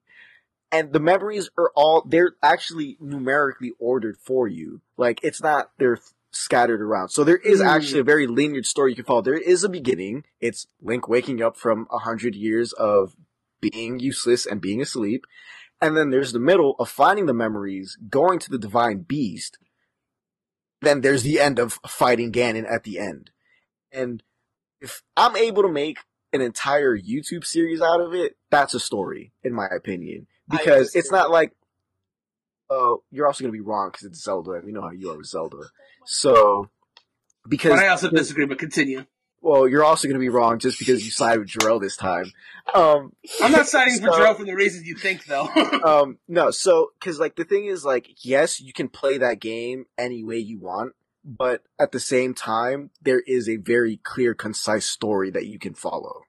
And the memories are all, they're actually numerically ordered for you. Like, it's not, they're scattered around. So there is Hmm. actually a very linear story you can follow. There is a beginning. It's Link waking up from a hundred years of being useless and being asleep. And then there's the middle of finding the memories, going to the divine beast. Then there's the end of fighting Ganon at the end. And if I'm able to make an entire YouTube series out of it, that's a story, in my opinion. Because it's not like, oh, you're also going to be wrong because it's Zelda, and we know how you are with Zelda. So, because But I also disagree. But continue. well, you're also going to be wrong just because you side with Jarrell this time. Um, I'm not (laughs) siding for So- Joe for the reasons you think, though. (laughs) um, no, so because like the thing is, like, yes, you can play that game any way you want, but at the same time, there is a very clear, concise story that you can follow.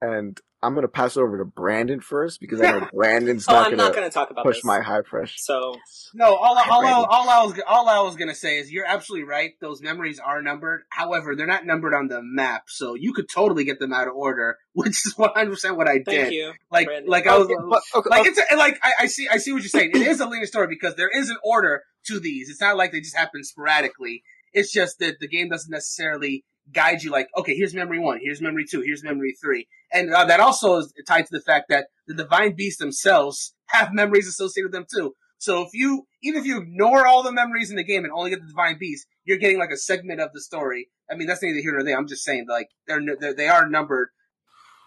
And I'm gonna pass it over to Brandon first because I know (laughs) Brandon's Oh, not I'm gonna not going to talk about push this. my high pressure. So, No, all, Hi, all, I, Brandon. all, I was, all I was gonna say is you're absolutely right. Those memories are numbered. However, they're not numbered on the map, so you could totally get them out of order, (laughs) which is 100 percent what I did. thank did. you. Like, Brandon. like I was, Okay, but- okay, like okay. it's a, like I, I see, I see what you're saying. It is a linear story because there is an order to these. It's not like they just happen sporadically. It's just that the game doesn't necessarily guide you. Like, okay, here's memory one, here's memory two, here's memory three, and uh, that also is tied to the fact that the divine beasts themselves have (laughs) memories associated with them too. So if you, even if you ignore all the memories in the game and only get the divine beast, you're getting like a segment of the story. I mean, that's neither here nor there. I'm just saying, like, they're, they're they are numbered,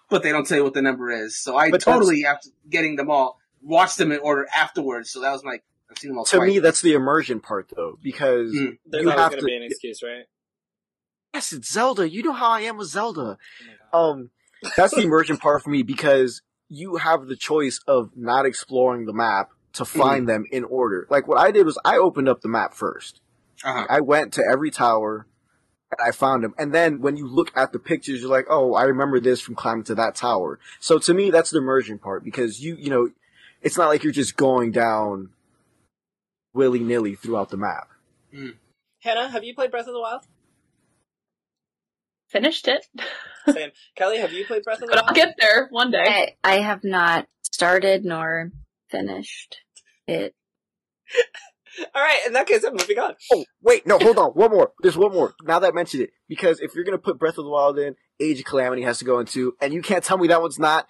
but they don't tell you what the number is. So I But totally, after getting them all, watched them in order afterwards. So that was my, I've seen them all to twice. me, that's the immersion part though, because Mm. There's you always have going to- to be an excuse, right? Yes, it's Zelda. You know how I am with Zelda. Oh my God. Um, that's the immersion part for me because you have the choice of not exploring the map to find them in order. Like what I did was I opened up the map first. uh-huh. I went to every tower and I found them. And then when you look at the pictures, you're like, oh, I remember this from climbing to that tower. So to me, that's the immersion part because you, you know, it's not like you're just going down willy nilly throughout the map. Hannah, have you played Breath of the Wild? Finished it. (laughs) Same. Kelly, have you played Breath of the Wild? But I'll get there one day. I, I have not started nor finished it. (laughs) All right, in that case, I'm moving on. Oh, wait, no, hold on. One more. There's one more. Now that I mentioned it. Because if you're going to put Breath of the Wild in, Age of Calamity has to go into, and you can't tell me that one's not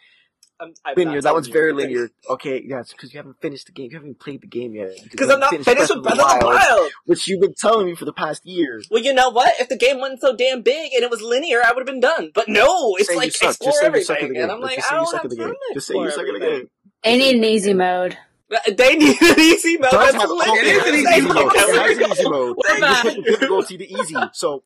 I'm, I'm linear. That one's very anything. linear. Okay, yeah, it's because you haven't finished the game. You haven't played the game yet. Because I'm not haven't finished with Breath of the Wild. Which you've been telling me for the past year. Well, you know what? If the game wasn't so damn big and it was linear, I would have been done. But no, it's Say like explore Just say you suck at everything, and I'm like, Just I say you don't suck have time to Just say you explore suck at the everything. game. I need an easy mode. They need an easy mode. That's linear. It is an easy Thank mode. It has an easy mode. We're You back. put the difficulty to easy. So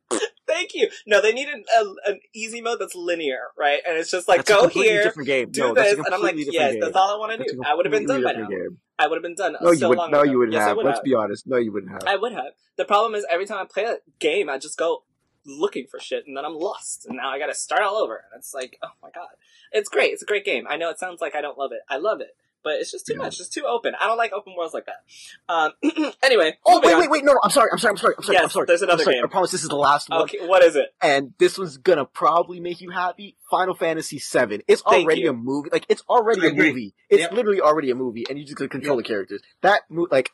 Thank you. No, they need an, a, an easy mode that's linear, right? And it's just like that's go here, different game. do no, that's this, and I'm like, yes, game. that's all I want to do. I would have been done by now. game. I would have been done. No, so you would. No, ago. you wouldn't yes, have. would Let's have. be honest. No, you wouldn't have. I would have. The problem is every time I play a game, I just go looking for shit, and then I'm lost, and now I got to start all over. And it's like, oh my god, it's great. It's a great game. I know it sounds like I don't love it. I love it, but it's just too Yeah. much. It's too open. I don't like open worlds like that. Um, (clears throat) anyway. Oh wait, on. wait, wait! No, no, I'm sorry. I'm sorry. I'm sorry. I'm sorry. Yes, I'm sorry. there's another I'm sorry. game. I promise this is the last one, Okay, what is it? and this one's gonna probably make you happy. Final Fantasy VII. It's Thank already you. a movie. Like it's already a movie. It's Yep. literally already a movie, and you just gotta control the characters. That mo- like,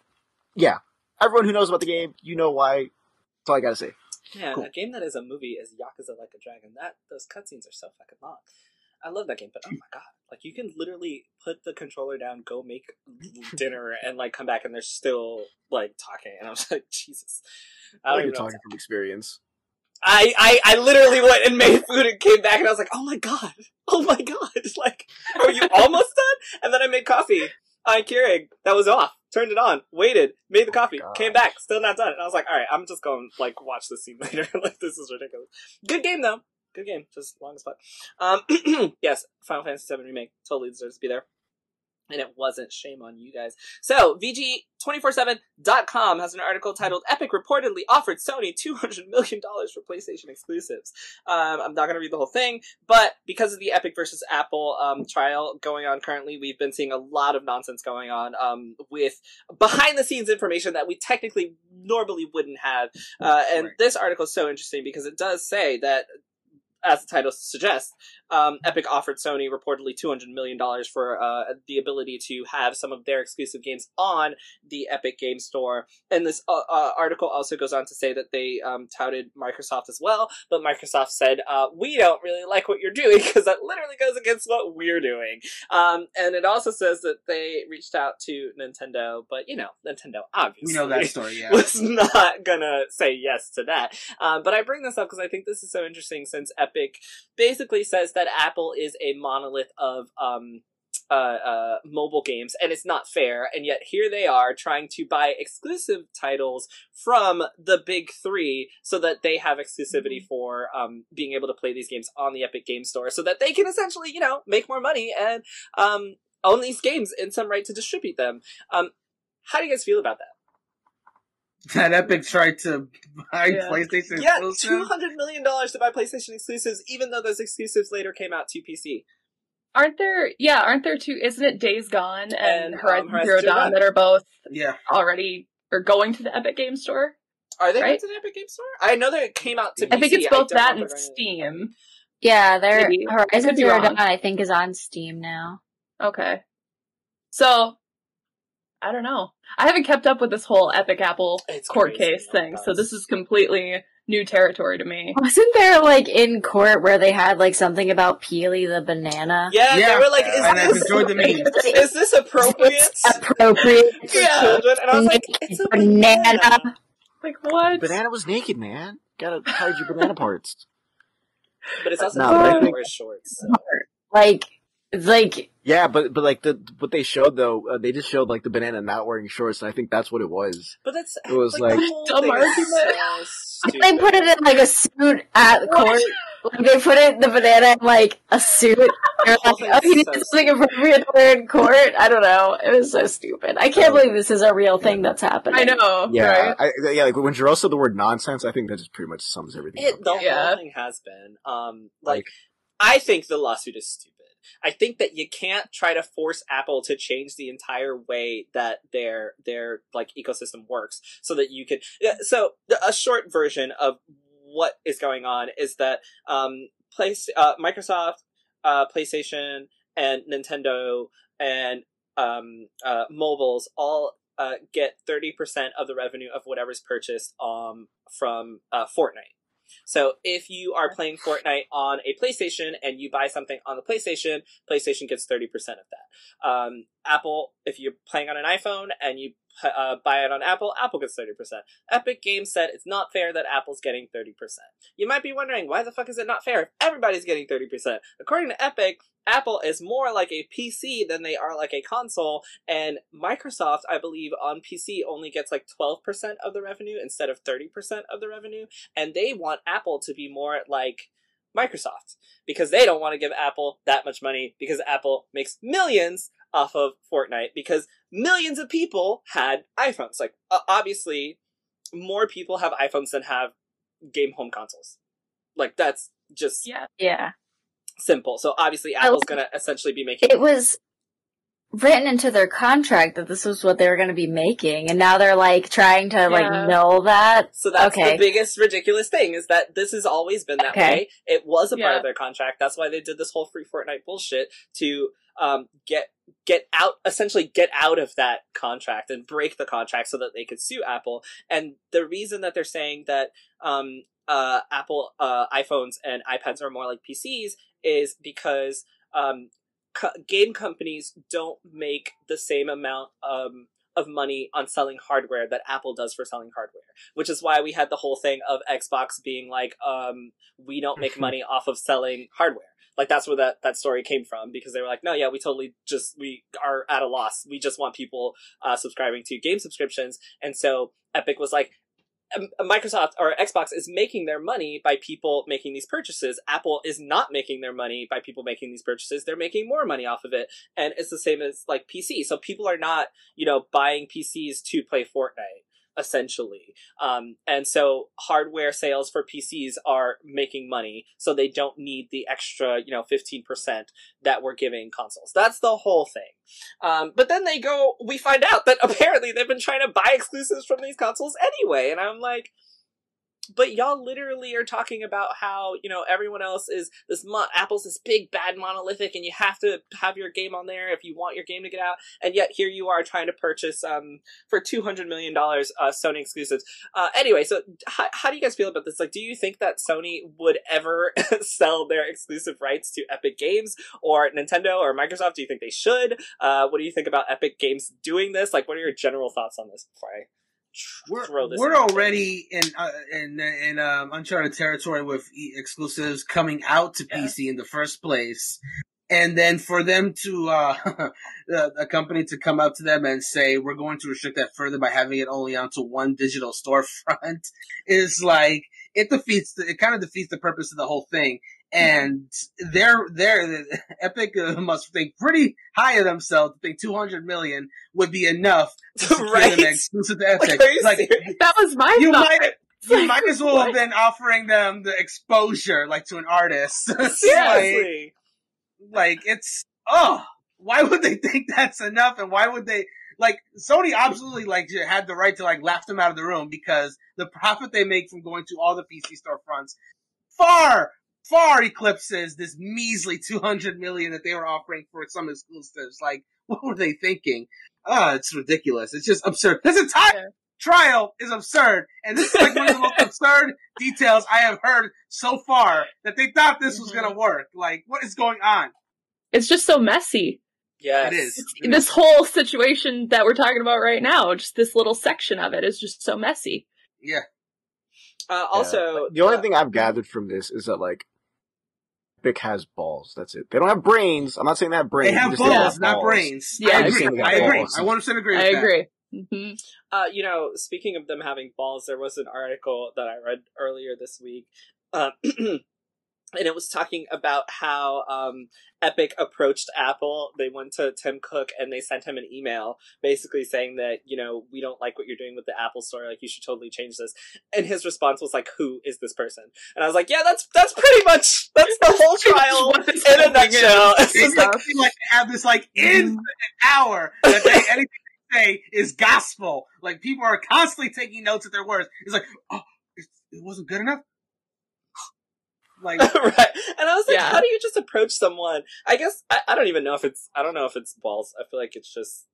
yeah. Everyone who knows about the game, you know why. That's all I gotta say. Yeah, Cool. a game that is a movie is Yakuza Like a Dragon. That those cutscenes are so fucking long. I love that game, but oh my god, like you can literally put the controller down, go make (laughs) dinner, and like come back, and they're still like talking, and I was (laughs) like, Jesus, I I don't like you're talking from experience. I, I, I literally went and made food and came back and I was like, oh my god, (laughs) oh my god, like, are you almost done? And then I made coffee on Keurig that was off, turned it on, waited, made the oh coffee, gosh. came back, still not done. And I was like, alright, I'm just going like watch this scene later. like this is ridiculous. Good game though. Good game. Just long as fuck. Um, (clears throat) yes, Final Fantasy VII Remake totally deserves to be there. And it wasn't. Shame on you guys. So, VG247.com has an article titled Epic reportedly offered Sony $200 million for PlayStation exclusives. Um, I'm not going to read the whole thing, but because of the Epic versus Apple um, trial going on currently, we've been seeing a lot of nonsense going on um, with behind the scenes information that we technically normally wouldn't have. Uh, and Right. this article is so interesting because it does say that as the title suggests, um, Epic offered Sony reportedly $200 million for uh, the ability to have some of their exclusive games on the Epic Game Store. And this uh, uh, article also goes on to say that they um, touted Microsoft as well, but Microsoft said, uh, we don't really like what you're doing because that literally goes against what we're doing. Um, and it also says that they reached out to Nintendo, but you know, Nintendo obviously We know that story, (laughs) yeah. was not gonna say yes to that. Um, but I bring this up because I think this is so interesting since Epic basically says that Apple is a monolith of um, uh, uh, mobile games, and it's not fair. And yet here they are trying to buy exclusive titles from the big three so that they have exclusivity for um, being able to play these games on the Epic Game Store, so that they can essentially, you know, make more money and um, own these games in some right to distribute them. Um, how do you guys feel about that? (laughs) That Epic tried to buy Yeah. PlayStation Yeah, two exclusive. hundred million dollars to buy PlayStation exclusives, even though those exclusives later came out to PC. Aren't there? Yeah, aren't there two? Isn't it Days Gone and, And, um, Horizon Horizon Zero Zero Dawn Dawn. that are both Yeah. already or going to the Epic Game Store? Are they Right? going to the Epic Game Store? I know that it came out to. I think it's both that and if they're going to- Steam. Yeah, they're Maybe. Horizon Zero. Dawn. I think is on Steam now. Okay, so I don't know. I haven't kept up with this whole Epic Apple It's court crazy. case Oh thing, so this is completely new territory to me. Wasn't there like in court where they had like something about Peely the banana? Yeah, Yeah. they were like, "Is And I've this enjoyed the (laughs) meme. is this appropriate?" It's appropriate. for yeah, children. and I was like, "It's a banana. banana." Like what? Banana was naked, man. Gotta hide your banana parts. But it's also No, no, but I think- wears shorts. So. Like, like Yeah, but but like the what they showed though, uh, they just showed like the banana not wearing shorts, and I think that's what it was. But that's It was like, the like- whole Dumb argument. so they put it in like a suit at court. Like they put it the banana in like a suit. (laughs) They're whole like, oh, thing's you need so something appropriate to wear in court. I don't know. It was so stupid. I can't believe this is a real thing that's happening. I know. Yeah, Right? I, yeah. Like when Jarrell said the word nonsense, I think that just pretty much sums everything It, up. the Yeah. whole thing has been. Um, like, Like- I think the lawsuit is stupid. I think that you can't try to force Apple to change the entire way that their their like ecosystem works, so that you could. So a short version of what is going on is that um, place uh, Microsoft, uh, PlayStation, and Nintendo and um, uh, mobiles all uh, get thirty percent of the revenue of whatever's purchased um, from uh, Fortnite. So if you are playing Fortnite on a PlayStation and you buy something on the PlayStation, PlayStation gets 30% of that. Um, Apple, if you're playing on an iPhone and you uh, buy it on Apple, Apple gets 30%. Epic Games said it's not fair that Apple's getting 30%. You might be wondering, why the fuck is it not fair if everybody's getting 30%? According to Epic, Apple is more like a PC than they are like a console, and Microsoft, I believe, on PC only gets like 12% of the revenue instead of 30% of the revenue and they want Apple to be more like Microsoft because they don't want to give Apple that much money because Apple makes millions off of Fortnite because millions of people had iPhones. Like uh, obviously, more people have iPhones than have game home consoles. Like that's just Yeah. Yeah. simple. So obviously, Apple's going to essentially be making It was written into their contract that this was what they were going to be making, and now they're like trying to Yeah. like null that. So that's Okay. the biggest ridiculous thing is that this has always been that Okay. way. It was a part of their contract. That's why they did this whole free Fortnite bullshit to um, get get out, essentially get out of that contract and break the contract so that they could sue Apple. And the reason that they're saying that um, uh, Apple uh, iPhones and iPads are more like PCs is because um, co- game companies don't make the same amount um, of money on selling hardware that Apple does for selling hardware, which is why we had the whole thing of Xbox being like, um, we don't make money off of selling hardware. Like that's where that, that story came from because they were like, no, yeah, we totally just, we are at a loss. We just want people, uh, subscribing to game subscriptions. And so Epic was like, Microsoft or Xbox is making their money by people making these purchases. Apple is not making their money by people making these purchases. They're making more money off of it. And it's the same as like PC. So people are not, you know, buying PCs to play Fortnite essentially. Um, and so hardware sales for PCs are making money, so they don't need the extra, you know, 15% that we're giving consoles. That's the whole thing. Um, but then they go, we find out that (laughs) apparently they've been trying to buy exclusives from these consoles anyway, and I'm like, but y'all literally are talking about how you know everyone else is this mo- apple's this big bad monolithic and you have to have your game on there if you want your game to get out and yet here you are trying to purchase um for 200 million dollars uh sony exclusives. Uh anyway so how, how do you guys feel about this? Like do you think that sony would ever (laughs) sell their exclusive rights to epic games or nintendo or microsoft? Do you think they should? Uh what do you think about epic games doing this? Like what are your general thoughts on this before i we're, we're already in uh, in in um, uncharted territory with e- exclusives coming out to Yeah. PC in the first place, and then for them to uh, (laughs) a a company to come up to them and say we're going to restrict that further by having it only onto one digital (laughs) storefront is like it defeats the, it kind of defeats the purpose of the whole thing. And they're they're (laughs) Epic must think pretty high of themselves to think 200 million would be enough to (laughs) Right. them exclusive to Epic. Like, Like. That was my you thought. might (laughs) you Like, might as well what? have been offering them the exposure like to an artist. like, seriously like it's oh why would they think that's enough and why would they like Sony absolutely like had the right to like laugh them out of the room because the profit they make from going to all the PC storefronts far far eclipses this measly 200 million that they were offering for some exclusives like (laughs) what were they thinking ah it's ridiculous it's just absurd this entire Yeah. trial is absurd and this is like one of the most (laughs) absurd details I have heard so far that they thought this was Mhm. gonna work like what is going on It's just so messy. yes it is This whole situation that we're talking about right now, just this little section of it is just so messy. yeah uh, also Yeah. the only uh, thing I've gathered from this is that like Epic has balls. That's it. They don't have brains. I'm not saying they have brains. They have balls, they have not brains. Yeah, I I agree. agree. I agree. Balls. I 100% agree I with that. agree. hmm Uh, you know, speaking of them having balls, there was an article that I read earlier this week, uh, (clears throat) and it was talking about how um, Epic approached Apple. They went to Tim Cook and they sent him an email, basically saying that you know we don't like what you're doing with the Apple Store. Like you should totally change this. And his response was like, "Who is this person?" And I was like, "Yeah, that's that's pretty much that's the whole trial in a whole is. nutshell." It's just like, like, they like have this like (laughs) infinite hour that they, anything they say is gospel. Like people are constantly taking notes of their words. It's like, oh, it wasn't good enough. Like, (laughs) right. And I was like, Yeah. how do you just approach someone? I guess I, I don't even know if it's I don't know if it's balls. I feel like it's just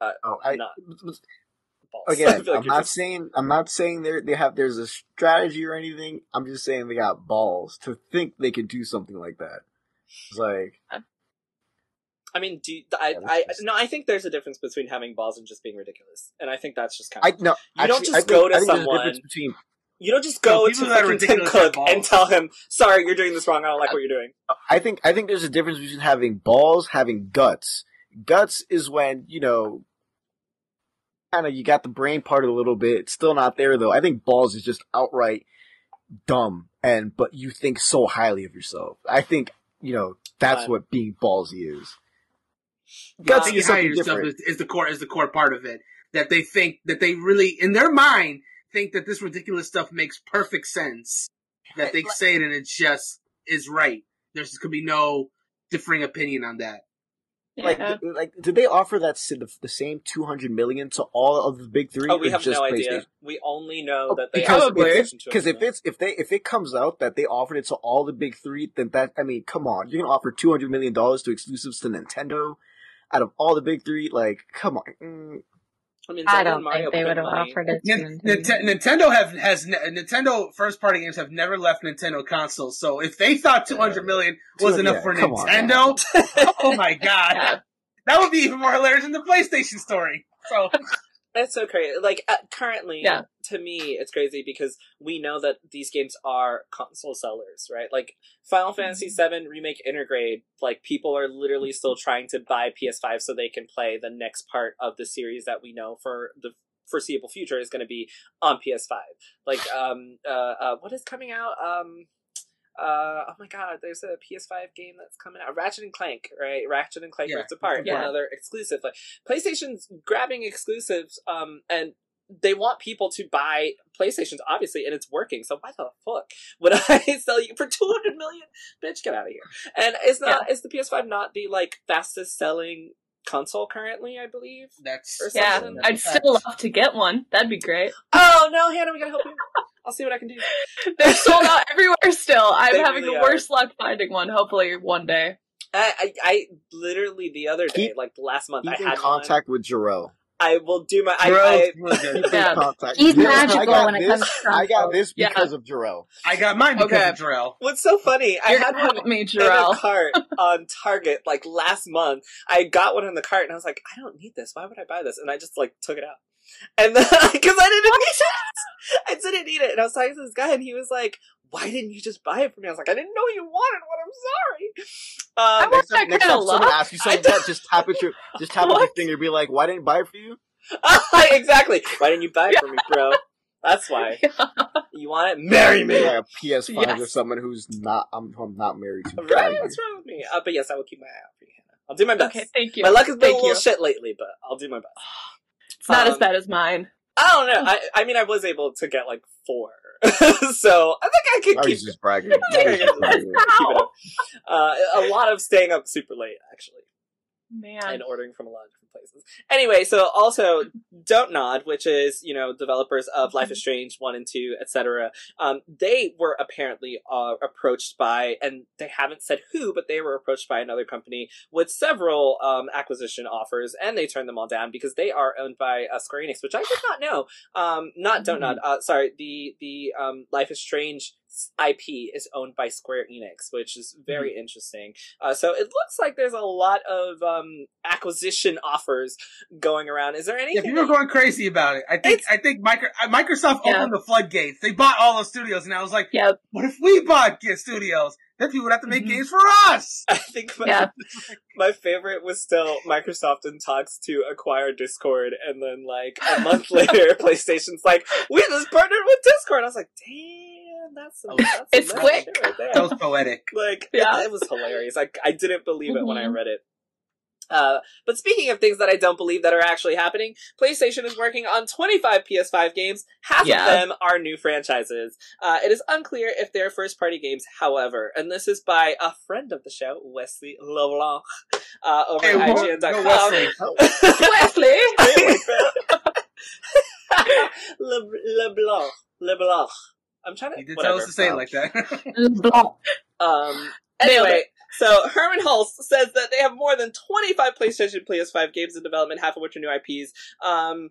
uh, Oh, I, not balls. (laughs) I again, feel like I'm not just- saying I'm not saying they they have there's a strategy or anything. I'm just saying they got balls to think they could do something like that. It's like I mean, do I, I no, I think there's a difference between having balls and just being ridiculous, and I think that's just kind of. I of no. You don't just I think, go to I think there's a someone- difference between you don't just go No, to people that fucking Tim Cook and tell him, "Sorry, you're doing this wrong. I don't like what you're doing." I think I think there's a difference between having balls, having guts. Guts is when you know, kind of you got the brain part a little bit. It's still not there though. I think balls is just outright dumb, and but you think so highly of yourself. I think you know that's Right. what being ballsy is. Guts Gutsy is something yourself different. is, is the core is the core part of it. That they think that they really in their mind think that this ridiculous stuff makes perfect sense. That they say it and it just is right. There's could be no differing opinion on that. Like, Yeah. th- like, did they offer that the, the same two hundred million to all of the big three? Oh, we have just no idea. We only know Oh, that they because offered Probably. PlayStation 2 Because if it's if they if it comes out that they offered it to all the big three, then that I mean, come on, you're gonna offer two hundred million dollars to exclusives to Nintendo out of all the big three? Like, come on. Mm, I mean, I don't Mario think they would have offered it to Nintendo. Nintendo have has Nintendo first party games have never left Nintendo consoles. So if they thought 200 million was Yeah, enough for come on, Nintendo, oh my god, (laughs) Yeah. that would be even more hilarious than the PlayStation story. So It's so crazy. Like uh, currently, Yeah. to me, it's crazy because we know that these games are console sellers, right? Like Final Fantasy VII Remake Intergrade, like people are literally still trying to buy PS5 so they can play the next part of the series that we know for the foreseeable future is going to be on PS5. Like, um, uh, uh, what is coming out? Um, uh, oh my god, there's a PS5 game that's coming out. Ratchet and Clank, right? Ratchet and Clank Yeah, Rift Apart, yeah. another exclusive. Like PlayStation's grabbing exclusives, um, and they want people to buy PlayStations, obviously, and it's working. So why the fuck would (laughs) I sell you for two hundred million? Bitch, get out of here! And is not is the PS5 not the like fastest selling console currently? I believe. that's Or Yeah. I'd still love to get one. That'd be great. Oh no, Hannah, we gotta help you. (laughs) I'll see what I can do. They're sold out everywhere still. I'm They having really the worst luck finding one. Hopefully one day. I, I, I literally the other day, Keep- like last month, Keep I in had contact with Jarrell. One. I will do my. I, Bro, I, it's really good. Keep in Yeah. He's This- magical got when it this- comes to I got consoles. this Yeah. because of Jarrell. I got mine because Okay. of Jarrell. what's so funny? I You're had gonna one help me, in a cart (laughs) on Target like last month. I got one in the cart and I was like, I don't need this. Why would I buy this? And I just like took it out. And because (laughs) I didn't need it, I didn't need it. And I was talking to this guy and he was like, "Why didn't you just buy it for me?" I was like, "I didn't know you wanted one. I'm sorry." I Um, want Next time, next time someone asks you something just tap at your just tap at your finger be like, "Why didn't I buy it for you?" (laughs) (laughs) exactly. Why didn't you buy it for me, bro? That's why. (laughs) You want it? Marry me. Yeah, PS5 or someone who's not I'm, who I'm not married to. Right? What's wrong with me? Uh, but yes, I will keep my eye out for you, Hannah. I'll do my best. Okay, thank you. My luck has been Thank a little you. shit lately, but I'll do my best. It's not as Um, bad as mine. I don't know. I, I mean, I was able to get like four, (laughs) so I think I could I keep, just bragging. I (laughs) I think I just bragging. keep it up. Uh, a lot of staying up super late, actually, Man. and ordering from a lot of different places. Anyway, so also Don't Nod, which is you know developers of Life is Strange one and two, etc. Um, they were apparently uh, approached by, and they haven't said who, but they were approached by another company with several um, acquisition offers, and they turned them all down because they are owned by uh, Square Enix, which I did not know. Um, not Don't Nod. Uh, sorry, the the um, Life is Strange IP is owned by Square Enix, which is very interesting. Uh, so it looks like there's a lot of um, acquisition (laughs) offers going around. Is there Yeah, anything? people are going crazy about it. I think It's- I think micro, uh, Microsoft Yeah. opened the floodgates. They bought all those studios, and I was like, Yep. what if we bought get studios? Then people would have to make Mhm. games for us. (laughs) I think my, Yeah. (laughs) my favorite was still Microsoft and talks to acquire Discord, and then like a month (laughs) later, PlayStation's like, "We just partnered with Discord." I was like, "Damn, that's some, that's some It's quick. right. That was poetic. like Yeah. it, it was hilarious. I I didn't believe it when I Mhm. read it. Uh, but speaking of things that I don't believe that are actually happening, PlayStation is working on 25 PS5 games. Half Yeah. of them are new franchises. Uh, it is unclear if they're first party games, however, and this is by a friend of the show, Wesley LeBlanc, uh, over Hey, at? IGN.com. No, Wesley. (laughs) Wesley! Le, LeBlanc. LeBlanc. I'm trying to. He did whatever. tell us to say it like that. Blanc. Um. Anyway, so Hermen Hulst says that they have more than 25 PlayStation PS5 games in development, half of which are new IPs. Um.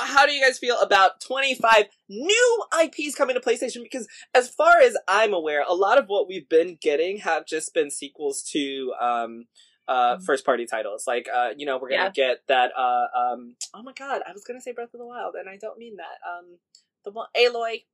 How do you guys feel about 25 new IPs coming to PlayStation? Because as far as I'm aware, a lot of what we've been getting have just been sequels to um uh Mhm. first party titles. Like uh you know, we're going to get that uh um oh my god, I was going to say Breath of the Wild and I don't mean that. Um the one Aloy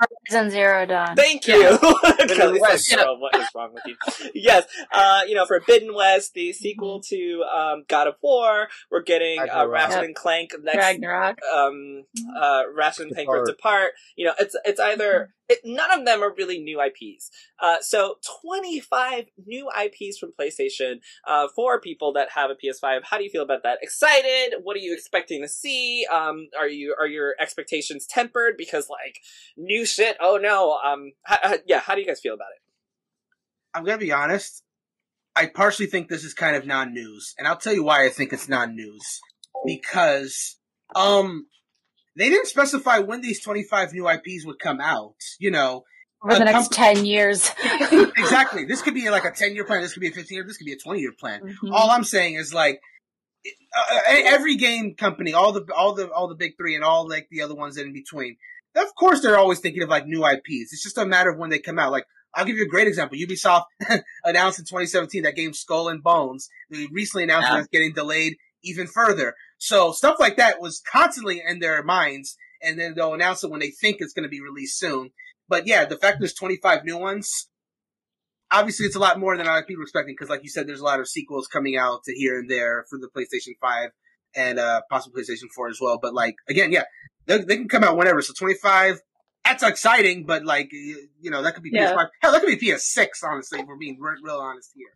Horizon Zero Dawn. Thank you. Forbidden Kelly West. "Girl, what is wrong with you? (laughs) yes, uh, you know, Forbidden West, the sequel to um, God of War. We're getting uh, Ratchet Yep. and Clank next. Ragnarok. Um, uh, Ratchet and Clank Depart. Rift Apart. You know, it's it's either it, none of them are really new IPs. Uh, so twenty five new IPs from PlayStation uh, for people that have a PS5. How do you feel about that? Excited? What are you expecting to see? Um, are you are your expectations tempered because like new shit? Oh no. Um, h- h- yeah. How do you guys feel about it? I'm gonna be honest. I partially think this is kind of non-news, and I'll tell you why I think it's non-news. Because, um, they didn't specify when these 25 new IPs would come out. You know, Over the next comp- 10 years. (laughs) exactly. (laughs) This could be like a 10-year plan. This could be a 15-year. This could be a 20-year plan. Mhm. All I'm saying is like uh, every game company, all the all the all the big three, and all like the other ones in between. Of course, they're always thinking of like new IPs. It's just a matter of when they come out. Like I'll give you a great example. Ubisoft (laughs) announced in 2017 that game Skull and Bones. They recently announced Yeah. that it's getting delayed even further. So stuff like that was constantly in their minds, and then they'll announce it when they think it's going to be released soon. But yeah, the fact there's 25 new ones, obviously it's a lot more than of people were expecting because, like you said, there's a lot of sequels coming out to here and there for the PlayStation 5 and uh, possible PlayStation 4 as well. But like again, yeah, they, they can come out whenever. So 25, that's exciting, but like you know that could be Yeah. PS5. Hell, that could be PS6. Honestly, if we're being re- real honest here.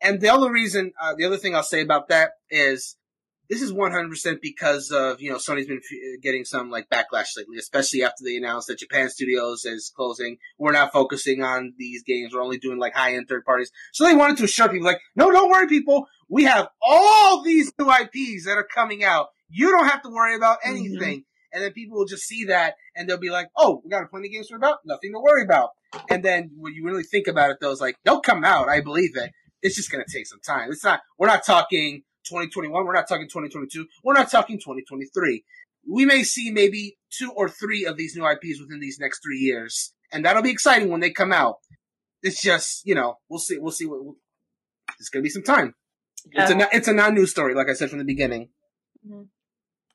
And the other reason, uh, the other thing I'll say about that is this is 100% because of, you know, Sony's been f- getting some like backlash lately, especially after they announced that Japan Studios is closing. We're not focusing on these games. We're only doing like high end third parties. So they wanted to assure people like, no, don't worry people. We have all these new IPs that are coming out. You don't have to worry about mm-hmm. anything. And then people will just see that and they'll be like, oh, we got plenty of games to worry about. Nothing to worry about. And then when you really think about it, though, it's like, they'll come out. I believe it. It's just going to take some time. It's not, we're not talking 2021. We're not talking 2022. We're not talking 2023. We may see maybe two or three of these new IPs within these next three years. And that'll be exciting when they come out. It's just, you know, we'll see, we'll see what, we'll, it's going to be some time. It's a, it's a non news story, like I said from the beginning. Mm-hmm.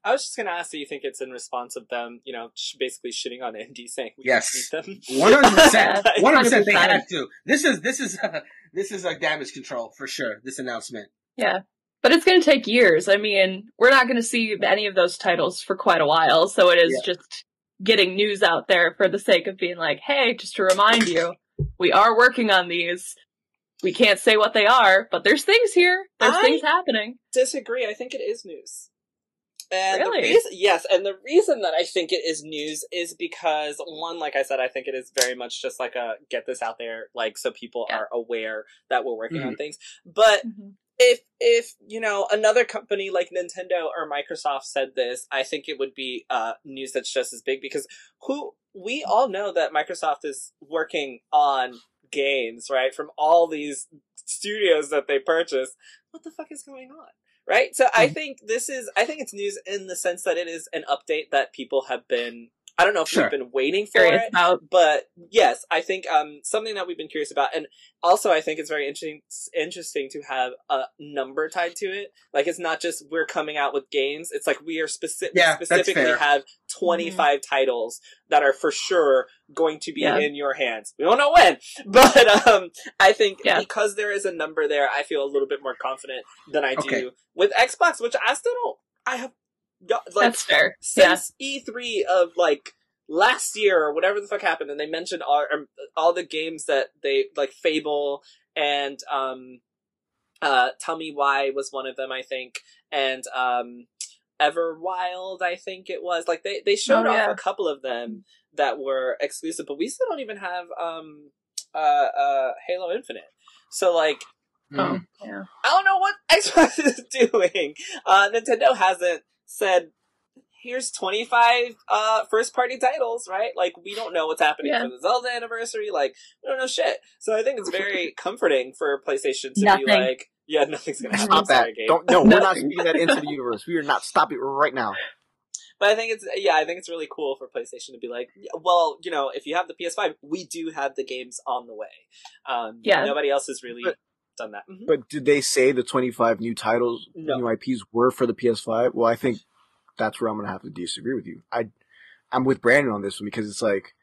I was just gonna ask, do you think it's in response of them, you know, sh- basically shitting on indie, saying we Yes. need them? One hundred percent. (laughs) One hundred percent. They 100%. had to. This is this is (laughs) this is a damage control for sure. This announcement. Yeah. But it's going to take years. I mean, we're not going to see any of those titles for quite a while, so it is just getting news out there for the sake of being like, hey, just to remind you, we are working on these. We can't say what they are, but there's things here. There's I- things happening. disagree. I think it is news. And Really? the reason, yes, and the reason that I think it is news is because one, like I said, I think it is very much just like a get this out there, like so people Yeah. are aware that we're working on things. But Mm-hmm. If if you know another company like Nintendo or Microsoft said this, I think it would be uh, news that's just as big because who we all know that Microsoft is working on games, right? From all these studios that they purchase. What the fuck is going on? Right? So I think this is I think it's news in the sense that it is an update that people have been I don't know if Sure. we've been waiting for Curious it about. but yes, I think um something that we've been curious about, and also I think it's very interesting interesting to have a number tied to it. Like it's not just we're coming out with games; it's like we are specific Yeah, that's specifically fair. have twenty five titles that are for sure going to be Yeah. in your hands. We don't know when, (laughs) but um I think Yeah. because there is a number there, I feel a little bit more confident than I do Okay. with Xbox, which I still don't. I have got like That's fair. Yeah. since E3 of like last year or whatever the fuck happened, and they mentioned all um, all the games that they like Fable and um uh Tell Me Why was one of them, I think, and um Everwild, I think it was. Like they they showed Oh, off yeah. a couple of them that were exclusive, but we still don't even have um uh uh Halo Infinite. So like Oh, yeah. I don't know what Xbox (laughs) is doing. Uh, Nintendo hasn't said, here's 25 uh, first party titles, right? Like, we don't know what's happening Yeah. for the Zelda anniversary. Like, we don't know shit. So I think it's very (laughs) comforting for PlayStation to Nothing. be like, yeah, nothing's gonna happen. Stop that. Don't, no, we're not (laughs) speaking that into the universe. We are not. Stop it right now. But I think it's, yeah, I think it's really cool for PlayStation to be like, well, you know, if you have the PS5, we do have the games on the way. Um, Yeah. Nobody else is really But- done that. Mhm. But did they say the 25 new titles, No. new IPs were for the PS5? Well, I think that's where I'm going to have to disagree with you. I, I'm with Brandon on this one because it's like,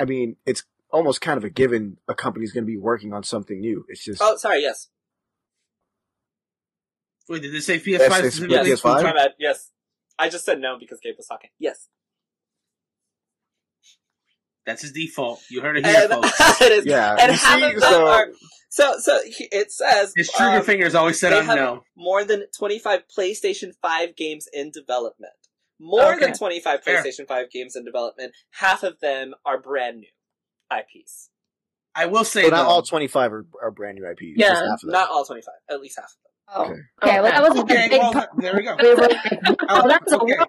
I mean, it's almost kind of a given a company's going to be working on something new. It's just, Oh, sorry, yes. Wait, did they say PS5 Yes, specifically? PS5. Yes. I just said no because Gabe was talking. Yes. That's his default. You heard it here, And, folks. (laughs) it is. yeah. And You half see, of them so- are. So, so it says His trigger um, finger is always set they on have- no. more than 25 PlayStation 5 games in development. More than 25 PlayStation 5 games in development. Half of them are brand new IPs. I will say Well, not though, all 25 are, are brand new IPs. Yeah. just half of them. Not all 25. At least half of them. Oh. Okay. Okay, well, that was okay, a big well, part. there we go. We were like, oh, that's a (laughs) lot.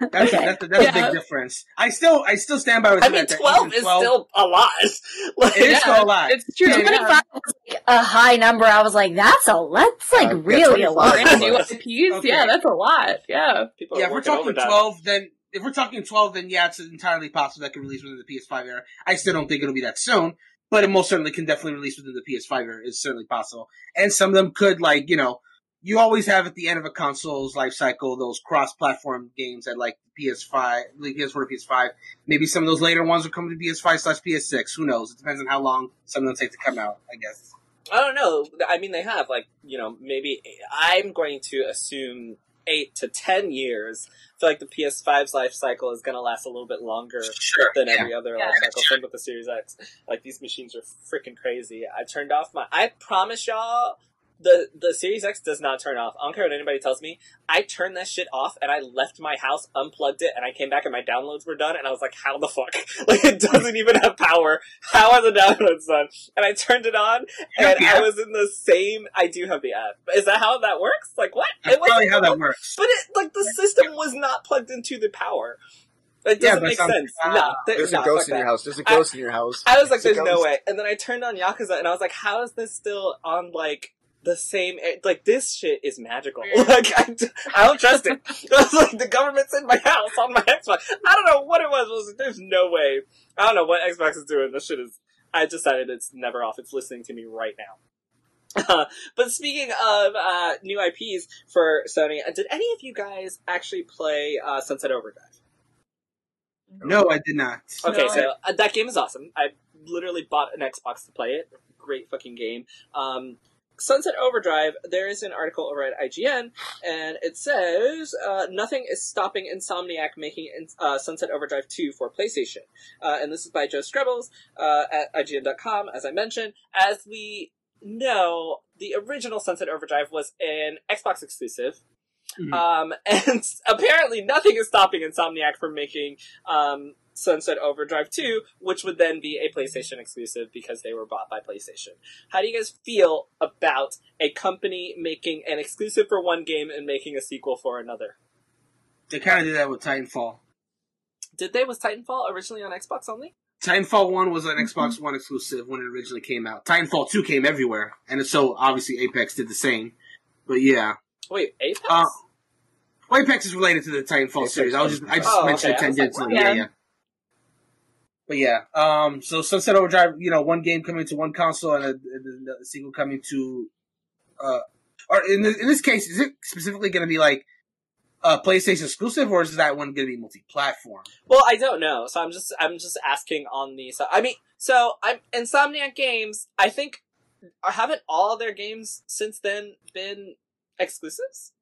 That's, Okay. that's, that's a big difference. I still, I still stand by. what I said mean, that 12 even is still a lot. (laughs) Like, It is Yeah, still a lot. It's true. Yeah. 25 was like a high number. I was like, that's a, that's like Uh, yeah, really a lot. Brand new Yes. IPs, Okay. yeah, that's a lot. Yeah. people Yeah, if we're talking twelve, then if we're talking twelve, then yeah, it's entirely possible that can release within the PS5 era. I still don't think it'll be that soon, but it most certainly can definitely release within the PS5 era. It's certainly possible, and some of them could like you know you always have at the end of a console's life cycle those cross-platform games that like PS5, like PS4 PS5. Maybe some of those later ones will come to PS5 slash PS6. Who knows? It depends on how long some of them take to come out. I guess. I don't know. I mean, they have like you know maybe I'm going to assume eight to ten years. I feel like the PS5's life cycle is going to last a little bit longer Sure. than yeah. every other Yeah. life cycle. Same with the Series X. Like these machines are freaking crazy. I turned off my. I promise y'all. The the Series X does not turn off. I don't care what anybody tells me. I turned that shit off and I left my house, unplugged it, and I came back and my downloads were done. And I was like, "How the fuck? (laughs) Like it doesn't even have power. How are the downloads done?" And I turned it on, and I was in the same. I do have the app. Is that how that works? Like what? That's It probably how that works. but it like the system was not plugged into the power. It doesn't but make sense. ah, no, th- There's no, a ghost in your house. There's a ghost in your house. I was like, There's "There's no way," and then I turned on Yakuza, and I was like, "How is this still on like the same? Like this shit is magical. (laughs) like I, d- I don't trust it. (laughs) I was like, the government's in my house on my Xbox. I don't know what it was. I was like, There's no way. I don't know what Xbox is doing. This shit is. I decided it's never off. It's listening to me right now. Uh, (laughs) but speaking of uh, new IPs for Sony, uh, did any of you guys actually play uh, Sunset Overdrive? No, I did not. Okay, No, so uh, that game is awesome. I literally bought an Xbox to play it. Great fucking game. Um, Sunset Overdrive, there is an article over at IGN, and it says uh, nothing is stopping Insomniac making uh, Sunset Overdrive 2 for PlayStation. Uh, and this is by Joe Skrebels uh, at IGN.com, as I mentioned. As we know, the original Sunset Overdrive was an Xbox exclusive. Mhm. Um, (laughs) and apparently nothing is stopping Insomniac from making um, Sunset Overdrive 2, which would then be a PlayStation exclusive because they were bought by PlayStation. How do you guys feel about a company making an exclusive for one game and making a sequel for another? They kind of did that with Titanfall. Did they? Was Titanfall originally on Xbox only? Titanfall 1 was an Xbox One exclusive when it originally came out. Titanfall 2 came everywhere, and so obviously Apex did the same. But yeah. Wait, Apex? Uh, Well, Apex is related to the Titanfall Apex series. I was just I just Oh, mentioned okay. it I was like, tangentially. what? yeah, yeah. But yeah, um, so Sunset Overdrive, you know, one game coming to one console and a, and a sequel coming to, uh, or in this, in this case, is it specifically going to be like a PlayStation exclusive, or is that one going to be multi-platform? Well, I don't know, so I'm just I'm just asking on the. So, I mean, so I'm Insomniac Games. I think haven't all their games since then been exclusives?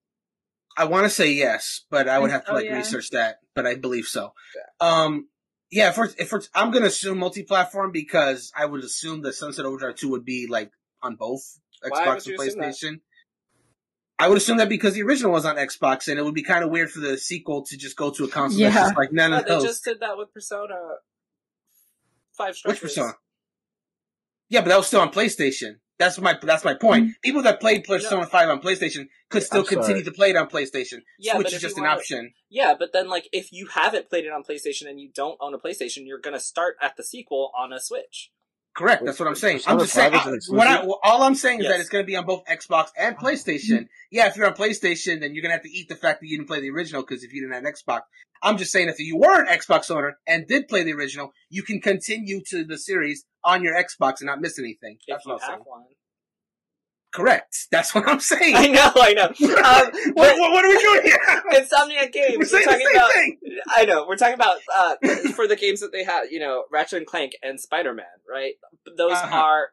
I want to say yes, but I would have to Oh, like yeah. research that. But I believe so. Um, yeah, if we're, if we're, I'm gonna assume multi-platform because I would assume that Sunset Overdrive Two would be like on both Xbox and? PlayStation. I would assume that because the original was on Xbox, and it would be kind of weird for the sequel to just go to a console that's Yeah. just like none But of they those. just did that with Persona Five Strikers. Which Strikers. Persona? Yeah, but that was still on PlayStation. That's my that's my point. Mm-hmm. People that played Persona Five on PlayStation could still I'm sorry. continue to play it on PlayStation. Yeah, Switch is just an wanna- option. Yeah, but then like if you haven't played it on PlayStation and you don't own a PlayStation, you're gonna start at the sequel on a Switch. Correct. That's what I'm saying. I'm just saying. 5 What I, exclusive? all I'm saying is Yes. that it's going to be on both Xbox and uh-huh. PlayStation. Yeah, if you're on PlayStation, then you're going to have to eat the fact that you didn't play the original because if you didn't have Xbox, I'm just saying if you were an Xbox owner and did play the original, you can continue to the series on your Xbox and not miss anything. If That's you what I'm have saying. one. Correct. That's what I'm saying. (laughs) I know, I know. (laughs) Um, what, what, what are we doing here? (laughs) Insomniac Games. We're We're, talking same about. thing. I know. We're talking about uh, for the games that they have. You know, Ratchet and Clank and Spider Man. Right. Those Uh-huh. are,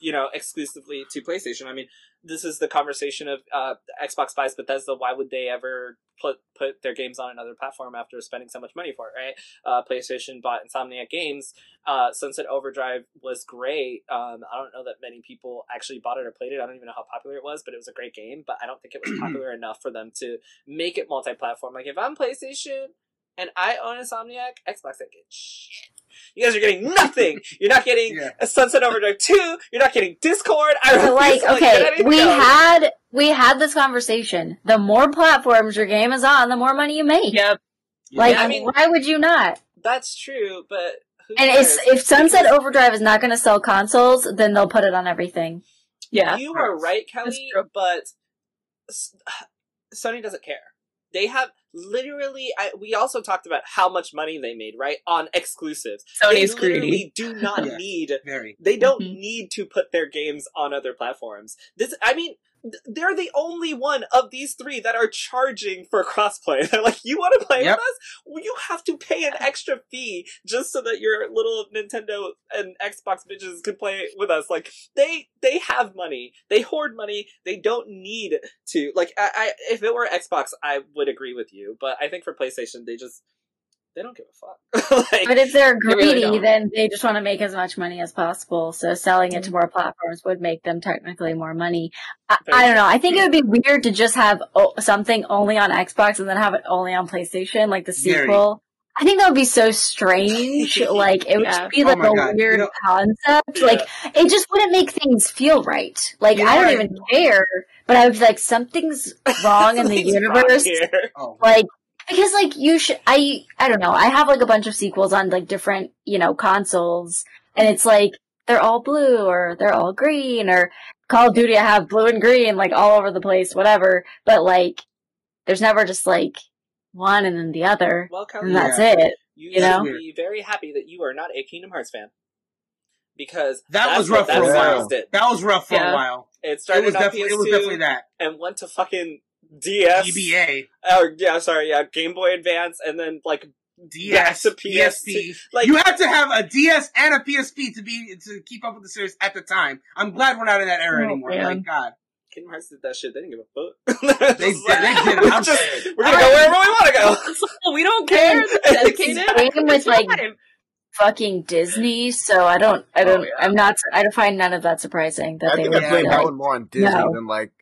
you know, exclusively to PlayStation. I mean, this is the conversation of uh, Xbox buys Bethesda. Why would they ever put put their games on another platform after spending so much money for it? Right. Uh, PlayStation bought Insomniac Games. Uh, Sunset Overdrive was great. Um, I don't know that many people actually bought it or played it. I don't even know how popular it was, but it was a great game. But I don't think it was (clears throat) popular enough for them to make it multi-platform. Like if I'm PlayStation and I own Insomniac, Xbox ain't getting shit. You guys are getting nothing. You're not getting Yeah. a Sunset Overdrive 2. You're not getting Discord. I But like, refuse okay, we else. had we had this conversation. The more platforms your game is on, the more money you make. Yep. Like, Yeah, I mean- why would you not? That's true, but who And cares? if Sunset Because Overdrive is not going to sell consoles, then they'll put it on everything. Yeah. You are right, Kelly, but (sighs) Sony doesn't care. They have literally. I, we also talked about how much money they made, right, on exclusives. Sony's they literally greedy. do (laughs) not Yeah. need. Very. They don't Mhm. need to put their games on other platforms. This, I mean, they're the only one of these three that are charging for crossplay. (laughs) They're like, you want to play Yep. with us? Well, you have to pay an (laughs) extra fee just so that your little Nintendo and Xbox bitches can play with us. Like they they have money, they hoard money. They don't need to. Like I, I if it were Xbox, I would agree with you. But I think for PlayStation, they just they don't give a fuck. (laughs) like, But if they're They really greedy, then they just want to make as much money as possible. So selling it to mm-hmm. more platforms would make them technically more money. I, I don't know. I think it would be weird to just have o- something only on Xbox and then have it only on PlayStation, like the Very. sequel. I think that would be so strange. (laughs) like it would Yeah. just be Oh like my a God. weird You know- concept. Yeah. Like it just wouldn't make things feel right. Like You're I don't right. even care, but I would be like something's wrong in the (laughs) universe. Oh, like because like you should i i don't know i have like a bunch of sequels on like different you know consoles and it's like they're all blue or they're all green or call of duty i have blue and green like all over the place whatever but like there's never just like one and then the other Well, Kelly, and that's Yeah. it you, you know? should be very happy that you are not a Kingdom Hearts fan. Because that that's was rough that for a while. series. That was rough for Yeah. a while. It It started was on definitely PS2 it was definitely that. and went to fucking DS. GBA, Or oh, yeah, sorry, yeah, Game Boy Advance, and then like DS, Back to PSP. like you had to have a DS and a PSP to be to keep up with the series at the time. I'm glad we're not in that era Oh, anymore. man. Like God, Kingdom Hearts did that shit. They didn't give a fuck. (laughs) They Just did- they did it. We're, I'm just, we're gonna go wherever we want to go. (laughs) we don't care. It's dedicated. Same with, like, fucking disney so i don't i oh, don't Oh, yeah. i'm not i don't find none of that surprising that I they think I played do that that. one more on Disney No. than like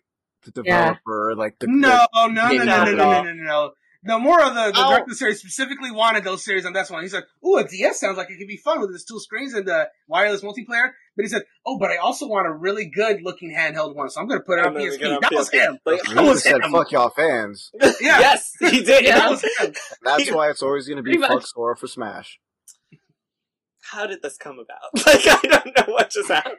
the Yeah. like the no, no, no, no, no, no, no, no, no, no, no. No more of the, the Oh. director series specifically wanted those series on this one. He said, "Ooh, a DS sounds like it could be fun with its two screens and the wireless multiplayer." But he said, "Oh, but I also want a really good looking handheld one, so I'm going to put it on I'm PSP." on That was PSP. him. Like, That was just said, him. "Fuck y'all fans." (laughs) Yeah, Yes, he did. Yeah. that (laughs) was him. That's (laughs) why it's always going to be fuck much. Sora for Smash. How did this come about? Like, I don't know what just happened.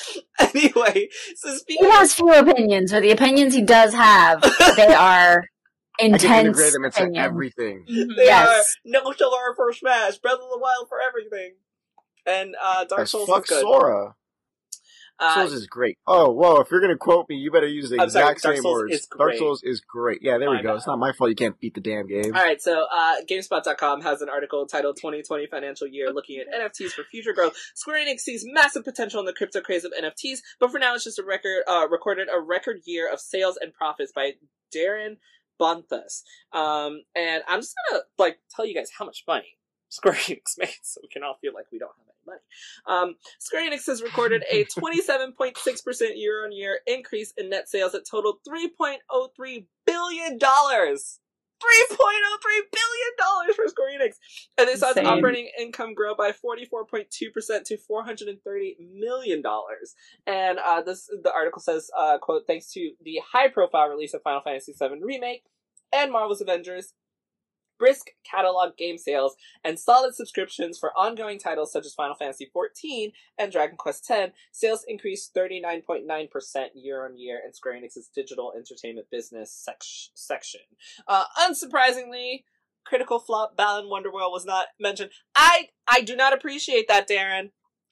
(laughs) Anyway, so speaking he has few opinions or the opinions he does have they (laughs) are I can intense integrate them into opinions. everything. They Yes. are no Sora for Smash, Breath of the Wild for everything, and uh, Dark As Souls fuck is good. Sora. Uh, Souls is great. Oh, whoa! If you're gonna quote me, you better use the I'm exact Dark same Souls words. Dark. Souls is great. Yeah, there we go. It's not my fault you can't beat the damn game. all right, so uh, GameSpot.com has an article titled "2020 Financial Year: Looking at NFTs for Future Growth." Square Enix sees massive potential in the crypto craze of NFTs, but for now, it's just a record uh, recorded a record year of sales and profits by Darryn Bonthuys. Um, and I'm just gonna like tell you guys how much money Square (laughs) Enix made, so we can all feel like we don't have any money. Um, Square Enix has recorded a (laughs) 27.6% year-on-year increase in net sales that totaled 3.03 billion dollars. $3.03 billion for Square Enix. And they saw its operating income grow by 44.2% to $430 million. And uh, this the article says, uh, quote, thanks to the high profile release of Final Fantasy VII Remake and Marvel's Avengers, brisk catalog game sales, and solid subscriptions for ongoing titles such as Final Fantasy XIV and Dragon Quest X, sales increased 39.9% year on year in Square Enix's digital entertainment business sec- section. Uh, unsurprisingly, critical flop Balan Wonderworld was not mentioned. I I do not appreciate that, Darryn.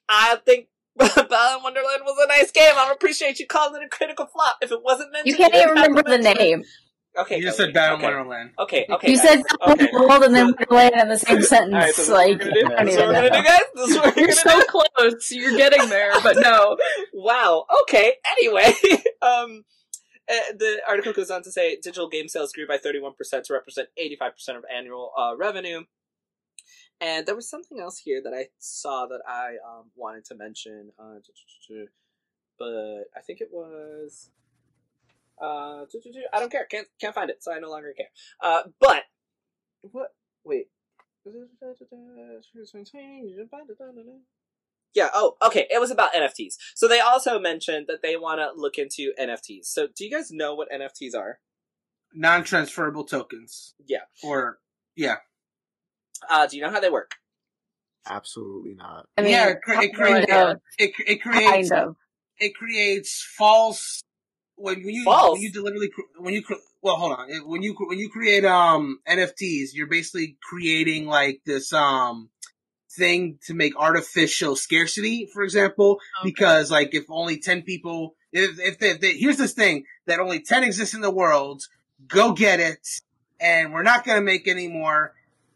I think (laughs) Balan Wonderland was a nice game. I appreciate you calling it a critical flop. If it wasn't mentioned, you can't even remember the name. it. Name Okay, You just said Battle okay. Wonderland. Okay, okay. you guys. said okay. world and then wonderland in the same (laughs) sentence Alright, so this is what like do. I don't This what even we're gonna do, know. guys. This is what we're You're gonna so close. You're getting there, but no. (laughs) Wow. Okay. Anyway, (laughs) um, uh, the article goes on to say digital game sales grew by 31% to represent 85% of annual uh, revenue. And there was something else here that I saw that I um, wanted to mention, uh, but I think it was. Uh, I don't care. Can't can't find it, so I no longer care. Uh, but what? Wait. Yeah, oh, okay. It was about NFTs. So they also mentioned that they want to look into NFTs. So do you guys know what NFTs are? Non-transferable tokens. Yeah. Or yeah. Uh, do you know how they work? Absolutely not. I mean, yeah, it, cre- it, kind creates, it, it creates kind of. it creates false when you False? when you deliberately cr- when you well hold on when you when you create um NFTs you're basically creating like this um thing to make artificial scarcity for example Okay. because like if only 10 people If, if, they, if they, here's this thing that only 10 exists in the world, go get it, and we're not going to make any more,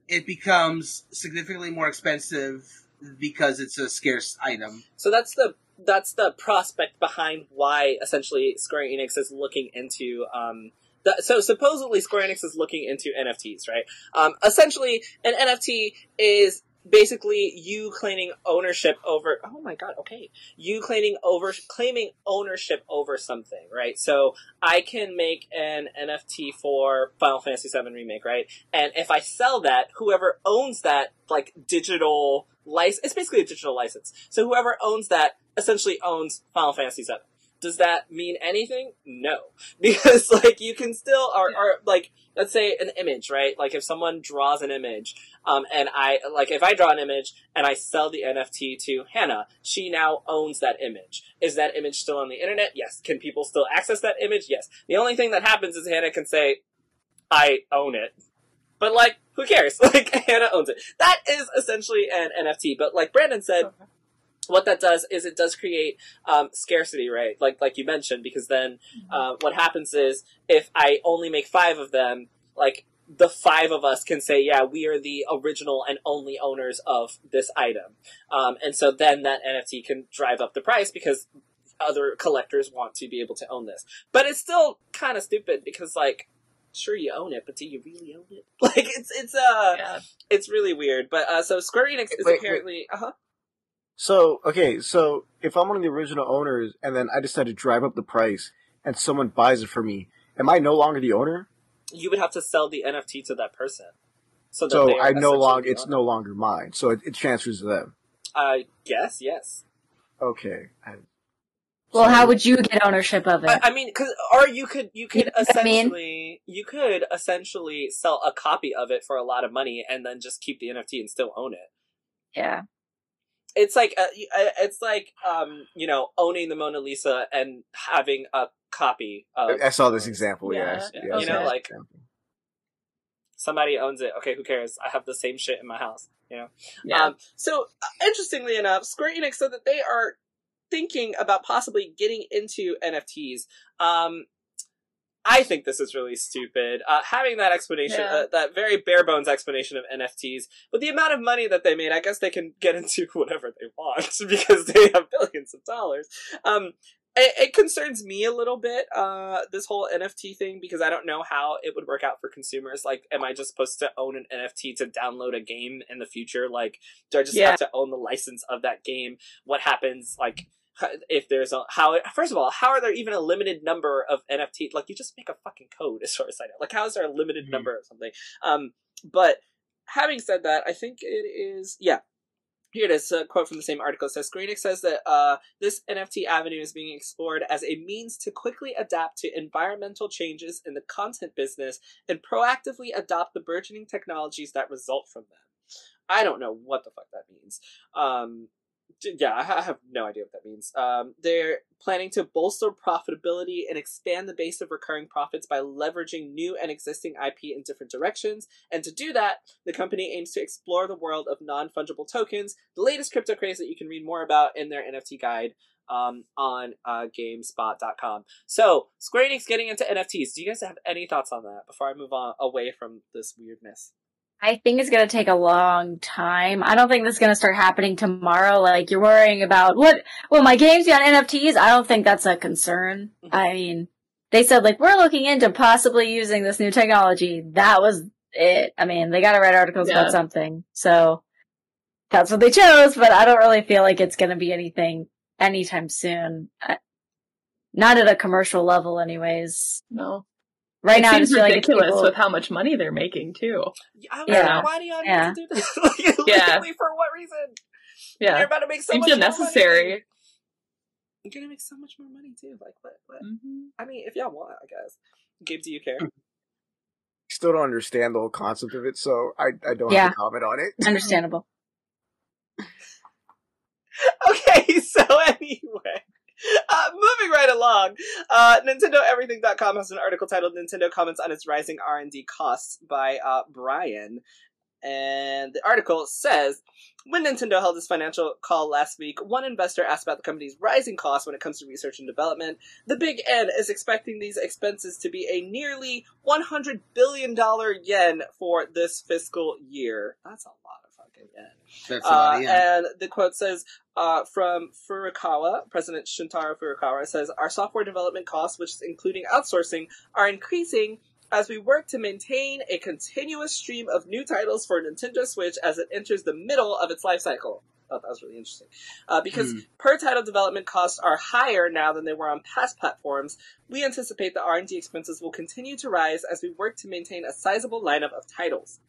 it becomes significantly more expensive because it's a scarce item. So that's the that's the prospect behind why essentially Square Enix is looking into um the, so supposedly Square Enix is looking into NFTs, right? Um essentially an NFT is basically you claiming ownership over oh my god okay. You claiming over claiming ownership over something right? So i can make an nft for final fantasy 7 remake right? And if i sell that whoever owns that like digital license it's basically a digital license. So whoever owns that essentially owns final fantasy 7 does that mean anything? No, (laughs) because like you can still or, or like let's say an image, right? Like if someone draws an image, um, and I like if I draw an image and I sell the NFT to Hannah, she now owns that image. Is that image still on the internet? Yes. Can people still access that image? Yes. The only thing that happens is Hannah can say, "I own it," but like who cares? (laughs) Like Hannah owns it. That is essentially an NFT. But like Brandon said. Okay what that does is it does create um, scarcity, right? Like like you mentioned, because then uh, what happens is if I only make five of them, like the five of us can say, yeah, we are the original and only owners of this item, um, and so then that NFT can drive up the price because other collectors want to be able to own this. But it's still kind of stupid because like. Sure, you own it, but do you really own it? (laughs) Like it's it's uh Yeah. it's really weird. But uh, so Square Enix is Wait, wait. apparently uh huh. So okay, so if I'm one of the original owners and then I decide to drive up the price and someone buys it for me, am I no longer the owner? you would have to sell the NFT to that person. So, that So I no essentially longer it's no longer mine. So it, it transfers to them. Uh, I guess yes. Okay. I, Well, so- how would you get ownership of it? I, I mean, cause, or you could you could You know what I mean? essentially you could essentially sell a copy of it for a lot of money and then just keep the NFT and still own it. yeah. It's like uh, y- uh, it's like um you know owning the Mona Lisa and having a copy of I saw this example. Yeah, yes. yeah, Yeah, you saw know, this like- example. somebody owns it. Okay, who cares? I have the same shit in my house. You know. Yeah. Um, so, uh, interestingly enough, Square Enix said that they are thinking about possibly getting into NFTs. Um, I think this is really stupid. Uh, having that explanation, Yeah. uh, that very bare bones explanation of NFTs, with the amount of money that they made, I guess they can get into (laughs) whatever they want (laughs) because they have billions of dollars. Um, it, it concerns me a little bit, uh, this whole NFT thing, because I don't know how it would work out for consumers. Like, am I just supposed to own an NFT to download a game in the future? Like, do I just Yeah. have to own the license of that game? What happens, like, if there's a, how, first of all, how are there even a limited number of NFT? Like, you just make a fucking code as far as I know. Like, how is there a limited Mhm. number of something? Um, but having said that, I think it is, yeah. Here it is, a quote from the same article. It says Square Enix says that uh, this NFT avenue is being explored as a means to quickly adapt to environmental changes in the content business and proactively adopt the burgeoning technologies that result from them. I don't know what the fuck that means. Um, yeah, I have no idea what that means. Um, they're planning to bolster profitability and expand the base of recurring profits by leveraging new and existing IP in different directions. And to do that, the company aims to explore the world of non fungible tokens, the latest crypto craze that you can read more about in their NFT guide um, on uh, GameSpot.com. So, Square Enix getting into NFTs. Do you guys have any thoughts on that before I move on away from this weirdness? I think it's gonna take a long time. I don't think this is gonna start happening tomorrow. Like you're worrying about what? Well, my game's got NFTs. I don't think that's a concern. Mhm. I mean, they said like we're looking into possibly using this new technology. That was it. I mean, they got to write articles Yeah. about something, so that's what they chose. But I don't really feel like it's gonna be anything anytime soon. I, not at a commercial level, anyways. no. Right it now, I seems just feel like ridiculous people- with how much money they're making too. I don't Yeah. know. Why do y'all need Yeah. to do this? (laughs) like, (laughs) Yeah. for what reason? Yeah. You're about to make so Seems much more unnecessary. money. You're gonna make so much more money too. Like what? What? Mhm. I mean, if y'all want, I guess. Gabe, do you care? (laughs) Still don't understand the whole concept of it, so I I don't Yeah. have to comment on it. Understandable. okay, so anyway. (laughs) Uh, moving right along, uh, NintendoEverything.com has an article titled "Nintendo Comments on Its Rising R&D Costs" by uh, Brian, and the article says when Nintendo held its financial call last week, one investor asked about the company's rising costs when it comes to research and development. The Big N is expecting these expenses to be a nearly $100 billion yen for this fiscal year. That's a lot of. That's a lot, Uh, yeah. and the quote says uh, from Furukawa, President Shintaro Furukawa says, Our software development costs, which is including outsourcing, are increasing as we work to maintain a continuous stream of new titles for Nintendo Switch as it enters the middle of its life cycle. Oh, that was really interesting. Uh, because Hmm. per title development costs are higher now than they were on past platforms, we anticipate the R&D expenses will continue to rise as we work to maintain a sizable lineup of titles.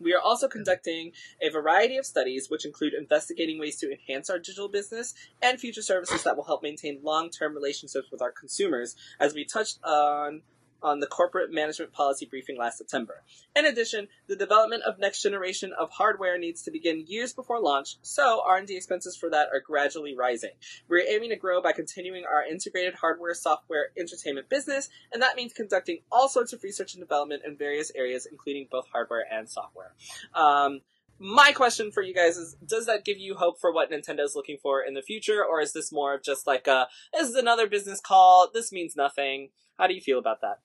We are also conducting a variety of studies, which include investigating ways to enhance our digital business and future services that will help maintain long-term relationships with our consumers, as we touched on on the corporate management policy briefing last September. In addition, the development of next generation of hardware needs to begin years before launch, so R&D expenses for that are gradually rising. We're aiming to grow by continuing our integrated hardware, software, entertainment business, and that means conducting all sorts of research and development in various areas, including both hardware and software. Um, my question for you guys is does that give you hope for what nintendo's looking for in the future or is this more of just like a this is another business call this means nothing how do you feel about that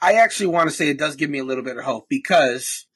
I actually want to say it does give me a little bit of hope because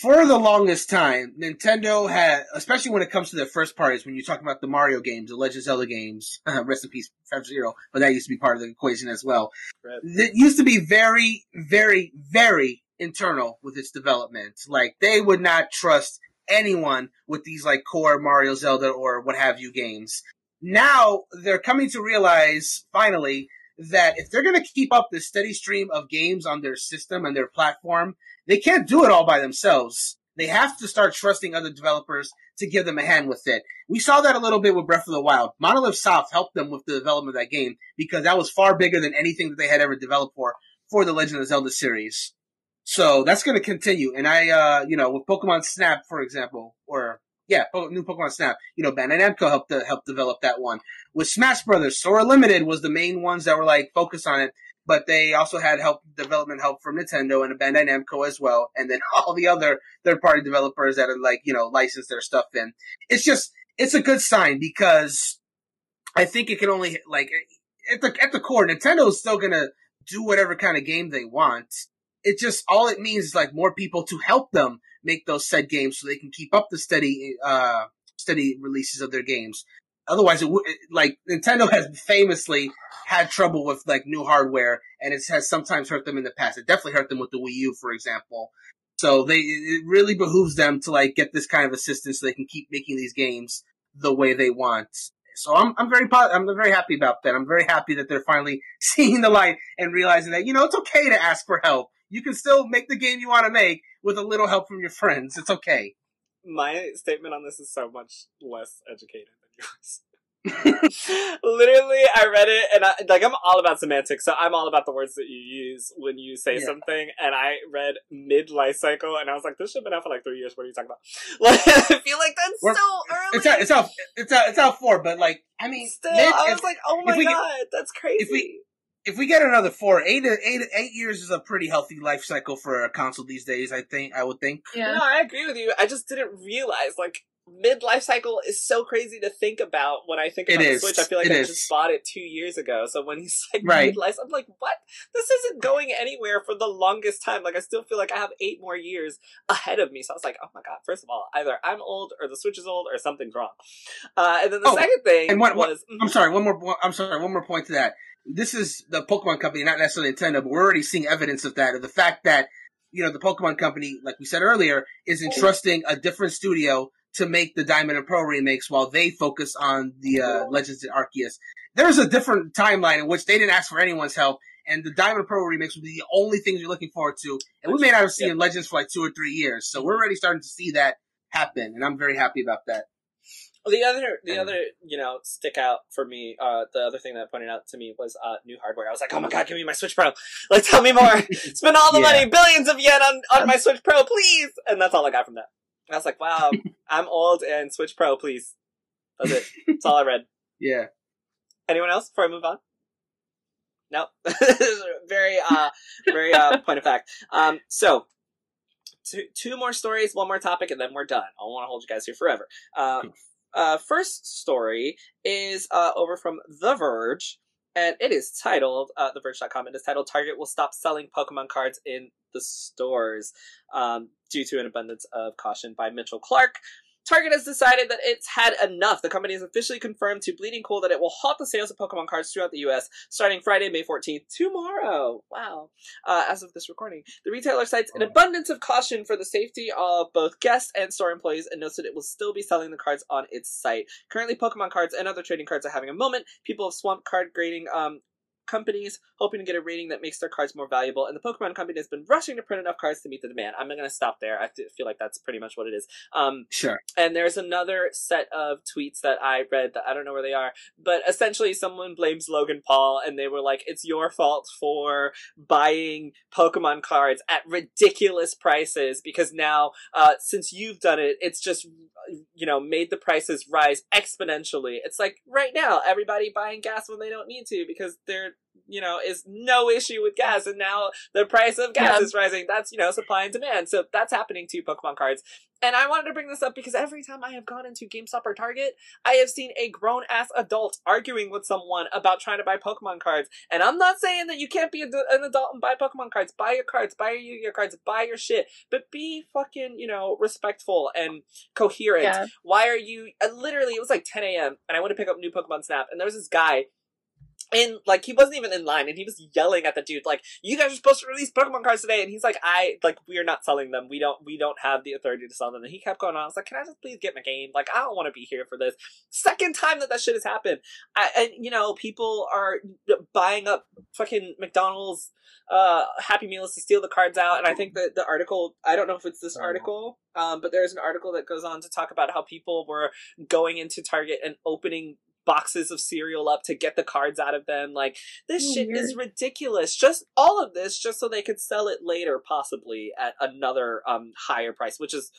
for the longest time, Nintendo had, especially when it comes to their first parties, when you're talking about the Mario games, the Legend of Zelda games, (laughs) rest in peace, F Zero, but that used to be part of the equation as well. Right. It used to be very, very, very internal with its development. Like they would not trust anyone with these like core Mario, Zelda, or what have you games. Now they're coming to realize finally that if they're going to keep up this steady stream of games on their system and their platform, they can't do it all by themselves. They have to start trusting other developers to give them a hand with it. We saw that a little bit with Breath of the Wild. Monolith Soft helped them with the development of that game because that was far bigger than anything that they had ever developed for for the Legend of Zelda series. So that's going to continue. And I, uh, you know, with Pokemon Snap, for example, or yeah, new Pokemon Snap, you know, Bandai Namco helped to help develop that one. With Smash Brothers, Sora Limited was the main ones that were like focused on it, but they also had help development help from Nintendo and Bandai Namco as well, and then (laughs) all the other third party developers that are like you know licensed their stuff in. It's just it's a good sign because I think it can only like eh, at the at the core, Nintendo is still gonna do whatever kind of game they want. It just all it means is like more people to help them make those said games so they can keep up the steady uh steady releases of their games. Otherwise, it would like Nintendo has famously had trouble with like new hardware, and it has sometimes hurt them in the past. It definitely hurt them with the Wii U, for example. So they it really behooves them to like get this kind of assistance so they can keep making these games the way they want. So I'm I'm very I'm very happy about that. I'm very happy that they're finally (laughs) seeing the light and realizing that you know it's okay to ask for help. You can still make the game you want to make with a little help from your friends. It's okay. my statement on this is so much less educated than yours (laughs) Literally, I read it and I, like I'm all about semantics, so I'm all about the words that you use when you say Yeah. something. And I read mid life cycle, and I was like, "This should have been out for like three years." What are you talking about? (laughs) Like, I feel like that's We're- so early. It's out it's out it's out it's out for, but like I mean, Still, maybe I if- was like, "Oh my we god, that's crazy." we- if we get another four, eight, eight, eight years is a pretty healthy life cycle for a console these days. I think. I would think. Yeah. No, I agree with you. I just didn't realize like mid life cycle is so crazy to think about when I think about is. the Switch. I feel like It I is. just bought it two years ago. So when he's (laughs) like Right. mid life, I'm like, what? This isn't going anywhere for the longest time. Like I still feel like I have eight more years ahead of me. So I was like, oh my god. First of all, either I'm old or the Switch is old or something's wrong. Uh, and then the Oh, second thing and what- what- was I'm sorry. One more. I'm sorry. One more point to that. This is the Pokemon Company, not necessarily Nintendo, but we're already seeing evidence of that. Of the fact that you know the Pokemon Company, like we said earlier, is entrusting a different studio to make the Diamond and Pearl remakes, while they focus on the uh, Legends of Arceus. There's a different timeline in which they didn't ask for anyone's help, and the Diamond and Pearl remakes will be the only things you're looking forward to. And we may not have seen Yeah. Legends for like two or three years, so we're already starting to see that happen, and I'm very happy about that. The other, the And- other, you know, stick out for me. Uh, the other thing that pointed out to me was uh, new hardware. I was like, oh my god, give me my Switch Pro! Like, tell me more. (laughs) Spend all the Yeah. money, billions of yen on on my Switch Pro, please. And that's all I got from that. I was like, wow, (laughs) I'm old and Switch Pro, please. That's it. That's all I read. (laughs) Yeah. Anyone else before I move on? No. very, uh, very uh, point of fact. Um, so two, two more stories, one more topic, and then we're done. I don't want to hold you guys here forever. Uh, uh, first story is uh, over from The Verge, and it is titled, uh, TheVerge.com, it is titled Target will stop selling Pokemon cards in the stores um, due to an abundance of caution by Mitchell Clark. Target has decided that it's had enough. The company has officially confirmed to Bleeding Cool that it will halt the sales of Pokemon cards throughout the U.S. starting Friday, May 14th, tomorrow. Wow. Uh, as of this recording, the retailer cites an abundance of caution for the safety of both guests and store employees and notes that it will still be selling the cards on its site. Currently, Pokemon cards and other trading cards are having a moment. People have swamped card grading um, companies hoping to get a rating that makes their cards more valuable, and the Pokemon company has been rushing to print enough cards to meet the demand. I'm going to stop there. I feel like that's pretty much what it is. Um, Sure. and there's another set of tweets that I read that I don't know where they are, but essentially someone blames Logan Paul and they were like, it's your fault for buying Pokemon cards at ridiculous prices because now, uh, since you've done it, it's just, you know, made the prices rise exponentially. It's like right now, everybody buying gas when they don't need to because there, you know, is no issue with gas and now the price of gas Yeah. is rising. That's, you know, supply and demand. So that's happening to Pokemon cards. And I wanted to bring this up because every time I have gone into GameStop or Target, I have seen a grown ass adult arguing with someone about trying to buy Pokemon cards. And I'm not saying that you can't be an adult and buy Pokemon cards. Buy your cards, buy your Yu-Gi-Oh cards, buy your shit. But be fucking, you know, respectful and coherent. Yeah. Why are you? Uh, literally, it was like 10 a.m. and I went to pick up new Pokemon Snap, and there was this guy. And like he wasn't even in line, and he was yelling at the dude like, "You guys are supposed to release Pokemon cards today," and he's like, "I like we are not selling them. We don't we don't have the authority to sell them." And he kept going on. I was like, "Can I just please get my game? Like I don't want to be here for this second time that that shit has happened." I, and you know, people are buying up fucking McDonald's uh Happy Meals to steal the cards out, and I think that the article I don't know if it's this article, um, but there's an article that goes on to talk about how people were going into Target and opening boxes of cereal up to get the cards out of them. Like this Oh, shit is ridiculous. Just all of this just so they could sell it later, possibly at another um higher price, which is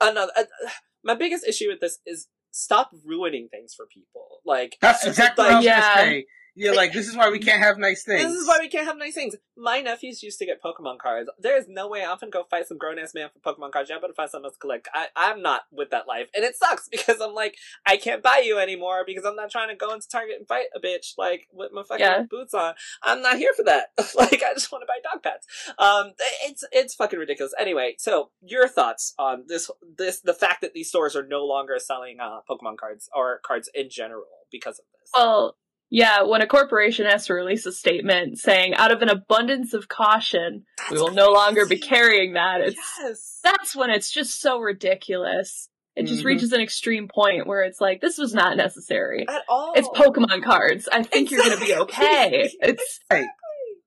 another. Uh, (sighs) my biggest issue with this is stop ruining things for people. Like That's it's exactly what I was Yeah. gonna say. Yeah, like this is why we can't have nice things. This is why we can't have nice things. My nephews used to get Pokemon cards. There is no way I'm gonna go fight some grown ass man for Pokemon cards. I'm gonna find something else to collect. I, I'm not with that life. And it sucks because I'm like, I can't buy you anymore because I'm not trying to go into Target and fight a bitch, like, with my fucking Yeah. boots on. I'm not here for that. (laughs) like, I just want to buy dog pets. Um, it's, it's fucking ridiculous. Anyway, so your thoughts on this, this, the fact that these stores are no longer selling, uh, Pokemon cards or cards in general because of this. Well, yeah, when a corporation has to release a statement saying, out of an abundance of caution, we That's will no longer be carrying that, it's yes. that's when it's just so ridiculous. It just Mhm. reaches an extreme point where it's like, this was not necessary. At all. It's Pokemon cards. I think you're gonna be okay. (laughs) It's Hey.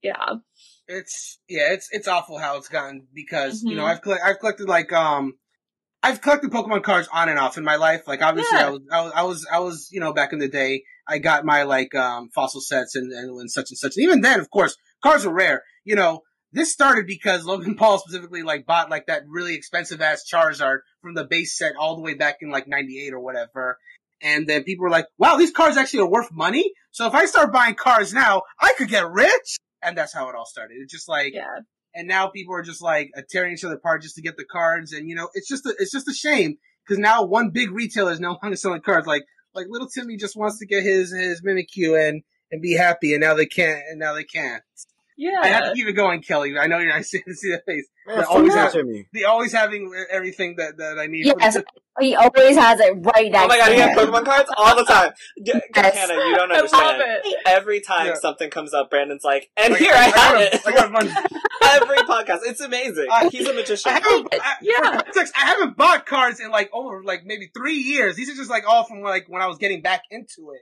yeah. it's yeah, it's it's awful how it's gotten because you know Mhm. I've colle- I've collected like um I've collected Pokemon cards on and off in my life. Like obviously Yeah. I was I was I was I was you know back in the day I got my like um fossil sets and and when such and such. And even then, of course, cars were rare. You know, this started because (laughs) Logan Paul specifically like bought like that really expensive ass Charizard from the base set all the way back in like '98 or whatever. And then people were like, "Wow, these cars actually are worth money. So if I start buying cars now, I could get rich." And that's how it all started. It's just like Yeah. and now people are just like uh, tearing each other apart just to get the cards and you know it's just a, it's just a shame because now one big retailer is no (laughs) longer selling cards like like little timmy just wants to get his his mimikyu and and be happy and now they can't and now they can't Yeah. i have to keep it going kelly i know you're not (laughs) see, see the face Man, They're always have- me. the always having everything that that i need Yes, he always has it right next Oh my god, to he has him. Pokemon cards all the time. D- (laughs) Yes. Hannah, you don't I love understand. it. Every time Yeah. something comes up, Brandon's like, and Like, here I, got have a- it. I got a bunch. (laughs) Every podcast. It's amazing. I- He's a magician. I haven't, I, Yeah. context, I haven't bought cards in like over like maybe three years. These are just like all from like when I was getting back into it.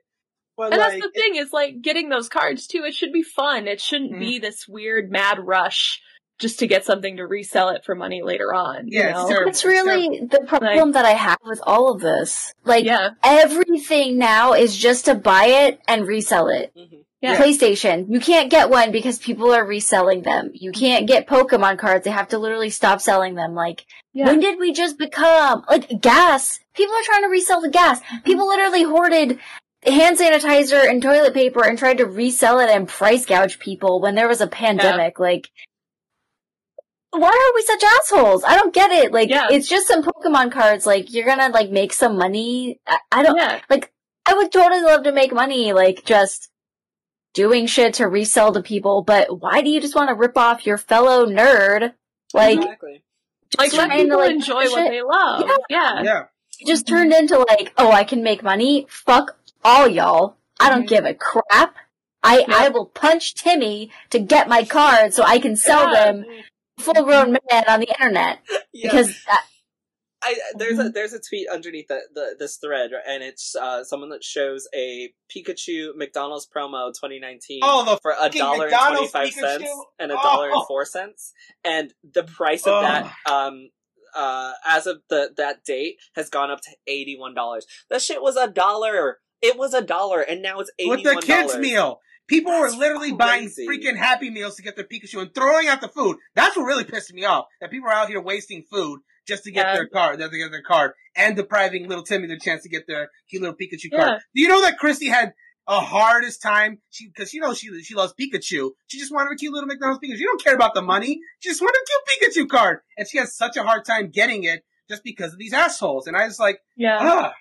But And like, that's the thing is like getting those cards too. It should be fun. It shouldn't Mhm. be this weird mad rush just to get something to resell it for money later on. Yeah, you it's terrible. That's really the problem that I have with all of this. Like, Yeah. everything now is just to buy it and resell it. Mhm. Yeah. PlayStation, you can't get one because people are reselling them. You can't get Pokemon cards. They have to literally stop selling them. Like, Yeah. when did we just become, like, gas? People are trying to resell the gas. People literally hoarded hand sanitizer and toilet paper and tried to resell it and price gouge people when there was a pandemic. Like, why are we such assholes? I don't get it. Like, Yeah. it's just some Pokemon cards. Like, you're gonna like make some money. I, I don't Yeah. like. I would totally love to make money, like just doing shit to resell to people. But why do you just want to rip off your fellow nerd? Like, exactly. Like just let trying to, like, enjoy what it. they love. Yeah. Yeah. it just turned mm-hmm. into like, oh, I can make money. Fuck all y'all. I don't Mhm. give a crap. I Yeah. I will punch Timmy to get my cards so I can sell Yeah. them full grown man on the internet (laughs) Yeah. because uh, I, there's Mm-hmm. a there's a tweet underneath the, the this thread, and it's uh, someone that shows a Pikachu McDonald's promo 2019 Oh, the for a fucking dollar and McDonald's 25 cents and a dollar and Oh. four cents, and the price of Oh. that um uh as of the that date has gone up to eighty one dollars. That shit was a dollar. It was a dollar, and now it's eighty with the kids meal. People That's were literally buying freaking Happy Meals to get their Pikachu and throwing out the food. That's what really pissed me off. That people are out here wasting food just to get Yeah. their card, to get their card, and depriving little Timmy the chance to get their cute little Pikachu Yeah. card. Do you know that Christy had a hardest time? She because you know she she loves Pikachu. She just wanted a cute little McDonald's Pikachu. She don't care about the money. She just wanted a cute Pikachu card, and she has such a hard time getting it just because of these assholes. And I was like, Yeah. ah,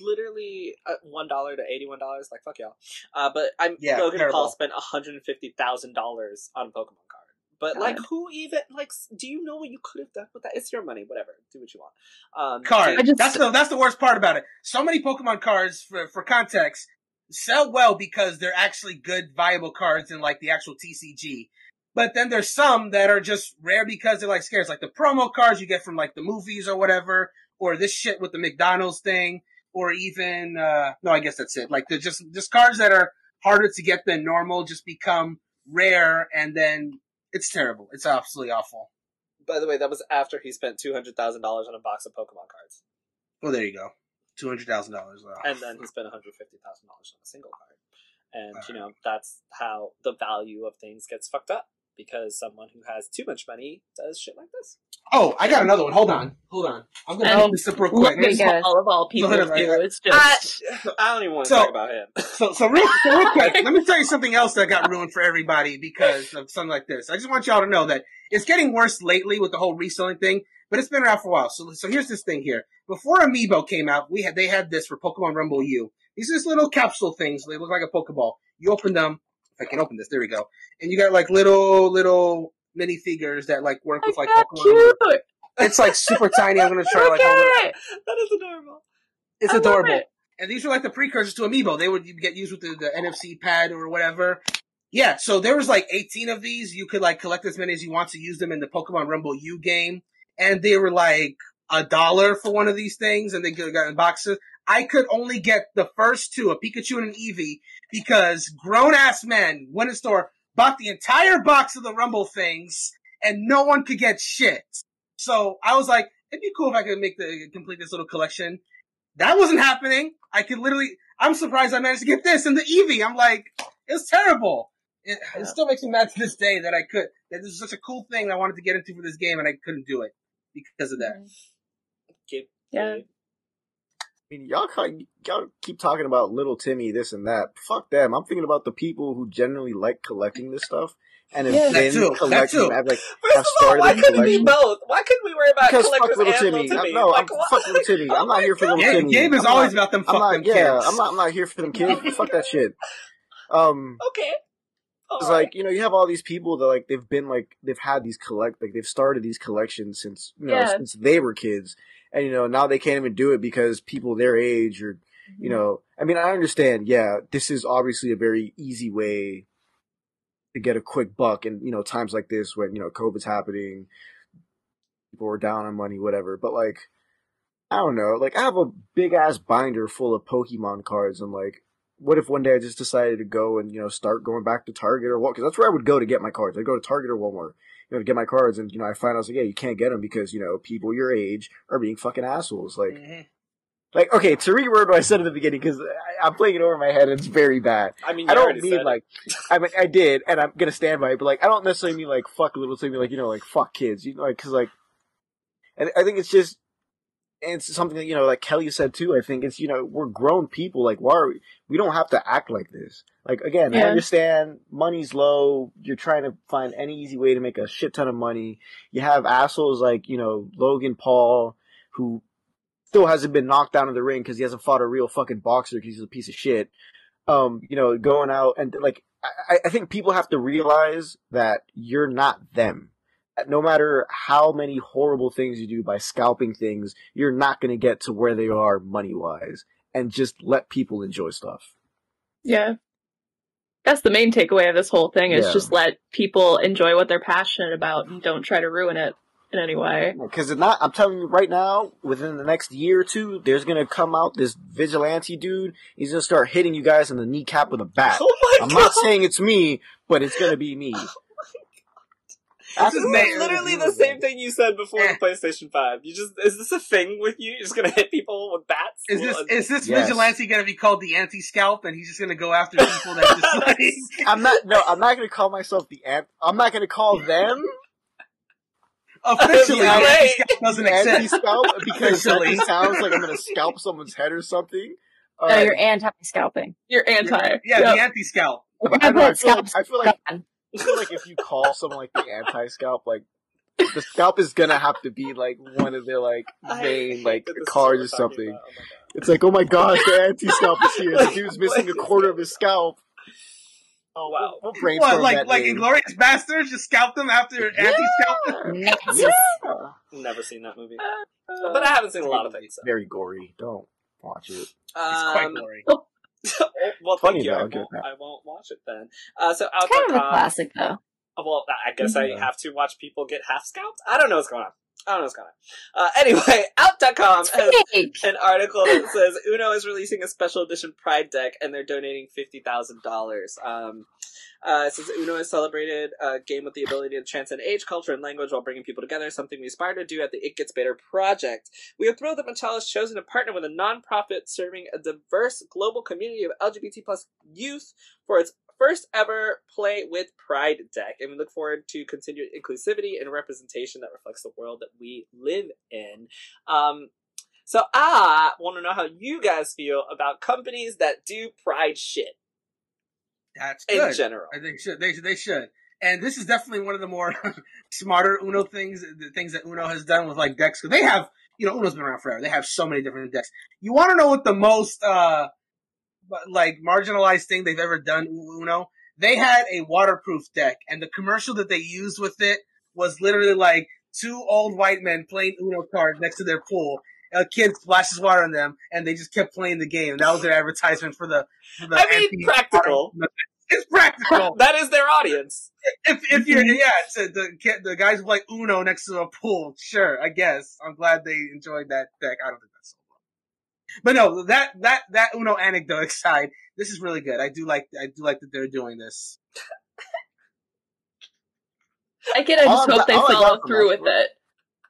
literally uh, one dollar to eighty one dollars. Like fuck y'all. Uh, but I'm Yeah, Logan terrible. Paul spent hundred and fifty thousand dollars on a Pokemon card. But like, who even like? Do you know what you could have done with that? It's your money. Whatever. Do what you want. Um, card. I just- that's the that's the worst part about it. So many Pokemon cards, for for context, sell well because they're actually good, viable cards in like the actual TCG. But then there's some that are just rare because they're like scarce, like the promo cards you get from like the movies or whatever, or this shit with the McDonald's thing, or even uh no, I guess that's it. Like they're just just cards that are harder to get than normal just become rare, and then it's terrible. It's absolutely awful. By the way, that was after he spent two hundred thousand dollars on a box of Pokemon cards, Well, there you go, two hundred thousand dollars. and then he spent one hundred fifty thousand dollars on a single card. And you know that's how the value of things gets fucked up because someone who has too much money does shit like this. Oh, I got another one. Hold on. Hold on. I'm gonna And open this up real quick. Very at all of all people Go ahead, do. right. It's uh, just (sighs) I don't even want to So- talk about him. (laughs) So, so real, so real quick, (laughs) let me tell you something else that got ruined for everybody because of something like this. I just want y'all to know that it's getting worse lately with the whole reselling thing, but it's been around for a while. So, so here's this thing here. Before Amiibo came out, we had, they had this for Pokemon Rumble U. These are just little capsule things. They look like a Pokeball. You open them. If I can open this, there we go. And you got like little, little mini figures that like work with like Pokemon. Cute. It's like super tiny. I'm gonna (laughs) try like it. that is adorable. It's I adorable. it. And these are like the precursors to Amiibo. They would get used with the, the NFC pad or whatever. Yeah, so there was like 18 of these. You could like collect as many as you want to use them in the Pokemon Rumble U game. And they were like a dollar for one of these things and they got in boxes. I could only get the first two, a Pikachu and an Eevee, because grown ass men went in the store, bought the entire box of the Rumble things, and no one could get shit. So I was like, it'd be cool if I could make the complete this little collection. That wasn't happening. I could literally. I'm surprised I managed to get this and the Eevee. I'm like, it's terrible. It, Yeah. it still makes me mad to this day that I could. That this is such a cool thing I wanted to get into for this game and I couldn't do it because of that. Mm-hmm. Give, Yeah. Give- I mean, y'all, y'all keep talking about little Timmy, this and that. Fuck them. I'm thinking about the people who generally like collecting this stuff and have Yeah. That been too, that collecting. too. I've like (laughs) First I've of all, why couldn't it be both? Why couldn't we worry about because collectors fuck little and Timmy. little Timmy? No, like, I'm what? fuck little Timmy. (laughs) I'm not here for little Gabe, Timmy. Gabe is I'm always not, about them I'm fuck not. them Yeah, kids. I'm not. I'm not here for them kids. (laughs) fuck that shit. Um, Okay. All It's right. like you know you have all these people that like they've been like they've had these collect like they've started these collections since you know Yeah. since they were kids and you know now they can't even do it because people their age or you know I mean I understand yeah this is obviously a very easy way to get a quick buck and you know times like this when you know COVID's happening people are down on money whatever but like I don't know like I have a big ass binder full of Pokemon cards and like what if one day I just decided to go and you know start going back to Target or what? Because that's where I would go to get my cards. I'd go to Target or Walmart, you know, to get my cards, and you know I find out like, yeah, you can't get them because you know people your age are being fucking assholes. Like, Mhm. like okay, to reword what I said at the beginning because I'm playing it over my head and it's very bad. I mean, I don't mean said it. like, I mean I did, and I'm gonna stand by it, but like I don't necessarily mean like fuck little Timmy, like you know like fuck kids, you know, like because like, and I think it's just and it's something that you know, like Kelly said too. I think it's you know we're grown people. Like, why are we? We don't have to act like this. Like again, I understand money's low. You're trying to find any easy way to make a shit ton of money. You have assholes like you know Logan Paul who still hasn't been knocked down in the ring because he hasn't fought a real fucking boxer because he's a piece of shit. Um, you know, going out and like I, I think people have to realize that you're not them. No matter how many horrible things you do by scalping things, you're not going to get to where they are money wise. And just let people enjoy stuff. Yeah. That's the main takeaway of this whole thing is Yeah. just let people enjoy what they're passionate about and don't try to ruin it in any way. Because if not, I'm telling you right now, within the next year or two, there's going to come out this vigilante dude. He's going to start hitting you guys in the kneecap with a bat. Oh I'm god! not saying it's me, but it's going to be me. (laughs) This This is is literally the same thing you said before the (laughs) PlayStation 5. You just is this a thing with you? You're just gonna hit people with bats? Is this Well, is this Yes. vigilante gonna be called the anti scalp and he's just gonna go after people that just (laughs) like I'm not. No, I'm not going to call myself the ant. I'm not going to call them officially the anti scalp doesn't anti exist. scalp because that Officially. sounds like I'm going to scalp someone's head or something. No, Uh, you're anti-scalping. You're anti. Yeah, Yep. the anti scalp. I, don't know, I feel like, I feel like on. Feel like if you call someone like the anti scalp, like the scalp is gonna have to be like one of their like (laughs) main like that this is cards or what we're talking something. about. Oh. It's like, oh my god, the (laughs) anti scalp is here. The dude's missing a quarter of his scalp. Oh wow. We'll brainstorm What, like like. Inglourious Basterds just scalp them after anti scalp? Nazis. Never seen that movie. Uh, But I haven't seen a lot of things. So. Very gory. Don't watch it. It's quite Um, gory. Well, Funny thank you. though, I I'll give won't. I won't watch it then. Uh, so It's kind of a out.com. classic, though. Well, I guess Yeah. I have to watch people get half scalped. I don't know what's going on. I don't know what's going on. Uh, anyway, (laughs) out.com has an article that says Uno is releasing a special edition Pride deck and they're donating fifty thousand dollars. Um, uh, it says Uno has celebrated a game with the ability to transcend age, culture, and language while bringing people together. Something we aspire to do at the It Gets Better project. We are thrilled that Mattel has chosen to partner with a nonprofit serving a diverse global community of LGBT plus youth for its first ever Play with Pride deck, and we look forward to continued inclusivity and representation that reflects the world that we live in. Um, so I want to know how you guys feel about companies that do Pride shit That's in general. I think should they they should. And this is definitely one of the more (laughs) smarter Uno things, the things that Uno has done with like decks. Because they have, you know, Uno's been around forever. They have so many different decks. You want to know what the most uh, like marginalized thing they've ever done, Uno? They had a waterproof deck, and the commercial that they used with it was literally like two old white men playing Uno cards next to their pool. A kid splashes water on them, and they just kept playing the game. That was their advertisement for the. For the I mean, practical. (laughs) It's practical. (laughs) that is their audience. if if you're yeah, it's a, the kid- the guys who play Uno next to a pool. Sure, I guess. I'm glad they enjoyed that deck. I don't think that's so fun. But no, that that that Uno anecdote aside, this is really good. I do like I do like that they're doing this. I get. I just All hope got- they all I got follow through with it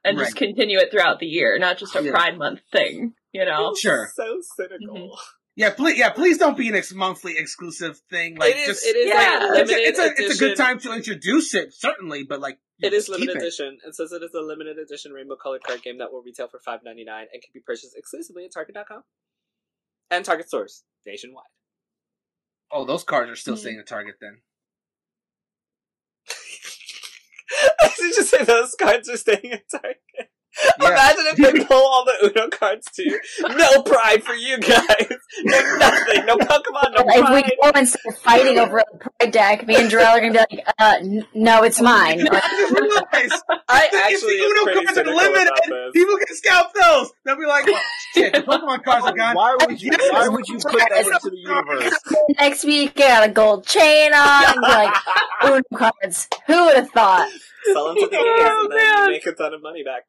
and just continue it throughout the year, not just a Yeah. Pride Month thing. You know. Sure. So cynical. Mhm. Yeah, please yeah, please don't be an ex- monthly exclusive thing. Like it is. just it is yeah, a it's, a, it's a it's a good time to introduce it, certainly, but like It is limited it. edition. It says it is a limited edition rainbow colored card game that will retail for five ninety nine and can be purchased exclusively at Target.com and Target stores nationwide. Oh, those cards are still Mhm. staying at Target then. (laughs) I should just say those cards are staying at Target. Yeah. Imagine if they (laughs) pull all the Uno cards too. No pride for you guys. (laughs) No nothing. No Pokemon. No pride. If we pride. go and start fighting over a pride deck, me and Jarrell are gonna be like, uh, no, it's mine. Like, (laughs) I just realized I if the actually Uno cards are limited, people can scalp those. They'll be like, oh, shit, the Pokemon cards are gone. Why would you? Why would you put that into the universe? next week, I got a gold chain on. Be like, Uno cards. Who would have thought? Sell them to the gays Oh, and then man. make a ton of money back.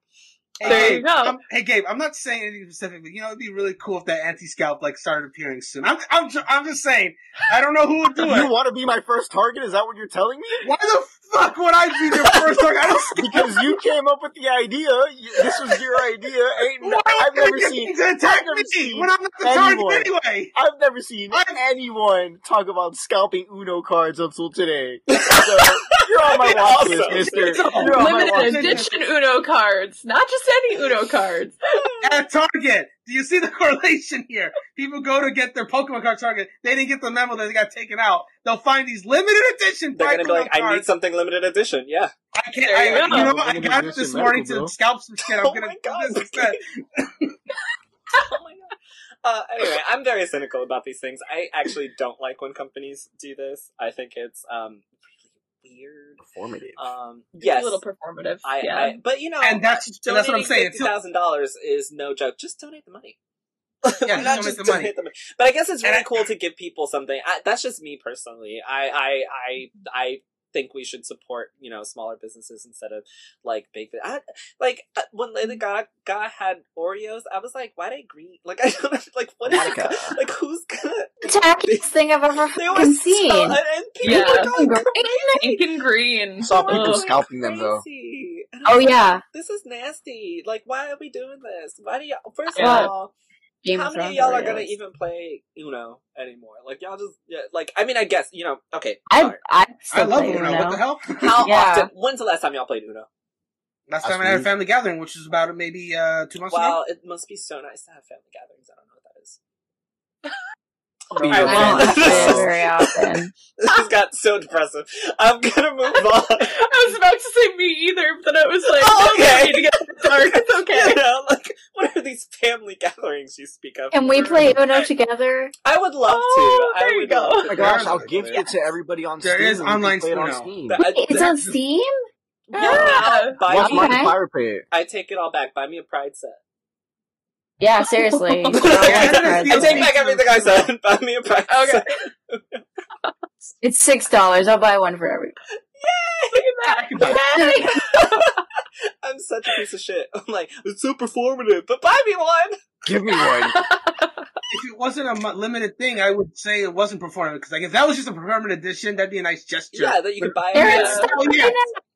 Hey, There Gabe, you go. I'm, hey Gabe, I'm not saying anything specific, but you know it'd be really cool if that anti-scalp like started appearing soon. I'm, I'm, ju- I'm just saying. I don't know who would do You it. You want to be my first target? Is that what you're telling me? Why the fuck would I be your first target? I don't (laughs) because you came up with the idea. You- This was your idea. Ain't no, I've never seen. to attack I've never me seen when I'm not the target anyone. anyway. I've never seen I'm- anyone talk about scalping Uno cards until today. (laughs) So you're on my watch list, Also, Mister. You're on my Limited edition Uno cards, not just any Uno cards. (laughs) At Target, do you see the (laughs) correlation here? People go to get their Pokemon card Target. They didn't get the memo that they got taken out. They'll find these limited edition They're gonna be Pokemon like, I need something limited edition. Yeah. I can't. I, you you, know, what? I got it this morning medical, bro. to scalp some shit. I'm Oh gonna my do God, this instead. (laughs) oh my god. Uh, anyway, I'm very cynical about these things. I actually don't like when companies do this. I think it's um really weird. Informative. Um, It's yes, a little performative. I, yeah. I, but you know, And that's- and that's what I'm saying. Fifty thousand dollars is no joke. Just donate the money. Yeah, (laughs) Why just not donate the money. But I guess it's really I- cool to give people something. I, that's just me personally. I, I, I, I think we should support you know smaller businesses instead of like big. I, like uh, when Lady Gaga Gaga had Oreos, I was like, why they green? Like (laughs) I don't know, like what is it? Like who's gonna? (laughs) The tackiest thing I've ever They fucking always seen. sell, and, and people Yeah. are going Green. crazy. Pink and green. Saw people Ugh. scalping them though. Crazy. And I Oh was like, yeah, this is nasty. Like, why are we doing this? Why do y'all? First Yeah. of all, Game how of many of y'all are gonna Oreos. even play Uno anymore? Like, y'all just yeah, like. I mean, I guess you know. Okay, I. I still I love play Uno. What the hell? (laughs) how Yeah. often? When's the last time y'all played Uno? Last Last time I had a family gathering, which was about maybe uh, two months ago. Wow, it must be so nice to have family gatherings. I don't know what that is. Be I your I don't don't friend. play it know. very often. (laughs) This has got so depressive. I'm gonna move on. (laughs) I was about to say me either, but I was like, Oh, no, okay. we need to get dark. It's (laughs) You okay. know, like what are these family gatherings you speak of? And we play Uno together? I would love Oh, to. there I you go. Oh my gosh. I'll gift it to everybody on There Steam. is and we can online play on Uno. Steam. That- Wait, it's on Steam? Yeah, Yeah. buy Watch me, Okay. Pirate I take it all back. Buy me a Pride set. Yeah, seriously. (laughs) I Yeah, take back everything I said. (laughs) Buy me a pack. Okay. It's six dollars. I'll buy one for everybody. Look at that. (laughs) I'm such a piece of shit. I'm like, it's so performative, but buy me one. Give me one. If it wasn't a limited thing, I would say it wasn't performative. because like if that was just a performant edition, that'd be a nice gesture. Yeah, that you could buy. There it. is Yeah. stuff Oh, yeah.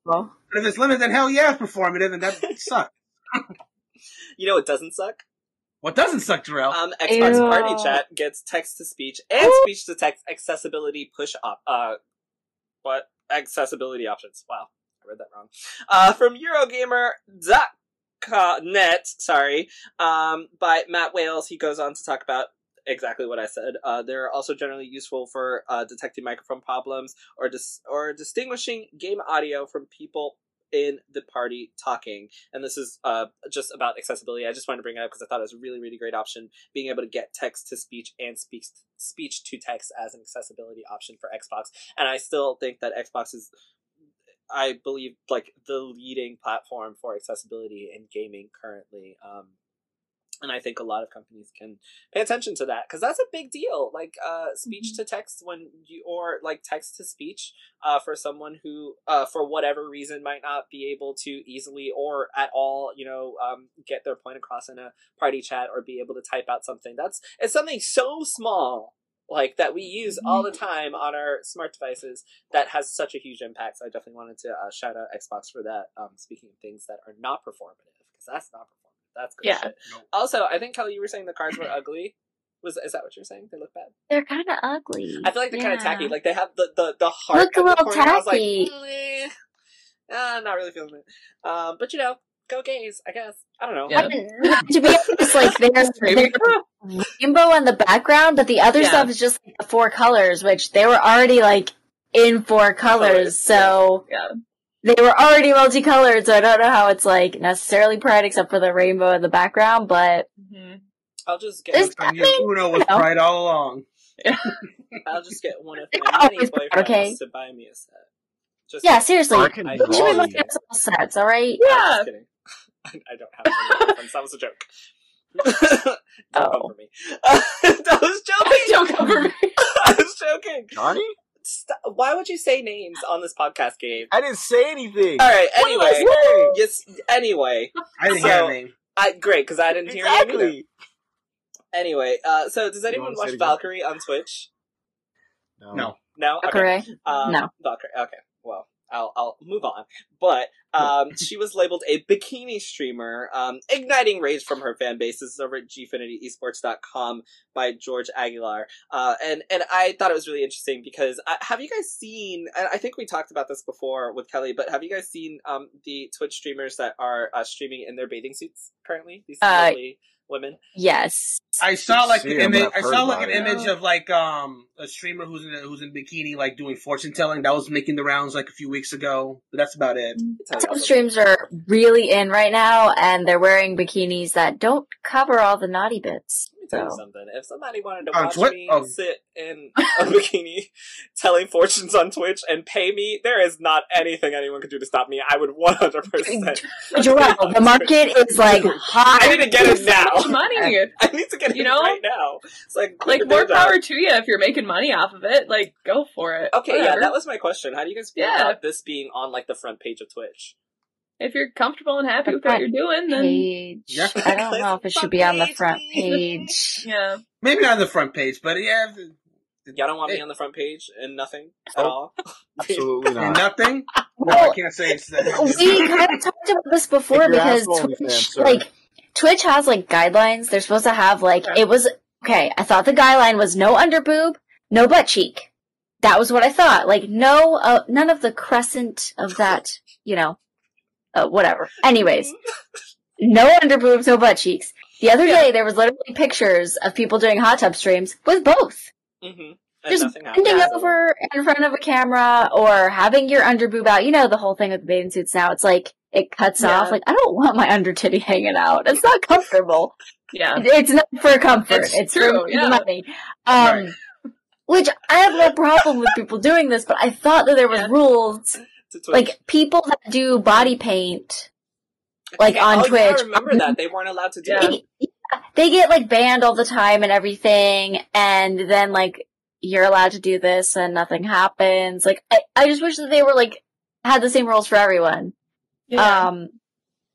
now. But if it's limited, then hell yeah, it's performative, and that sucks. You know what doesn't suck? What doesn't suck, Jarrell? Um, Xbox Ew. Party Chat gets text to speech and speech to text accessibility push up. Uh, what accessibility options? Wow, I read that wrong. Uh, from Eurogamer Eurogamer.net, sorry, um, by Matt Wales. He goes on to talk about exactly what I said. Uh, they're also generally useful for uh, detecting microphone problems or dis- or distinguishing game audio from people in the party talking. And this is uh, just about accessibility. I just wanted to bring it up because I thought it was a really, really great option being able to get text to speech and speech speech to text as an accessibility option for Xbox. And I still think that Xbox is. I believe like the leading platform for accessibility in gaming currently. Um, and I think a lot of companies can pay attention to that because that's a big deal. Like uh, speech to text when you or like text to speech uh, for someone who uh, for whatever reason might not be able to easily or at all, you know, um, get their point across in a party chat or be able to type out something. That's it's something so small like that we use all the time on our smart devices that has such a huge impact. So I definitely wanted to uh, shout out Xbox for that. Um, speaking of things that are not performative because that's not performative. That's good Yeah. shit. Also, I think Kelly, you were saying the cards were ugly. Was is that what you're saying? They look bad. They're kind of ugly. I feel like they're kind of tacky. Like they have the the the heart. Look a little corner. I was like, tacky. "Eh, uh, not really feeling it. Um, but you know, go gays. I guess. I don't know. Yeah. I mean, to be honest, like there's, (laughs) there's rainbow in the background, but the other Yeah. stuff is just like the four colors, which they were already like in four colors, Colors, so Yeah. They were already multicolored. So I don't know how it's like necessarily pride, except for the rainbow in the background. But Mhm. I'll just get. There's- And your Uno was know. pride all along. (laughs) I'll just get one of It's my many always boyfriends okay. to buy me a set. Just yeah, seriously, I can I- should be looking you. at some sets. All right. I'm Yeah. just (laughs) kidding. (laughs) I don't have any boyfriends. That was a joke. don't Oh. come for me. I was joking. Don't cover me. I was joking. Johnny? Stop. Why would you say names on this podcast, Gabe? I didn't say anything. All right. What did I Anyway, say? yes. Anyway, I didn't So- hear a name. I great because I didn't hear you either. Anyway, uh, so does anyone watch? Valkyrie on Twitch? No. No. Okay. Correct. Um, No. Valkyrie. Okay. Well, I'll I'll move on. But (laughs) um, she was labeled a bikini streamer, um, igniting rage from her fan base. This is over at gfinityesports.com by George Aguilar, uh, and and I thought it was really interesting because uh, have you guys seen? and I think we talked about this before with Kelly, but have you guys seen um, the Twitch streamers that are uh, streaming in their bathing suits currently? These Uh, lovely women. Yes. I saw like an image. I've I heard saw like an image of like um a streamer who's in a, who's in bikini like doing fortune telling. That was making the rounds like a few weeks ago. But that's about it. Some streams are really in right now, and they're wearing bikinis that don't cover all the naughty bits. Let me tell you something. If somebody wanted to On watch Twi- me oh. sit in a (laughs) bikini telling fortunes on Twitch and pay me, there is not anything anyone could do to stop me. I would 100%. Joel, the market is like hot. I need to get it now. So money. (laughs) I need to get You it know? right now. It's like, Like more day job. power to you if you're making money off of it. Like go for it. Okay, yeah, that was my question. How do you guys feel Yeah. about this being on like the front page of Twitch? If you're comfortable and happy The with what you're doing, then page. Yeah. I don't know if it should be on the front page. yeah. Maybe not on the front page, but yeah, Y'all don't want me on the front page and nothing at Oh. all? (laughs) Absolutely and not. nothing. (laughs) No, Well, I can't say it's that. we kind of talked about this before because Twitch, sir. like, Twitch has like guidelines. They're supposed to have like Okay. it was okay. I thought the guideline was no under boob, no butt cheek. That was what I thought. Like no, uh, none of the crescent of that. You know, uh, whatever. Anyways, no underboobs, no butt cheeks. The other Yeah. day there was literally pictures of people doing hot tub streams with both. Mm-hmm. Just bending over in front of a camera or having your underboob out. You know the whole thing with the bathing suits now. It's like it cuts Yeah. off. Like I don't want my under titty hanging out. It's not comfortable. Yeah. It's not for comfort. It's It's, true, for yeah. money. Um, Right. which I have no problem with people doing this, but I thought that there was rules. Like people that do body paint. like, Yeah, on oh, Yeah, I Twitch. remember that. They weren't allowed to do Yeah. it. They, yeah, they get like banned all the time and everything, and then like you're allowed to do this and nothing happens. Like I, I just wish that they were like had the same rules for everyone. Yeah. Um,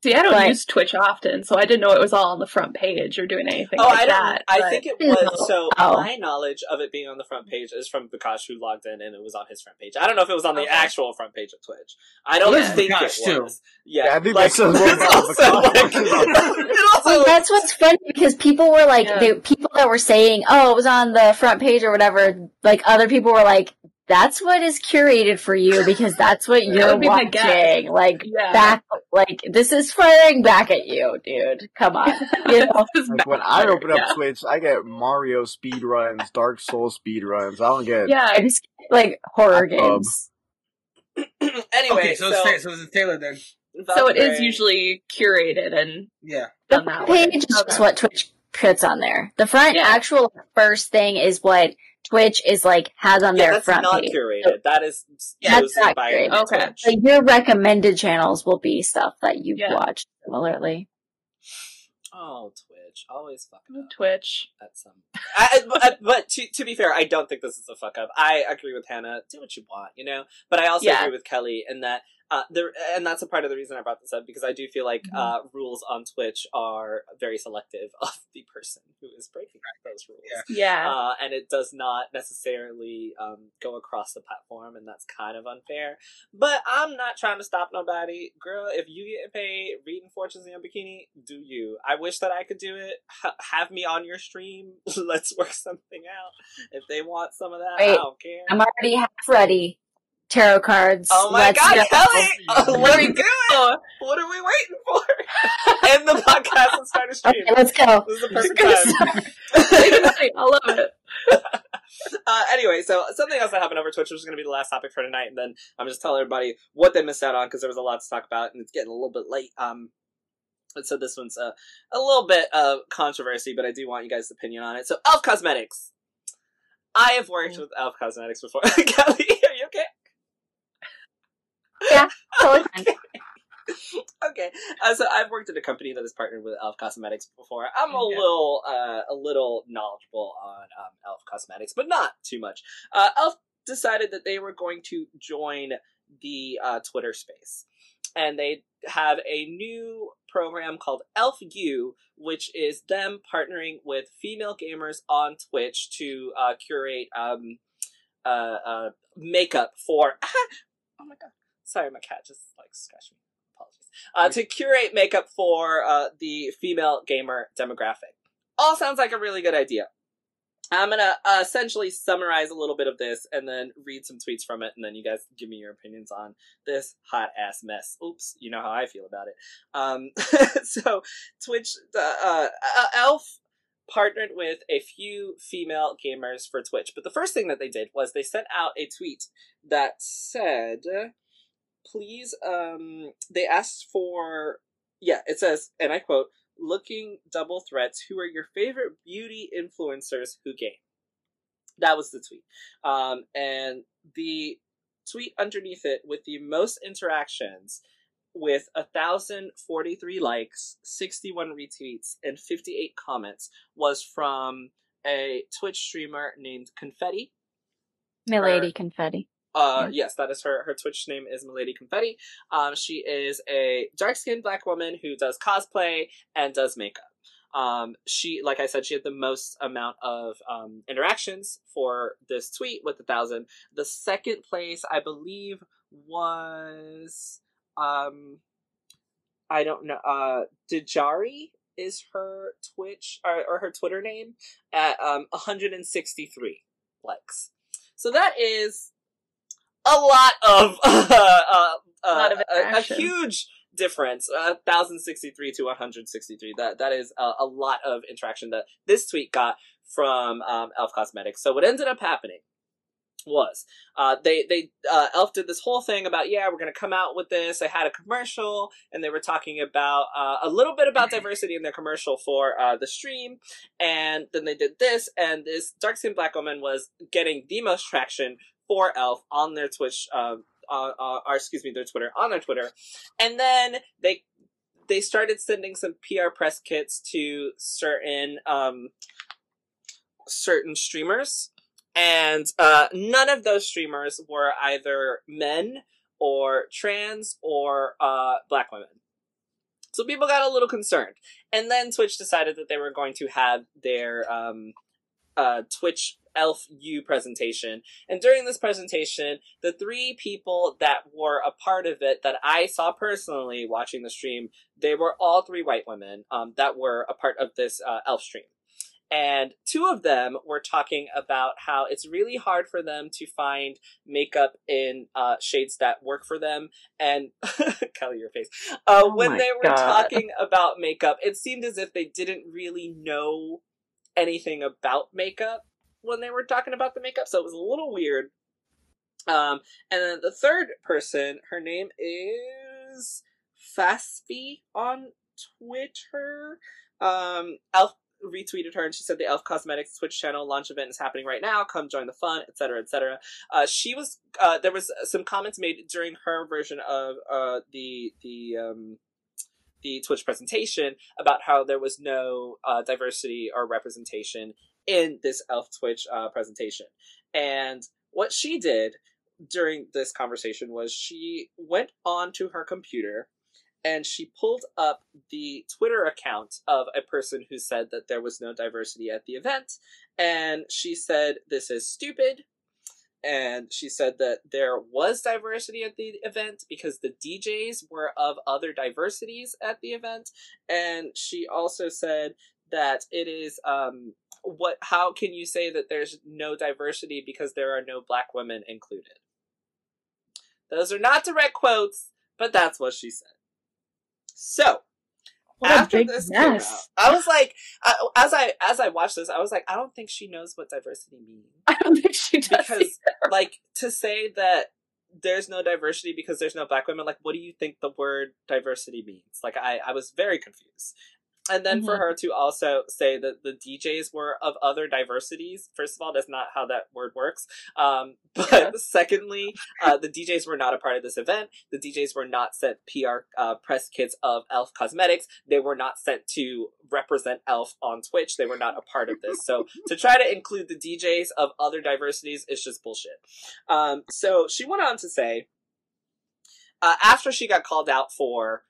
See, I don't but- use Twitch often, so I didn't know it was all on the front page or doing anything Oh, like I don't. that. I but- think it was. So Oh. my knowledge of it being on the front page is from Bakash, who logged in, and it was on his front page. I don't know if it was on the actual front page of Twitch. I don't Well, this is think Bakash, it too. was. Yeah, Yeah, I think like, that says more also like- (laughs) than also- that's what's funny because people were like, Yeah. they, people that were saying, "Oh, it was on the front page or whatever." Like other people were like, "That's what is curated for you because that's what (laughs) you're would be my guess. watching." Like Yeah. back, like this is firing back at you, dude. Come on, (laughs) you know. Like when. I open up yeah. Twitch, I get Mario speed runs, Dark Souls speed runs. I don't get Yeah, I just like horror games. (clears throat) anyway, okay, so, so, it's, so it's Taylor then. so it is Valkyrie- usually curated and Yeah. The done that front way. page is Okay. what Twitch puts on there. The front Yeah. actual first thing is what Twitch is like has on Yeah, their that's front not page. curated. That is That's not by curated. Okay. Twitch. So your recommended channels will be stuff that you've Yeah. watched similarly. Oh, Twitch, always fucking up. Twitch. at some. I, I- but, but to to be fair, I don't think this is a fuck up. I agree with Hannah. Do what you want, you know. But I also Yeah. agree with Kelly in that uh, there, and that's a part of the reason I brought this up because I do feel like Mhm. uh, rules on Twitch are very selective (laughs) of the person who is breaking those rules. Yeah. Yeah. Uh, and it does not necessarily um, go across the platform, and that's kind of unfair. But I'm not trying to stop nobody, girl. If you get paid reading fortunes in your bikini, do you? I wish that I could do it. Ha- have me on your stream. (laughs) Let's work something out. If they want some of that, I don't care. I'm already half ready. Tarot cards. Oh my Let's god, go. Kelly! Oh, what are we (laughs) doing? Oh, What are we waiting for? (laughs) End the podcast and start a stream. Okay, let's go. This is the Just perfect gonna time. start. make it night. I love it. (laughs) uh, anyway, so something else that happened over Twitch, which is going to be the last topic for tonight, and then I'm just telling everybody what they missed out on because there was a lot to talk about, and it's getting a little bit late. Um, and so this one's a, a little bit of controversy, but I do want you guys' opinion on it. So, Elf Cosmetics. I have worked with Elf Cosmetics before. Kelly, are you okay? Totally fine. okay, uh, so I've worked at a company that has partnered with Elf Cosmetics before. I'm a Okay. little, uh, a little knowledgeable on um, Elf Cosmetics, but not too much. Uh, Elf decided that they were going to join the uh, Twitter space, and they have a new program called Elf U, which is them partnering with female gamers on Twitch to uh, curate um, uh, uh, makeup for. (laughs) oh my god Sorry, my cat just like scratched me. Apologies. Uh, to curate makeup for uh, the female gamer demographic. All sounds like a really good idea. I'm gonna uh, essentially summarize a little bit of this and then read some tweets from it, and then you guys give me your opinions on this hot ass mess. Oops, you know how I feel about it. Um, (laughs) so Twitch, uh, uh, Elf partnered with a few female gamers for Twitch, but the first thing that they did was they sent out a tweet that said, "Please," um, they asked for, yeah, it says, and I quote looking double threats who are your favorite beauty influencers who game that was the tweet. Um, and the tweet underneath it with the most interactions with 1043 likes 61 retweets and 58 comments was from a twitch streamer named confetti. Milady confetti uh, yes, that is her. Her Twitch name is Milady Confetti. Um, she is a dark skinned black woman who does cosplay and does makeup. Um, she, like I said, she had the most amount of um, interactions for this tweet with a thousand. The second place, I believe, was um, I don't know. Uh, Dejari is her Twitch or, or her Twitter name at um 163 likes. So that is a lot of uh, (laughs) uh, uh, lot of a, a huge difference. Uh, 1063 to 163. That that is a, a lot of interaction that this tweet got from um, Elf Cosmetics. So what ended up happening was uh, they they uh, Elf did this whole thing about yeah we're gonna come out with this. They had a commercial and they were talking about uh, a little bit about diversity in their commercial for uh, the stream, and then they did this and this dark skinned black woman was getting the most traction for Elf on their Twitch. Um, uh, uh, or excuse me, their Twitter on their Twitter, and then they they started sending some PR press kits to certain um certain streamers and uh, none of those streamers were either men or trans or uh, black women. So people got a little concerned, and then Twitch decided that they were going to have their um, uh, Twitch Elf U presentation. And during this presentation, the three people that were a part of it that I saw personally watching the stream, they were all three white women um, that were a part of this uh, Elf stream and two of them were talking about how it's really hard for them to find makeup in uh, shades that work for them. And (laughs) Kelly, your face. Uh, Oh when they were God. talking about makeup, it seemed as if they didn't really know anything about makeup when they were talking about the makeup, so it was a little weird. Um, and then the third person, her name is Faspi on Twitter. Um, Elf retweeted her and she said the Elf Cosmetics Twitch channel launch event is happening right now. Come join the fun, etc., etc. Uh, she was uh, there was some comments made during her version of uh, the the um, the Twitch presentation about how there was no uh, diversity or representation in this Elf Twitch uh, presentation, and what she did during this conversation was she went onto her computer and she pulled up the Twitter account of a person who said that there was no diversity at the event. And she said, This is stupid. And she said that there was diversity at the event because the DJs were of other diversities at the event. And she also said that it is, um, what, how can you say that there's no diversity because there are no black women included? Those are not direct quotes, but that's what she said. So, What after this came out. I was like, I, as I as I watched this, I was like, I don't think she knows what diversity means (laughs) I don't think she does. because, either. like, to say that there's no diversity because there's no black women, like, what do you think the word diversity means? Like, I I was very confused. And then for Mhm. her to also say that the DJs were of other diversities, first of all, that's not how that word works. Um, (laughs) but Yeah. secondly, uh, the DJs were not a part of this event. The DJs were not sent PR uh, press kits of Elf Cosmetics. They were not sent to represent Elf on Twitch. They were not a part of this. So to try to include the DJs of other diversities is just bullshit. Um, so she went on to say, uh, after she got called out for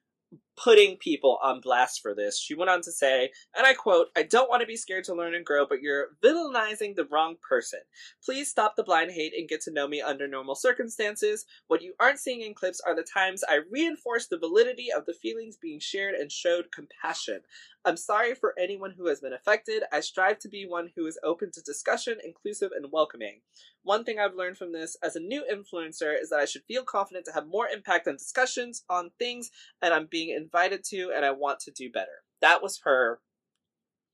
putting people on blast for this. She went on to say, and I quote, I don't want to be scared to learn and grow, but you're villainizing the wrong person. Please stop the blind hate and get to know me under normal circumstances. What you aren't seeing in clips are the times I reinforced the validity of the feelings being shared and showed compassion. I'm sorry for anyone who has been affected. I strive to be one who is open to discussion, inclusive, and welcoming. One thing I've learned from this as a new influencer is that I should feel confident to have more impact on discussions on things and I'm being invited to and I want to do better. That was her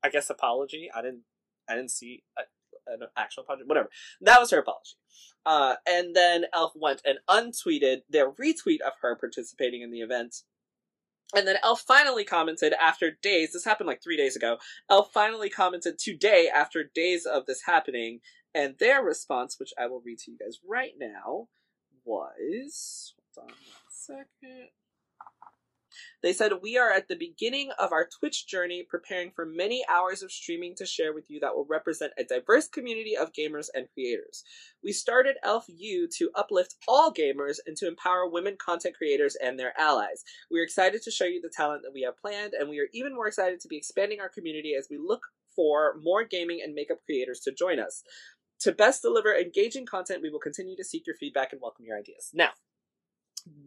I guess apology. I didn't I didn't see a, an actual apology. Whatever. That was her apology. Uh, and then Elf went and untweeted their retweet of her participating in the event. And then Elf finally commented after days, this happened like three days ago. Elf finally commented today after days of this happening, and their response, which I will read to you guys right now, was hold on one second. They said, We are at the beginning of our Twitch journey, preparing for many hours of streaming to share with you that will represent a diverse community of gamers and creators. We started Elf U to uplift all gamers and to empower women content creators and their allies. We are excited to show you the talent that we have planned, and we are even more excited to be expanding our community as we look for more gaming and makeup creators to join us. To best deliver engaging content, we will continue to seek your feedback and welcome your ideas. Now,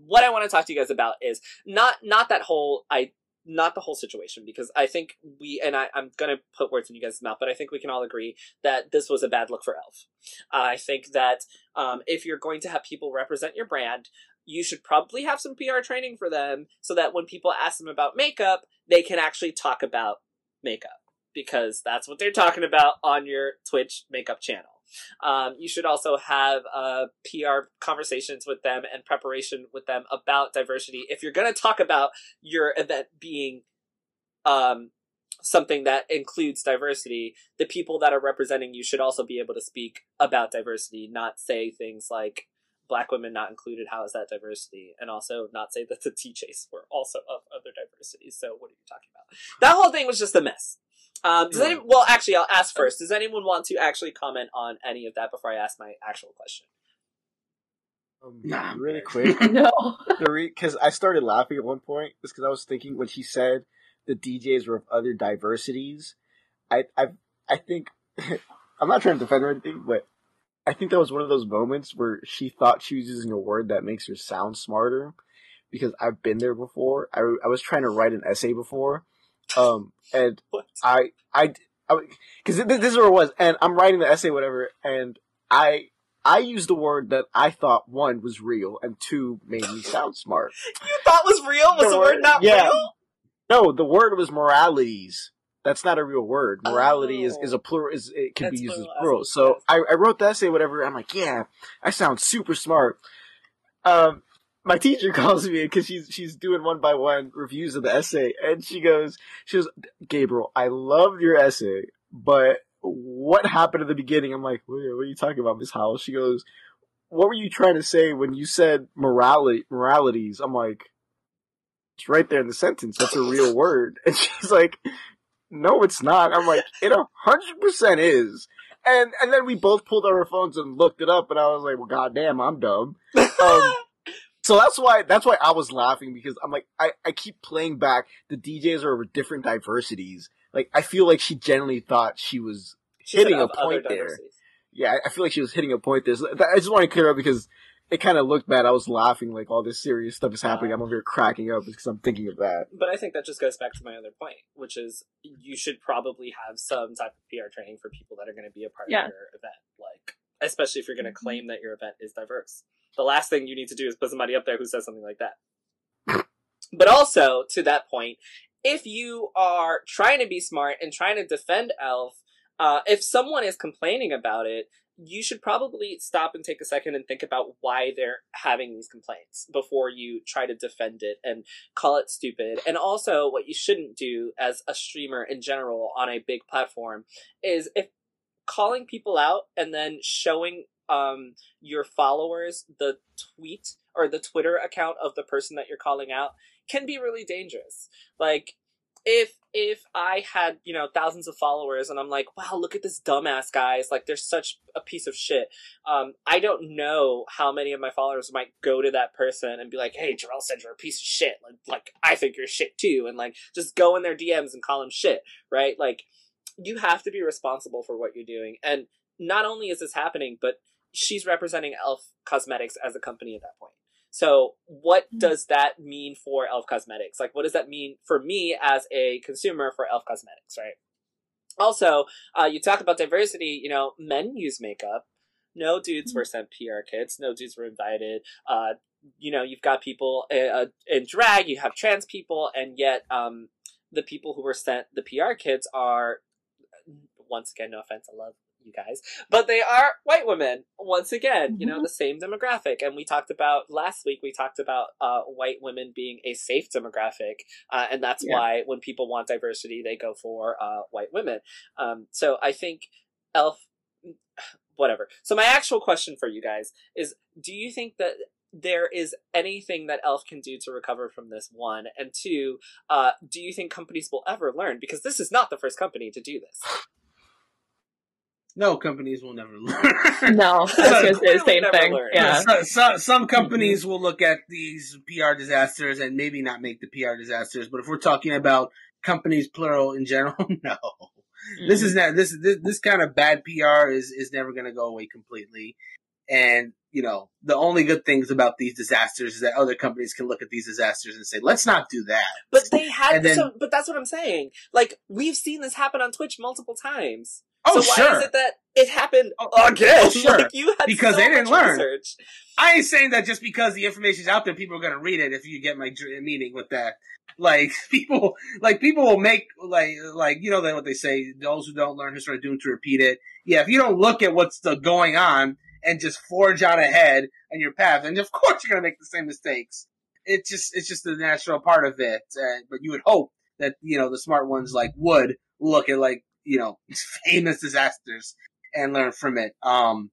what I want to talk to you guys about is not not that whole I not the whole situation because I think we and I, I'm gonna put words in you guys' mouth, but I think we can all agree that this was a bad look for Elf. I think that um, if you're going to have people represent your brand, you should probably have some PR training for them so that when people ask them about makeup, they can actually talk about makeup because that's what they're talking about on your Twitch makeup channel. Um, you should also have uh, PR conversations with them and preparation with them about diversity. If you're going to talk about your event being um, something that includes diversity, the people that are representing you should also be able to speak about diversity, not say things like black women not included, how is that diversity? And also not say that the (laughs) DJs were also of other diversities. So what are you talking about? That whole thing was just a mess. Um, does any, well, actually, I'll ask first. Does anyone want to actually comment on any of that before I ask my actual question? Um, Nah, really quick, (laughs) no. because I started laughing at one point just because I was thinking when she said the DJs were of other diversities. I I I think (laughs) I'm not trying to defend or anything, but I think that was one of those moments where she thought she was using a word that makes her sound smarter. Because I've been there before. I I was trying to write an essay before, um, and? (laughs) I I because this is where it was, and I'm writing the essay, whatever, and I I used the word that I thought one was real and two made me sound smart. (laughs) You thought was real? Was the, word not yeah. real? No, the word was moralities. That's not a real word. Morality is, Oh. is a plural. Is it can be used as plural, plural. as So. I, I wrote the essay, whatever. I'm like, yeah, I sound super smart. Um, my teacher (laughs) calls me because she's she's doing one by one reviews of the essay, and she goes, she goes, Gabriel, I loved your essay, but what happened at the beginning? I'm like, what, what are you talking about, Miss Howell? She goes, what were you trying to say when you said morality moralities? I'm like, it's right there in the sentence. That's a real word. (laughs) And she's like, no, it's not. I'm like, it a hundred percent is. And and then we both pulled out our phones and looked it up, and I was like, well, goddamn, I'm dumb. Um, (laughs) so that's why that's why I was laughing because I'm like, I, I keep playing back the DJs are of different diversities. Like I feel like she genuinely thought she was She hitting a point there. yeah, I- feel like she was hitting a point there. So that- I just want to clear up because it kind of looked bad. I was laughing like all this serious stuff is happening. I'm over here cracking up because I'm thinking of that. But I think that just goes back to my other point, which is you should probably have some type of PR training for people that are going to be a part Yeah. of your event. Like, especially if you're going to claim that your event is diverse. The last thing you need to do is put somebody up there who says something like that. (laughs) But also, to that point, if you are trying to be smart and trying to defend Elf, uh, if someone is complaining about it, you should probably stop and take a second and think about why they're having these complaints before you try to defend it and call it stupid. And also, what you shouldn't do as a streamer in general on a big platform is if calling people out and then showing um your followers the tweet or the Twitter account of the person that you're calling out can be really dangerous. Like if if I had you know thousands of followers and I'm like, wow, look at this dumbass guys, like they're such a piece of shit. Um, I don't know how many of my followers might go to that person and be like, hey, Jarrell said you're a piece of shit. Like, like I think you're shit too, and like just go in their DMs and call them shit, right? Like, you have to be responsible for what you're doing, and not only is this happening, but she's representing Elf Cosmetics as a company at that point. So, what Mhm. does that mean for Elf Cosmetics? Like, what does that mean for me as a consumer for Elf Cosmetics, right? Also, uh, you talk about diversity, you know, men use makeup. No dudes were sent PR kits. No dudes were invited. Uh, you know, you've got people uh, in drag, you have trans people, and yet um, the people who were sent the PR kits are, once again, no offense, I love you guys, but they are white women once again. You know, the same demographic. And we talked about last week. We talked about uh, white women being a safe demographic, uh, and that's Yeah. why when people want diversity, they go for uh, white women. Um, so I think Elf, (sighs) whatever. So my actual question for you guys is: Do you think that there is anything that Elf can do to recover from this? One and two, uh, do you think companies will ever learn? Because this is not the first company to do this. (laughs) No, companies will never (laughs) learn. No, I was gonna say the same thing. learn. Yeah. So, so, some mm-hmm. companies will look at these PR disasters and maybe not make the PR disasters, but if we're talking about companies plural in general, (laughs) no. This is mm-hmm. not this this this kind of bad PR is is never going to go away completely. And you know, the only good things about these disasters is that other companies can look at these disasters and say, "Let's not do that." But they had, And then- so, but that's what I'm saying. Like we've seen this happen on Twitch multiple times. Oh, so why sure. is it that it happened again? (laughs) oh, sure. Like you had Because so they didn't learn. research. I ain't saying that just because the information's out there, people are gonna read it. If you get my meaning with that, like (laughs) people, like people will make like like you know what they say: those who don't learn history are doomed to repeat it. Yeah, if you don't look at what's the, going on and just forge on ahead on your path, and of (laughs) course you're gonna make the same mistakes. It's just it's just the natural part of it. Uh, but you would hope that you know the smart ones like would look at like you know (laughs) famous disasters and learn from it. Um,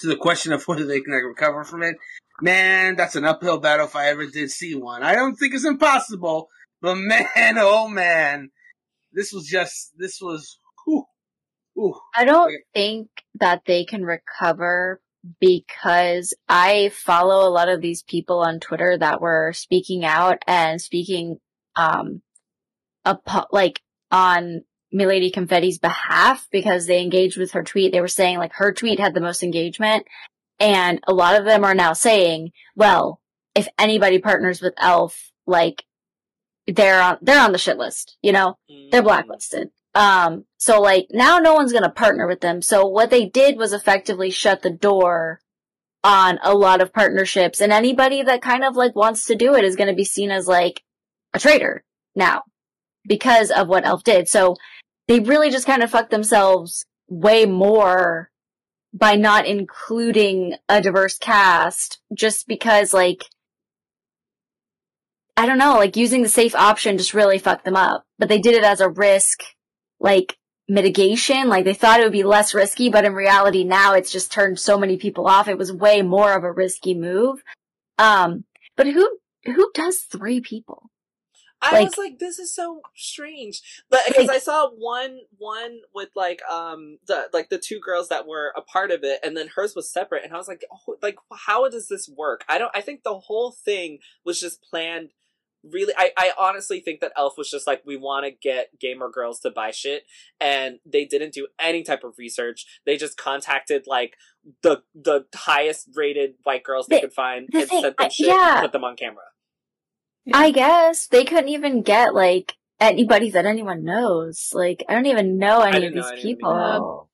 to the question of (laughs) whether they can recover from it, man, that's an uphill battle if I ever did see one. I don't think it's impossible, but (laughs) man, oh man, this was just this was. Whew, whew. I don't Okay. think that they can recover because I follow a lot of these people on Twitter that were speaking out and speaking, um, like on Milady Confetti's behalf because they engaged with her tweet. They were saying like her tweet had the most engagement and a lot of them are now saying, well, if anybody partners with Elf, like they're on, they're on the shit list, you know? they're Mm. blacklisted. Um, so like now no one's gonna partner with them. So what they did was effectively shut the door on a lot of partnerships and anybody that kind of like wants to do it is gonna be seen as like a traitor now because of what Elf did. So they really just kind of fucked themselves way more by not including a diverse cast just because like I don't know, like using the safe option just really fucked them up. But they did it as a risk, like mitigation. Like they thought it would be less risky, but in reality now it's just turned so many people off. It was way more of a risky move. Um, but who, who does three people? I Like- was like, this is so strange, but because Like- I saw one one with like um the like the two girls that were a part of it, and then hers was separate, and I was like, oh, like how does this work? I don't. I think the whole thing was just planned. Really, I, I honestly think that Elf was just like, we want to get gamer girls to buy shit, and they didn't do any type of research. They just contacted like the the highest rated white girls they The- could find the and thing- sent them I- yeah. and put them on camera. I guess they couldn't even get like anybody that anyone knows. Like I don't even know any of didn't know these any of them people. either.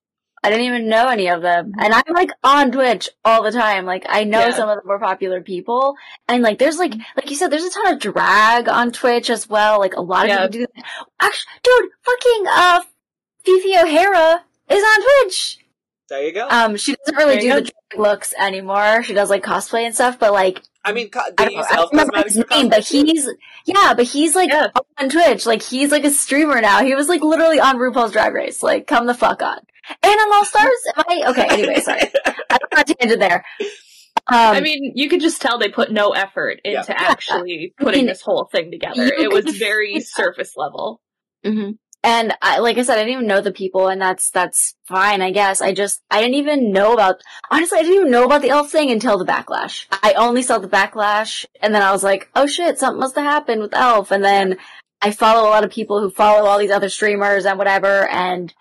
I didn't even know any of them. And I'm like on Twitch all the time. Like I know Yeah. some of the more popular people. And like there's like like you said, there's a ton of drag on Twitch as well. Like a lot of people do that. Actually dude, fucking uh Phi Phi O'Hara is on Twitch. There you go. Um she doesn't really There do the drag looks anymore. She does like cosplay and stuff, but like I mean, co- I don't, know, I don't remember his name, but he's yeah, but he's like Yeah. on Twitch. Like he's like a streamer now. He was like literally on RuPaul's Drag Race. Like come the fuck on. And on All Stars. Am I okay? Anyway, sorry. (laughs) I don't want to tangent there. Um, I mean, you could just tell they put no effort Yeah. into actually putting mean, this whole thing together. It was very (laughs) surface level. hmm And I, like I said, I didn't even know the people, and that's that's fine, I guess. I just I didn't even know about. Honestly, I didn't even know about the elf thing until the backlash. I only saw the backlash, and then I was like, oh shit, something must have happened with elf. And then I follow a lot of people who follow all these other streamers and whatever, and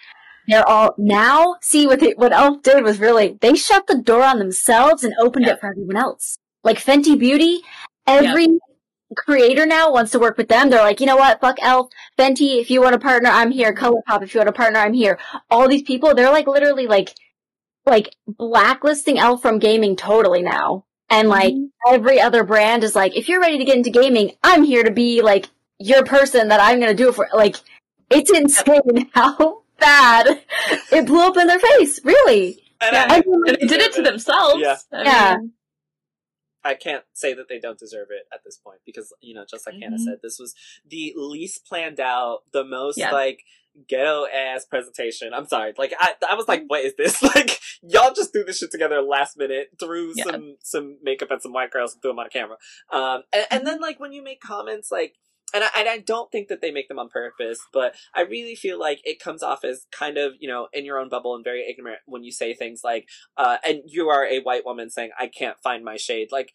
they're all now see what they, what elf did was really they shut the door on themselves and opened Yeah. it for everyone else. Like Fenty Beauty, every creator now wants to work with them. They're like, you know what, fuck elf. Fenty, if you want a partner, I'm here. ColourPop, if you want a partner, I'm here. All these people, they're like literally like, like blacklisting Elf from gaming totally now. And like mm-hmm. every other brand is like, if you're ready to get into gaming, I'm here to be like your person that I'm gonna do it for. Like, it's insane (laughs) how bad it blew up in their face. Really. And Yeah. I, I And they did it to themselves. Yeah. I Yeah. I can't say that they don't deserve it at this point because you know, just like Hannah Mhm. said, this was the least planned out, the most Yeah. like ghetto ass presentation. I'm sorry, like I, I was like, what is this? (laughs) Like y'all just threw this shit together last minute, threw Yeah. some some makeup and some white girls and threw them on camera. Um, and, and then like when you make comments like. And I, and I don't think that they make them on purpose, but I really feel like it comes off as kind of, you know, in your own bubble and very ignorant when you say things like, uh, and you are a white woman saying, I can't find my shade. Like,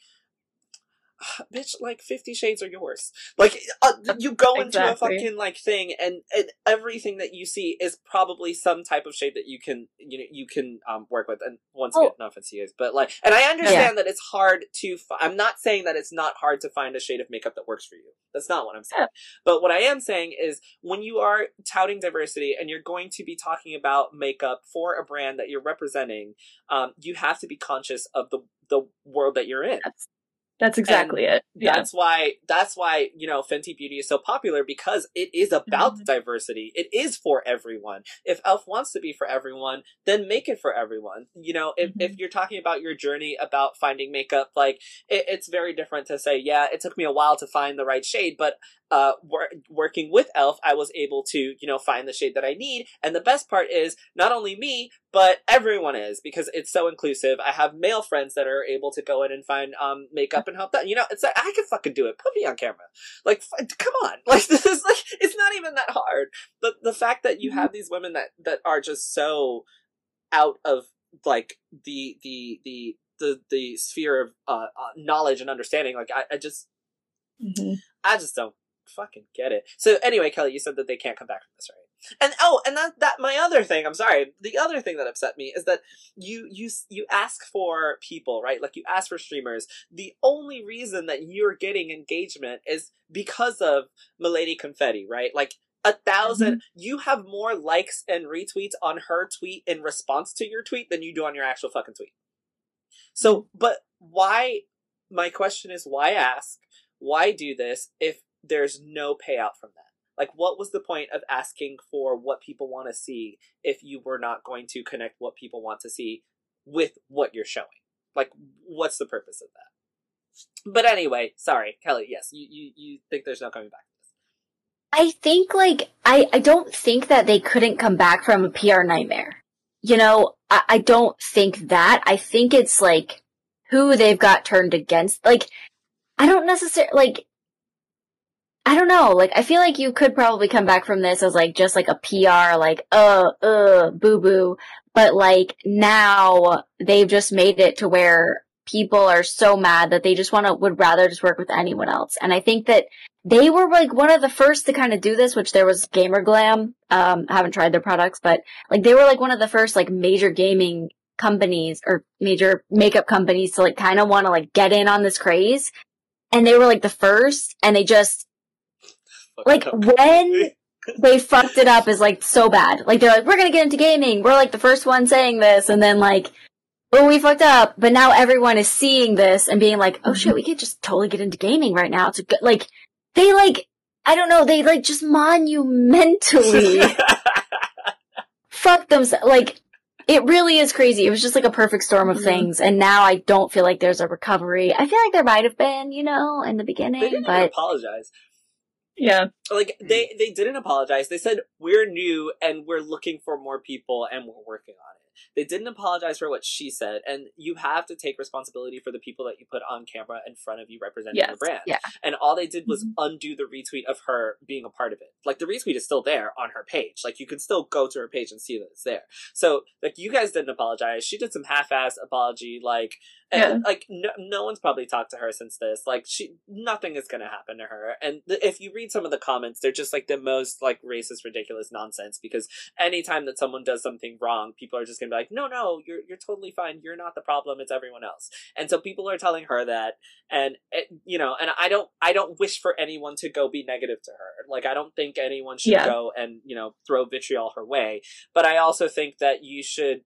(sighs) bitch, like Fifty Shades are yours. Like, uh, you go into a fucking like thing, and, and everything that you see is probably some type of shade that you can you know you can um work with. And once Oh. again, no offense to you guys, but like, and I understand that it's hard to. Fi- I'm not saying that it's not hard to find a shade of makeup that works for you. That's not what I'm saying. Yeah. But what I am saying is when you are touting diversity and you're going to be talking about makeup for a brand that you're representing, um, you have to be conscious of the the world that you're in. That's that's exactly it. Yeah. That's why that's why, you know, Fenty Beauty is so popular because it is about Mhm. diversity. It is for everyone. If Elf wants to be for everyone, then make it for everyone. You know, if, Mhm. if you're talking about your journey about finding makeup, like it, it's very different to say, yeah, it took me a while to find the right shade, but uh, wor- working with Elf, I was able to, you know, find the shade that I need. And the best part is not only me, but everyone is because it's so inclusive. I have male friends that are able to go in and find um makeup and help that. You know, it's like I can fucking do it. Put me on camera. Like, come on. (laughs) Like this is like it's not even that hard. But the fact that you have these women that that are just so out of like the the the the the sphere of uh, uh knowledge and understanding. Like I, I just Mhm. I just don't fucking get it. So anyway, Kelly, you said that they can't come back from this, right? And oh, and that that my other thing, I'm sorry, the other thing that upset me is that you you you ask for people, right? Like you ask for streamers. The only reason that you're getting engagement is because of Milady Confetti, right? Like a 1000 mm-hmm. you have more likes and retweets on her tweet in response to your tweet than you do on your actual fucking tweet. So, mm-hmm. but why? My question is, why ask? Why do this if there's no payout from that? Like, what was the point of asking for what people want to see if you were not going to connect what people want to see with what you're showing? Like, what's the purpose of that? But anyway, sorry, Kelly. Yes, you you, you think there's no coming back. I think like I I don't think that they couldn't come back from a PR nightmare. You know, I, I don't think that. I think it's like who they've got turned against. Like I don't necessarily like I don't know. Like I feel like you could probably come back from this as like just like a PR like uh uh boo boo. But like now they've just made it to where people are so mad that they just want to would rather just work with anyone else. And I think that they were like one of the first to kind of do this, which there was Gamer Glam. Um, I haven't tried their products, but like they were like one of the first like major gaming companies or major makeup companies to like kind of want to like get in on this craze. And they were like the first and they just like when (laughs) they fucked it up is like so bad. Like they're like, we're gonna get into gaming. We're like the first one saying this, and then like, oh, we fucked up. But now everyone is seeing this and being like, oh shit, we could just totally get into gaming right now. It's a good like they like I don't know, they like just monumentally (laughs) fucked themselves. Like it really is crazy. It was just like a perfect storm of Mhm. things, and now I don't feel like there's a recovery. I feel like there might have been, you know, in the beginning, but apologize. Yeah. like they they didn't apologize. They said we're new and we're looking for more people and we're working on it. They didn't apologize for what she said and you have to take responsibility for the people that you put on camera in front of you representing Yes, the brand. Yeah. and all they did was Mhm. undo the retweet of her being a part of it. Like the retweet is still there on her page. Like you can still go to her page and see that it's there. So like you guys didn't apologize. She did some half-ass apology like and like no, no one's probably talked to her since this. Like she nothing is gonna happen to her. And th- if you read some of the comments they're just like the most like racist ridiculous nonsense because anytime that someone does something wrong people are just gonna be like no no you're you're totally fine. You're not the problem. It's everyone else. And so people are telling her that and it, you know and i don't i don't wish for anyone to go be negative to her. Like i don't think anyone should Yeah. go and you know throw vitriol her way. But i also think that you should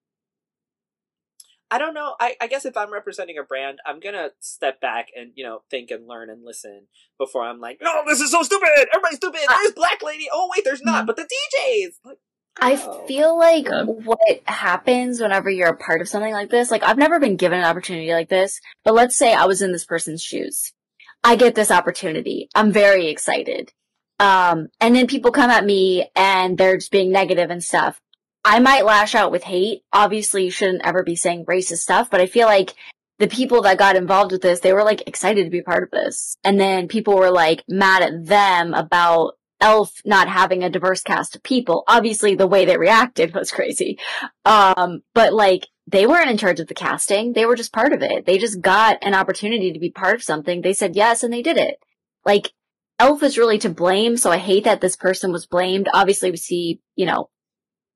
I don't know. I, I guess if I'm representing a brand, I'm gonna step back and you know think and learn and listen before I'm like, no, this is so stupid. Everybody's stupid. There's black lady. Oh wait, there's not. But the DJs. Like, I feel like Yeah. what happens whenever you're a part of something like this, like I've never been given an opportunity like this, but let's say I was in this person's shoes. I get this opportunity. I'm very excited. Um, and then people come at me and they're just being negative and stuff. I might lash out with hate. Obviously, you shouldn't ever be saying racist stuff, but I feel like the people that got involved with this, they were like excited to be part of this. And then people were like mad at them about Elf not having a diverse cast of people. Obviously, the way they reacted was crazy. Um, but like, they weren't in charge of the casting. They were just part of it. They just got an opportunity to be part of something. They said yes and they did it. Like, Elf is really to blame, so I hate that this person was blamed. Obviously, we see, you know,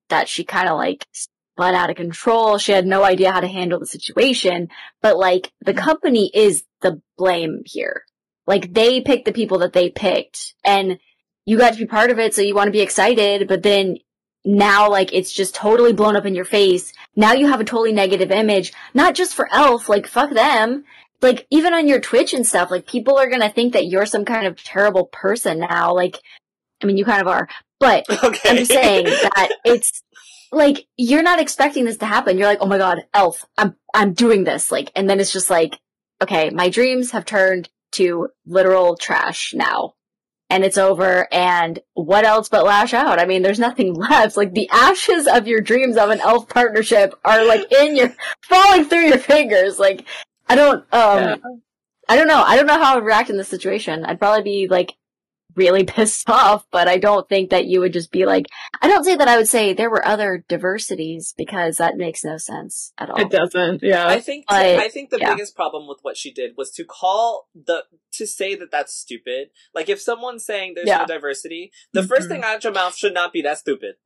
that she kind of like spun out of control. She had no idea how to handle the situation, but like, the mm. company is the blame here. Like, they picked the people that they picked, and you got to be part of it, so you want to be excited, but then now, like, it's just totally blown up in your face. Now you have a totally negative image, not just for Elf, like, fuck them. Like, even on your Twitch and stuff, like, people are gonna think that you're some kind of terrible person now. Like, I mean, you kind of are, but (laughs) okay. I'm just saying that it's like you're not expecting this to happen. You're like, oh my god, Elf, I'm I'm doing this. Like, and then it's just like, okay, my dreams have turned to literal trash now, and it's over. And what else but lash out? I mean, there's nothing (laughs) left. Like the ashes of your dreams of an Elf partnership are like in your (laughs) falling through your fingers. Like, I don't um. Yeah. I don't know. I don't know how I would react in this situation. I'd probably be like really (laughs) pissed off, but I don't think that you would just be like, I don't say that I would say there were other diversities because that makes no sense at all. It doesn't. Yeah. I think But, I think the yeah. biggest problem with what she did was to call the to say that that's stupid. Like if someone's saying there's Yeah. no diversity, the first Mhm. thing out of your mouth should not be that stupid.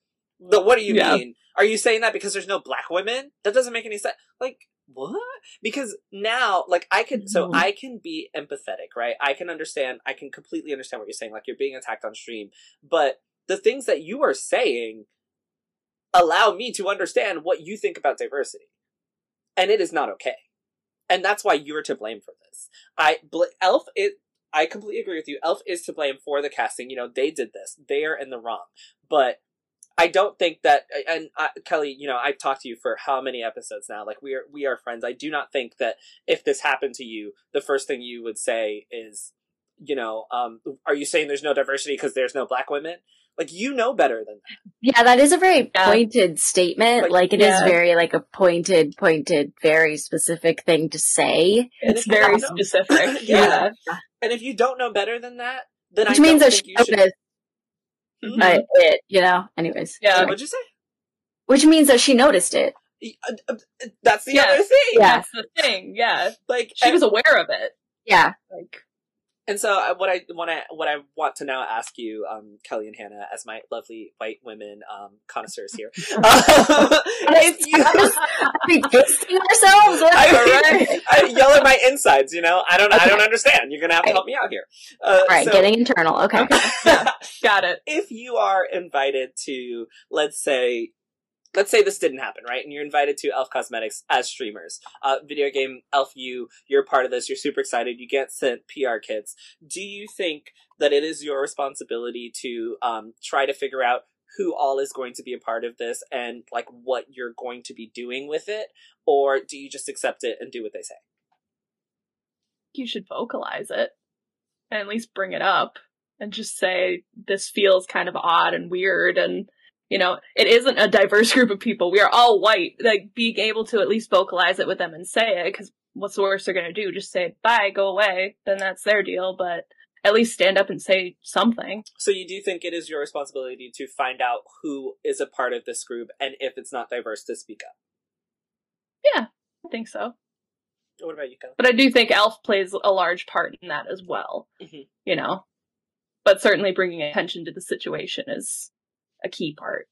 The, what do you Yeah. mean? Are you saying that because there's no black women? That doesn't make any sense. Like what? Because now, like I can, so. I can be empathetic, right? I can understand. I can completely understand what you're saying. Like you're being attacked on stream, but the things that you are saying allow me to understand what you think about diversity and it is not okay and that's why you're to blame for this i bl- elf it i completely agree with you elf is to blame for the casting you know they did this they are in the wrong but i don't think that and uh, kelly you know i've talked to you for how many episodes now like we are we are friends i do not think that if this happened to you the first thing you would say is you know um are you saying there's no diversity because there's no black women like you know better than that Yeah, that is a very Yeah. pointed statement. Like, Like, it is yeah. very like a pointed, pointed, very specific thing to say. it's very specific. (laughs) Yeah. yeah. and if you don't know better than that then Which I means don't that think she you should Mhm. uh, it, you know? Anyways. Yeah. sorry. what'd you say Which means that she noticed it. Uh, uh, That's the Yeah. other thing. Yeah. That's the thing. Yeah. Like She and, was aware of it. Yeah. Like, and so what I what I what I want to now ask you, um, Kelly and Hannah, as my lovely white women um, connoisseurs here, (laughs) uh, if you, Are (laughs) we tasting ourselves? I, I, y'all are my insides, you know. I don't I don't understand. You're gonna have to help me out here. Uh, All right, so- getting internal. Okay. (laughs) yeah. Got it. if you are invited to, let's say, let's say this didn't happen, right? And you're invited to Elf Cosmetics as streamers, uh, video game Elf U, you're part of this, you're super excited, you get sent PR kits. Do you think that it is your responsibility to um, try to figure out who all is going to be a part of this and like what you're going to be doing with it, or do you just accept it and do what they say? You should vocalize it and at least bring it up. and just say this feels kind of odd and weird and you know, it isn't a diverse (laughs) group of people. We are all white. Like being able to at least vocalize it with them and say it, because what's the worst they're gonna do? Just say bye, go away. Then that's their deal. But at least stand up and say something. So you do think it is your responsibility to find out who is a part of this group, and if it's not diverse, to speak up. Yeah, I think so. What about you, Kelly? But I do think Elf plays a large part in that as well. Mhm. You know, but certainly bringing attention to the situation is a key part.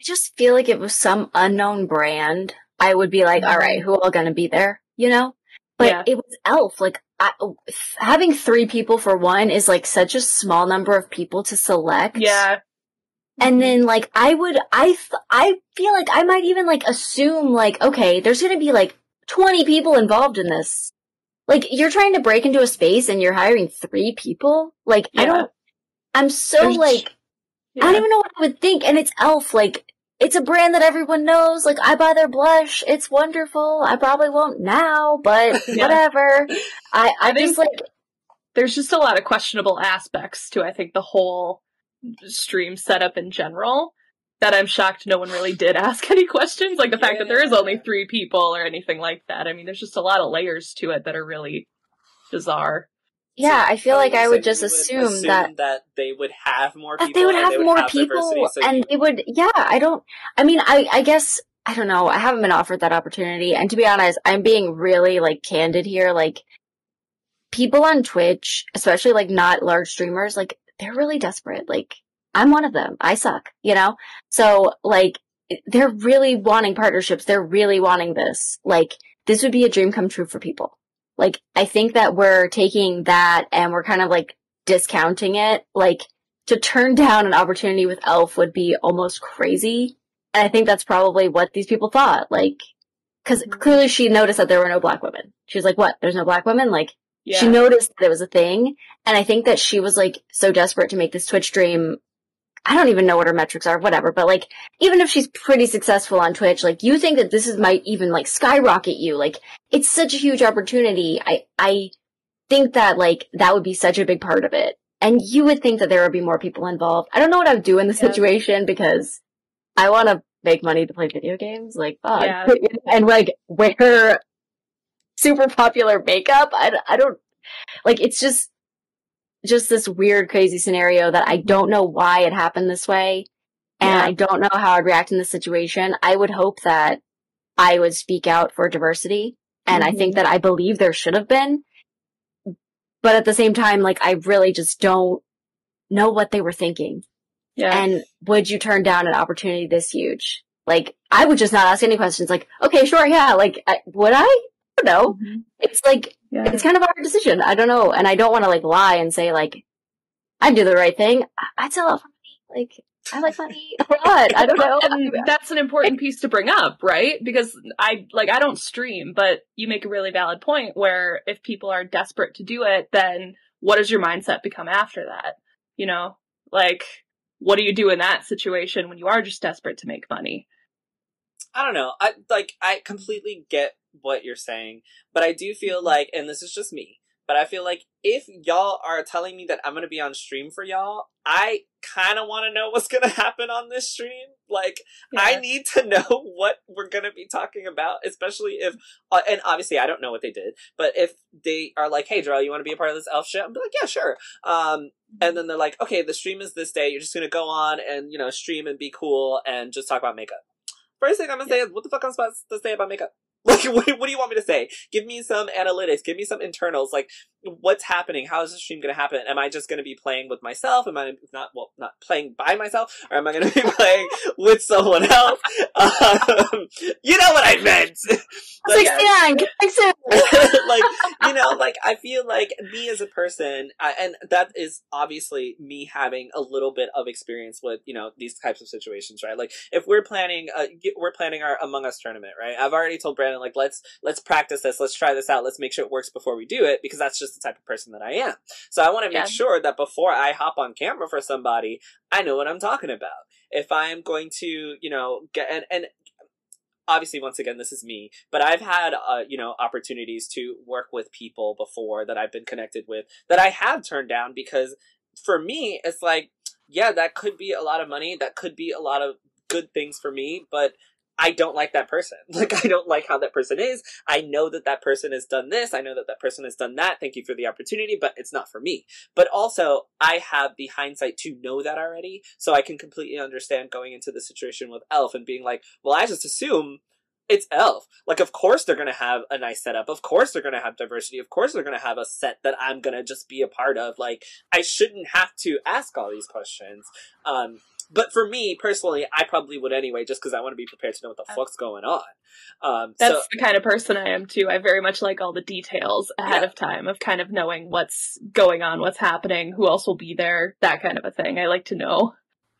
I just feel like it was some unknown brand. I would be like, all right, who all gonna be there? You know? But Yeah. it was Elf. Like, I, having three people for one is like such a small number of people to select. Yeah, And mm-hmm. then like I would I th- I feel like I might even like assume like okay, there's going to be like 20 people involved in this. Like you're trying to break into a space and you're hiring 3 people? Like I don't I'm so There's- like I don't even know what I would think and it's Elf like it's a brand that everyone knows. Like I buy their blush. It's wonderful. I probably won't now, but (laughs) Yeah. whatever. I I, I just like there's just a lot of questionable aspects to I think the whole stream setup in general that I'm shocked no one really did (laughs) ask any questions. Like the fact that there is only three people or anything like that. I mean, there's just a lot of layers to it that are really bizarre. Yeah, I feel like I would just you assume that that they would have more people. they would and have more diversity, people so and they would yeah i don't i mean i i guess i don't know i haven't been offered that opportunity. And to be honest i'm being really like candid here like people on twitch especially like not large streamers like they're really desperate. Like i'm one of them. I suck you know? So like they're really wanting partnerships. They're really wanting this. Like this would be a dream come true for people like i think that we're taking that and we're kind of like discounting it like to turn (laughs) down an opportunity with Elf would be almost crazy. And I think that's probably what these people thought. Like, cause Mhm. clearly she noticed that there were no black women. She was like, what? There's no black women? Like, Yeah. she noticed that it was a thing. And I think that she was like so desperate to make this Twitch stream. I don't even know what her metrics are, whatever. But like, even if she's pretty successful on Twitch, like, you think that this is might even like skyrocket you. Like, it's such a huge opportunity. I, I think that like, that would be such a big part of it. And you would think that there would be more people involved. I don't know what I would do in this Yeah. situation because I want to make money to play video games. Like, fuck. Yeah. (laughs) and like, wear super popular makeup. I, I don't, like, it's just, just this weird, crazy scenario that I don't know why it happened this way. And Yeah. I don't know how I'd react in this situation. I would hope that I would speak out for diversity. And I think mm-hmm. that I believe there should have been. But at the same time, like, I really just don't know what they were thinking. yeah. And would you turn down an opportunity this huge? Like, I would just not ask any questions. Like, okay, sure, yeah. Like, I, would I? I don't know. Mhm. It's like, Yeah. it's kind of a hard decision. I don't know. And I don't want to like lie and say like, I'd do the right thing. I- I'd sell out for money. Like, I like money a (laughs) lot. I don't know. And that's an important piece to bring up, right? Because I like I don't stream, but you make a really valid point where if people are desperate to do it, then what does your mindset become after that? You know, like what do you do in that situation when you are just desperate to make money? I don't know. I like I completely get what you're saying, but I do feel like and this is just me, but I feel like if y'all are telling me that I'm to be on stream for y'all, I kind of want to know what's to (laughs) happen on this stream. Like I need to (laughs) know what we're to be talking about, especially if uh, and obviously I don't know what they did, but if they are like, "Hey, Jarrell, you want to be a part of this elf shit?" I'm like, "Yeah, sure." Um and then they're like, "Okay, the stream is this day. You're just to go on and, you know, stream and be cool and just talk about makeup." First thing I'm gonna say is, what the fuck I'm I supposed to say about makeup? (laughs) Like, what, what do you want me to say? Give me some analytics. Give me some internals. Like, what's happening? How is the stream gonna happen? Am I just gonna be playing with myself? Am I not, well, not playing by myself? Or am I gonna be (laughs) playing with someone else? (laughs) Um, you know what I meant! Like, 69, get back soon. (laughs) like you know like i feel like me as a person I, and that is obviously me having a little bit of experience with you know these types of situations right? Like if we're planning uh, we're planning our among us tournament right? I've already told brandon like let's let's practice this. Let's try this out. Let's make sure it works before we do it because that's just the type of person that i am. So i want to make sure that before i hop on camera for somebody i know what i'm talking about. If i'm going to you know get and, and obviously once again this is me but i've had uh, you know opportunities to work with people before that i've been connected with that i have turned down because for me it's like yeah that could be a lot of money that could be a lot of good things for me but I don't like that person. (laughs) Like, I don't like how that person is. I know that that person has done this. I know that that person has done that. Thank you for the opportunity, but it's not for me. But also, I have the hindsight to know that already. So I can completely understand going into the situation with Elf and being like, well, I just assume it's Elf. Like, of course they're gonna have a nice setup. Of course they're gonna have diversity. Of course they're gonna have a set that I'm gonna just be a part of. Like, I shouldn't have to ask all these questions. Um, but for me personally, I probably would anyway, just because I want to be prepared to know what the fuck's going on. Um, That's so the kind of person I am too. I very much like all the details ahead Yeah. of time of kind of knowing what's going on, what's happening, who else will be there, that kind of a thing. I like to know.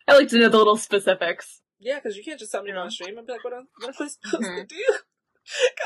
I like to know the little specifics. yeah, because you can't just tell me on stream and be like, what, am- what I supposed to do? (laughs)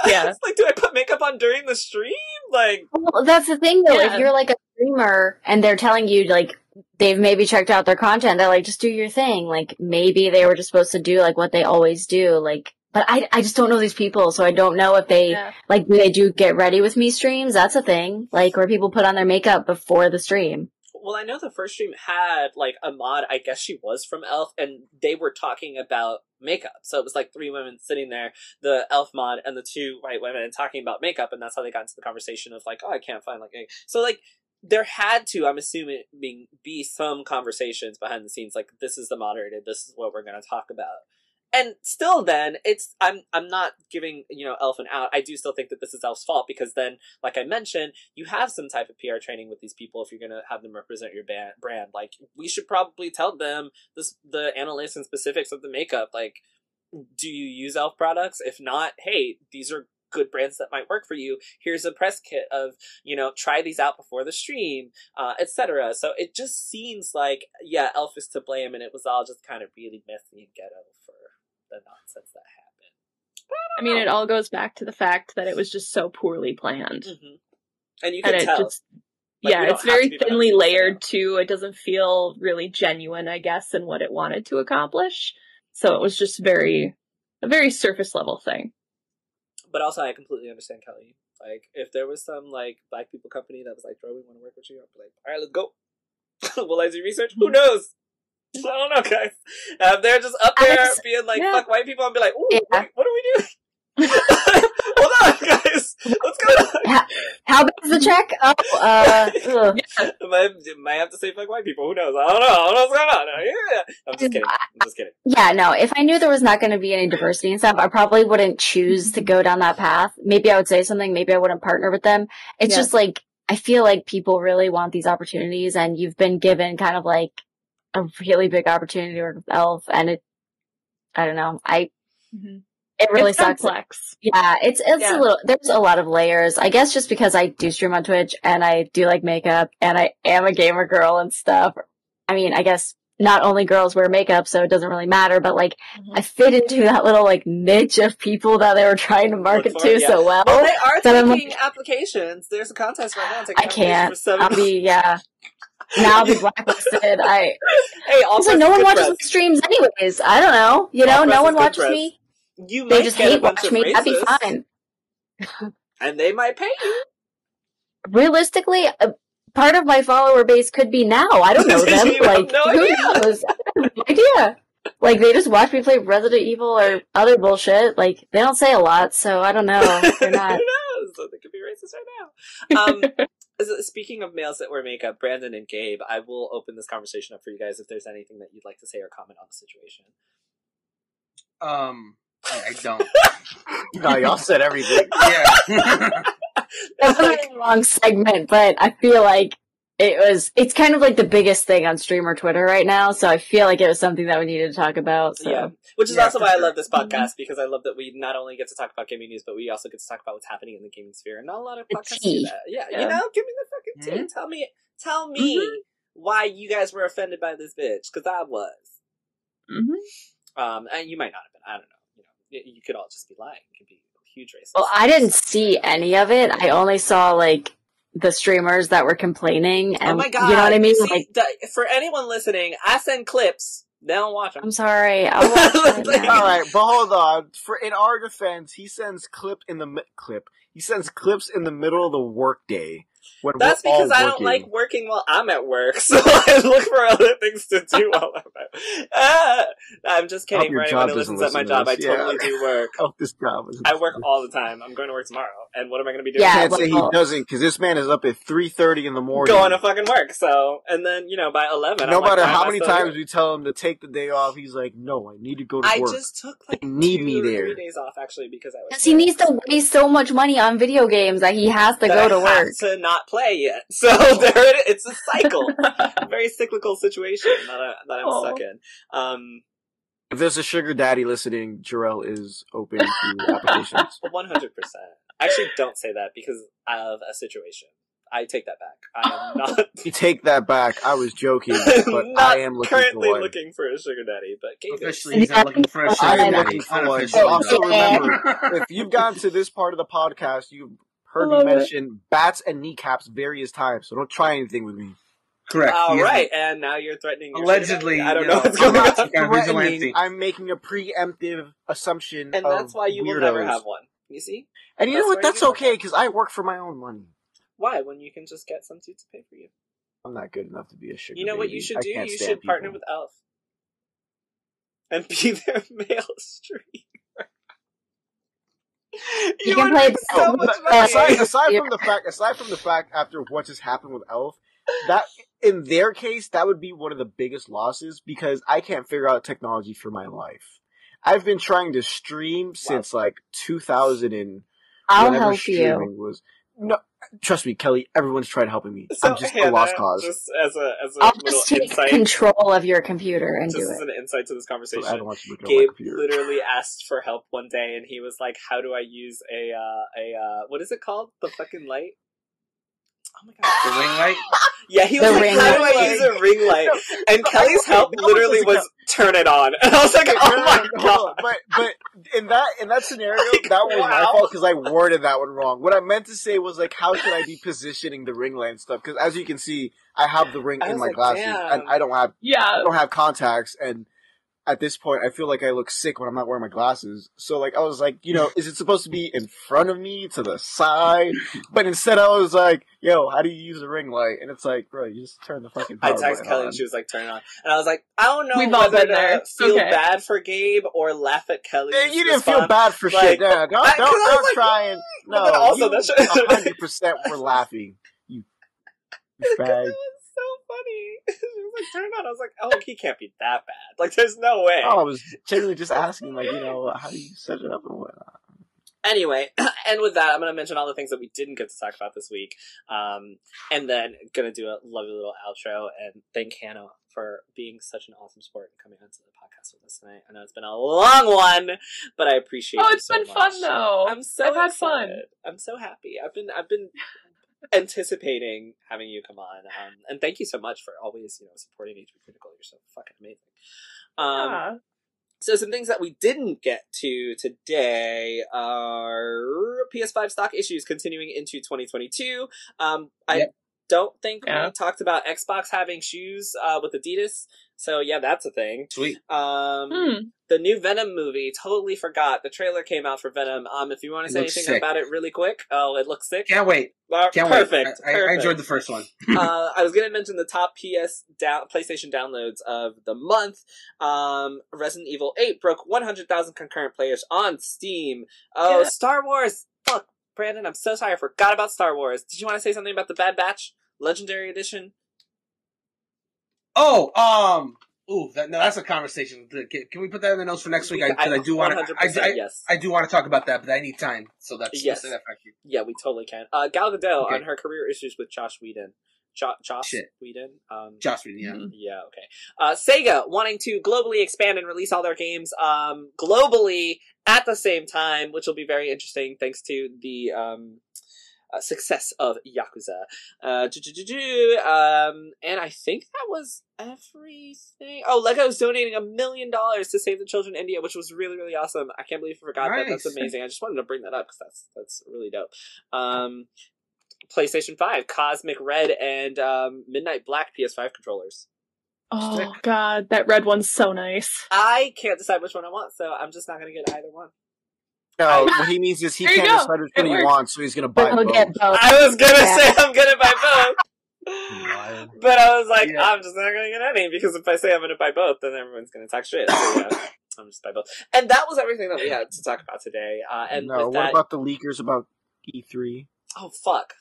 Yeah. like, do I put makeup on during the stream? Like, Well, that's the thing though. Yeah. If you're like a streamer and they're telling you like they've maybe checked out their content, they're like, just do your thing. Like maybe they were just supposed to do like what they always do. Like, but I, I just don't know these people, so I don't know if they Yeah. like do they do get ready with me streams. That's a thing. Like where people put on their makeup before the stream. Well, I know the first stream had like a mod. I guess she was from Elf, and they were talking about makeup. So it was like three women sitting there, the Elf mod and the two white women, talking about makeup, and that's how they got into the conversation of like, oh, I can't find like. any-" So like, there had to, I'm assuming, be some conversations behind the scenes. Like, this is the moderated. This is what we're going to talk about. And still, then it's I'm I'm not giving you know Elf an out. I do still think that this is Elf's fault because then, like I mentioned, you have some type of PR training with these people if you're gonna have them represent your band, brand. Like we should probably tell them this the analytics and specifics of the makeup. Like, do you use Elf products? If not, hey, these are good brands that might work for you. Here's a press kit of you know try these out before the stream, uh, etc. So it just seems like yeah, Elf is to blame, and it was all just kind of really messy and ghetto for the nonsense that happened. I mean, it all goes back to the fact that it was just so poorly planned. hmm And you and can it tell. just Like, yeah it's very to be behind thinly the to layered too it doesn't feel really genuine i guess in what it wanted to accomplish so it was just very a very surface level thing But also, I completely understand Kelly. Like, if there was some like black people company that was like, "Bro, we want to work with you," I'd be like, "All right, let's go." (laughs) Will I do research? Who knows? I don't know, guys. Uh, they're just up there just- being like, yeah. "Fuck white people," and be like, "Ooh, Yeah. what, what are we doing?" (laughs) (laughs) Hold on, guys. What's going on? How big is the check? Oh, uh, (laughs) might, might have to say fuck white people. Who knows? I don't know. I don't know what's going on. Yeah. I'm just kidding. I'm just kidding. Yeah, no, if I knew there was not going to be any diversity and stuff, I probably wouldn't choose to go down that path. Maybe I would say something, maybe I wouldn't partner with them. It's Yeah. just like, I feel like people really want these opportunities and you've been given kind of like a really big opportunity to work with Elf and it, I don't know, I, it really it's sucks. complex Yeah, it's it's Yeah. a little. There's a lot of layers. I guess just because I do stream on Twitch and I do like makeup and I am a gamer girl and stuff. I mean, I guess not only girls wear makeup, so it doesn't really matter. But like, Mm-hmm. I fit into that little like niche of people that they were trying to market for, to yeah. so well. Well, they are That I'm taking applications. There's a contest right now. taking I can't. For I'll be yeah. Now I'll be blacklisted. I hey, also press no one watches press. streams anyways. I don't know. You know, no one watches press. me. You They just hate watch me. That'd be fine. (laughs) and they might pay you. realistically, uh, part of my follower base could be now. I don't (laughs) know them. like, no who idea. knows? (laughs) I have no idea. Like, they just watch me play Resident Evil or other bullshit. Like, they don't say a lot, so I don't know. They're not. Who knows? They could be racist right now. Um, speaking of males that wear makeup, Brandon and Gabe, I will open this conversation up for you guys if there's anything that you'd like to say or comment on the situation. Um, I, I don't. (laughs) No, y'all said everything. Yeah. (laughs) That was a long segment, but I feel like it was, it's kind of like the biggest thing on streamer Twitter right now, so I feel like it was something that we needed to talk about. So. Yeah, which is Yeah, also for why I love this podcast because I love that we not only get to talk about gaming news, but we also get to talk about what's happening in the gaming sphere. And not a lot of The podcasts do that. Yeah, you know, give me the fucking tea. Tell me, tell me why you guys were offended by this bitch because I was. Mhm. Um, and you might not have been. I don't know. You know, you could all just be lying. You could be huge racist. Well, I didn't see any of it. I only saw, like, the streamers that were complaining. And, oh my god! You know what I mean? See, Like, the- for anyone listening, I send clips They don't watch them. I'm sorry. I'll (laughs) watch it Like- All right, but hold on. For in our defense, he sends clip in the mi- clip. He sends clips in the middle of the workday when That's we're all because I don't like working while I'm at work, (laughs) so I look for other things to do while I'm at. (laughs) Ah, I'm just kidding. your For job anyone who doesn't listens at my listen to job, I this, yeah. totally do work. Oh, this job. is- I work all the time. I'm going to work tomorrow, and what am I going to be doing? Yeah, can't say he doesn't because this man is up at three thirty in the morning. going to fucking work. So, and then you know by eleven, no I'm matter why am how many times here? we tell him to take the day off, he's like, "No, I need to go to I work." just took like They need two me there. three days off actually because I was. Because he needs to waste so much money on video games that he has to that go I to have work. to not play yet. (laughs) So there, it, it's a cycle, a (laughs) very cyclical situation that, I, that I'm Aw. stuck in. Um, if there's a sugar daddy listening, Jarrell is open to applications. (laughs) One hundred percent. Actually, don't say that because of a situation. I take that back. I am (laughs) not. You take that back. I was joking, (laughs) but not I am looking currently for looking for a sugar daddy, but Gabe. Officially, he's not looking for a I sugar am daddy. looking for one. Unofficially, Also, remember, (laughs) if you've gotten to this part of the podcast, you've heard me Love it. mention bats and kneecaps various times, so don't try anything with me. Correct. All he right, and now you're threatening. your Allegedly. I don't you know know, what's I'm going not- on, Yeah, Threatening. I'm making a preemptive assumption, and of that's why you will weirdos. never have one. You see And you That's know what? That's okay because I work for my own money. why when you can just get some dude to pay for you. I'm not good enough to be a sugar. You know what you should I do? You should partner with Elf and be (laughs) their male streamer. You would can play make so much money. aside, aside from (laughs) the fact, aside from the fact, after what just happened with Elf, that in their case, that would be one of the biggest losses because I can't figure out technology for my life. I've been trying to stream since like 2000 and I'll whenever help you. streaming was. No, trust me, Kelly. Everyone's tried helping me. So, I'm just Hannah, a lost cause. Just as a as a I'll little just take insight, control of your computer and just do as it. an insight to this So conversation. I don't want you to look at my Gabe literally asked for help one day, and he was like, "How do I use a uh, a uh, what is it called? The fucking light." Oh my god! The ring light. (laughs) Yeah, he was The like, ring "How do I use a ring light?" (laughs) And oh, Kelly's help That was literally just was turn it on, and (laughs) I was like, "Oh No, my no, no, god!" But but in that in that scenario, Like, that was my fault because I worded that one wrong. What I meant to say was like, how should I be positioning the ring light and stuff? Because as you can see, I have the ring I in my like, glasses, damn. and I don't have yeah, I don't have contacts, and at this point, I feel like I look sick when I'm not wearing my glasses. So like, I was like, you know, is it supposed to be in front of me, to the side? (laughs) But instead, I was like, yo, how do you use a ring light? And it's like, bro, you just turn the fucking. I power texted Kelly on. and she was like, "Turn it on," and I was like, "I don't know We've all whether been there. It's feel okay. bad for Gabe or laugh at Kelly." You didn't feel bad for Like, shit. Yeah, don't, I- 'cause don't, I was don't like, try and mm. no. But also you that hundred (laughs) percent were laughing. You, (laughs) you That was so funny. She like, "Turn it on." I was like, "Oh, he can't be that bad. Like, there's no way." Oh, I was genuinely just asking, like, you know, how do you set it up and whatnot. Anyway, (clears throat) and with that, I'm going to mention all the things that we didn't get to talk about this week, um, and then going to do a lovely little outro and thank Hannah for being such an awesome sport and coming onto the podcast with us tonight. I know it's been a long one, but I appreciate. It. Oh, you it's so been much. fun though. I'm so I've had fun. I'm so happy. I've been I've been anticipating having you come on, um, and thank you so much for always you know supporting HP Critical. You're so fucking amazing. Um, Yeah. so some things that we didn't get to today are PS5 stock issues continuing into 2022. Um, I Yep. Don't think Yeah. we talked about Xbox having shoes uh, with Adidas. So yeah, that's a thing. Sweet. Um, Hmm. the new Venom movie, totally forgot. The trailer came out for Venom. Um, if you want to say anything sick. about it really quick, oh, it looks sick. Can't wait. Uh, Can't perfect. wait. I, I, I enjoyed the first one. (laughs) uh, I was going to mention the top PS down PlayStation downloads of the month. Um, Resident Evil 8 broke 100,000 concurrent players on Steam. Oh, Yeah. Star Wars. Fuck, Brandon, I'm so sorry. I forgot about Star Wars. Did you want to say something about the Bad Batch Legendary Edition? Oh, um, ooh, that, no, that's a conversation. Can, can we put that in the notes for next week? I, 'cause I do want to. I, I, yes. I do want to talk about that, but I need time. So that's Yes. that for yeah, we totally can. Uh, Gal Gadot Okay. on her career issues with Joss Whedon. Jo- Josh Shit. Whedon? Um, Josh Reed, yeah. Mhm. Yeah, okay. Uh, Sega wanting to globally expand and release all their games um, globally at the same time, which will be very interesting thanks to the um, uh, success of Yakuza. Uh, um, and I think that was everything. Oh, Lego's donating a million dollars to Save the Children India, which was really, really awesome. I can't believe I forgot that. That's (laughs) amazing. I just wanted to bring that up because that's, that's really dope. Um, PlayStation 5, Cosmic Red, and um, Midnight Black PS5 controllers. Oh Stick. god, that red one's so nice. I can't decide which one I want, so I'm just not gonna get either one. No, what he means is he There can't go. decide which one he wants, so he's gonna buy both. get both. I was gonna Yeah. say I'm gonna buy both. But I was like, Yeah. I'm just not gonna get any because if I say I'm gonna buy both, then everyone's gonna talk shit. So yeah, (coughs) I'm just buy both. And that was everything that we had to talk about today. Uh, and no, what that, about the leakers about E E3? oh fuck,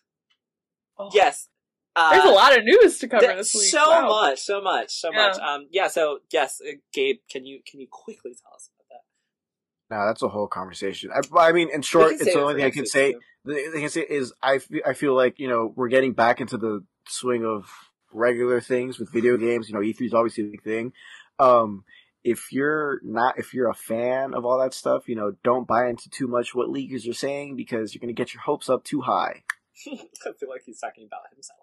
Oh, yes. Uh, There's a lot of news to cover th- this week. So Wow. much, so much, so Yeah. much. Um, yeah. So yes, uh, Gabe, can you can you quickly tell us about that? No, that's a whole conversation. I, I mean, in short, it's the only thing I can say. too. The thing I can say is I feel, I feel like you know we're getting back into the swing of regular things with video games. You know, E3 is obviously a big thing. Um, if you're not, if you're a fan of all that stuff, you know, don't buy into too much what leakers are saying because you're going to get your hopes up too high. (laughs) I feel like he's talking about himself.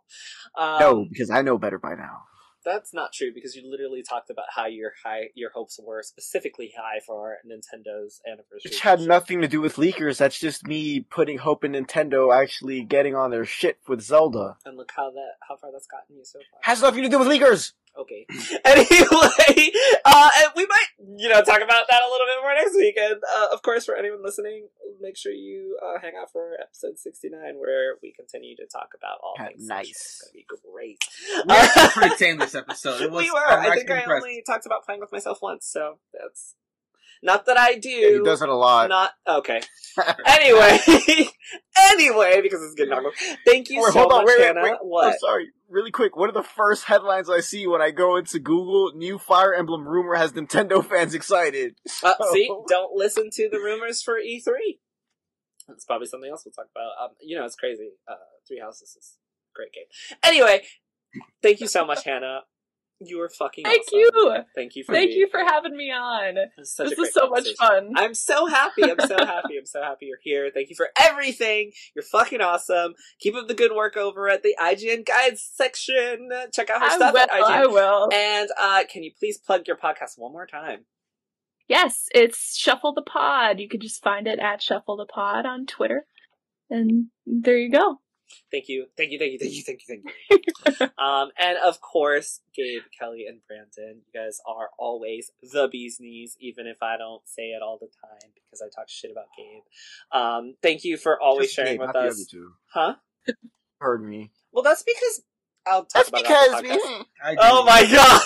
Um, no, because I know better by now. That's not true because you literally talked about how your high your hopes were specifically high for Nintendo's anniversary. Which had nothing to do with leakers. That's just me putting hope in Nintendo actually getting on their shit with Zelda. And look how that how far that's gotten you so far. Has nothing to do with leakers. Okay. (laughs) Anyway, uh, and we might, you know, talk about that a little bit more next week. And uh, of course, for anyone listening, make sure you uh, hang out for episode sixty nine, where we continue to talk about all Yeah, things. nice. It's gonna be great. We were (laughs) pretty tame this episode. It was, we were. I'm think I impressed. only talked about playing with myself once, so that's not that I do. He does it a lot. Not okay. (laughs) Anyway, (laughs) anyway, because it's getting awkward. Thank you Wait, so hold on, much, wait, Hannah. wait. What? I'm sorry, really quick. One of the first headlines I see when I go into Google: "New Fire Emblem rumor has Nintendo fans excited." (laughs) Uh, see, don't listen to the rumors for E3. That's probably something else we'll talk about. Um, you know, it's crazy. Uh, Three Houses is a great game. Anyway, thank you so much, Hannah. You were fucking. Thank awesome. you. Thank you for. Thank you for here. having me on. Such a This was so much fun. I'm so happy. I'm so (laughs) happy. I'm so happy you're here. Thank you for everything. You're fucking awesome. Keep up the good work over at the IGN Guides section. Check out her I stuff will. at IGN. I will. And uh, can you please plug your podcast one more time? Yes, it's Shuffle the Pod. You can just find it at Shuffle the Pod on Twitter. And there you go. Thank you, thank you, thank you, thank you, thank you, thank you. (laughs) um, and of course, Gabe, Kelly, and Brandon, you guys are always the bee's knees, even if I don't say it all the time because I talk shit about Gabe. Um, thank you for always Just sharing Gabe, with not the other us. two. Huh? (laughs) Heard me. Well, that's because I'll talk That's about because it on the podcast. (laughs) I do. Oh my god.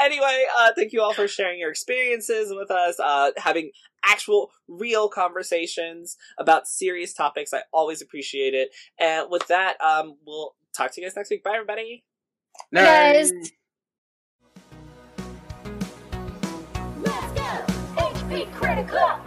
anyway, uh, thank you all for sharing your experiences with us, uh, having actual, real conversations about serious topics. I always appreciate it. And with that, um, we'll talk to you guys next week. Bye, everybody. guys. Let's go! HP Critical!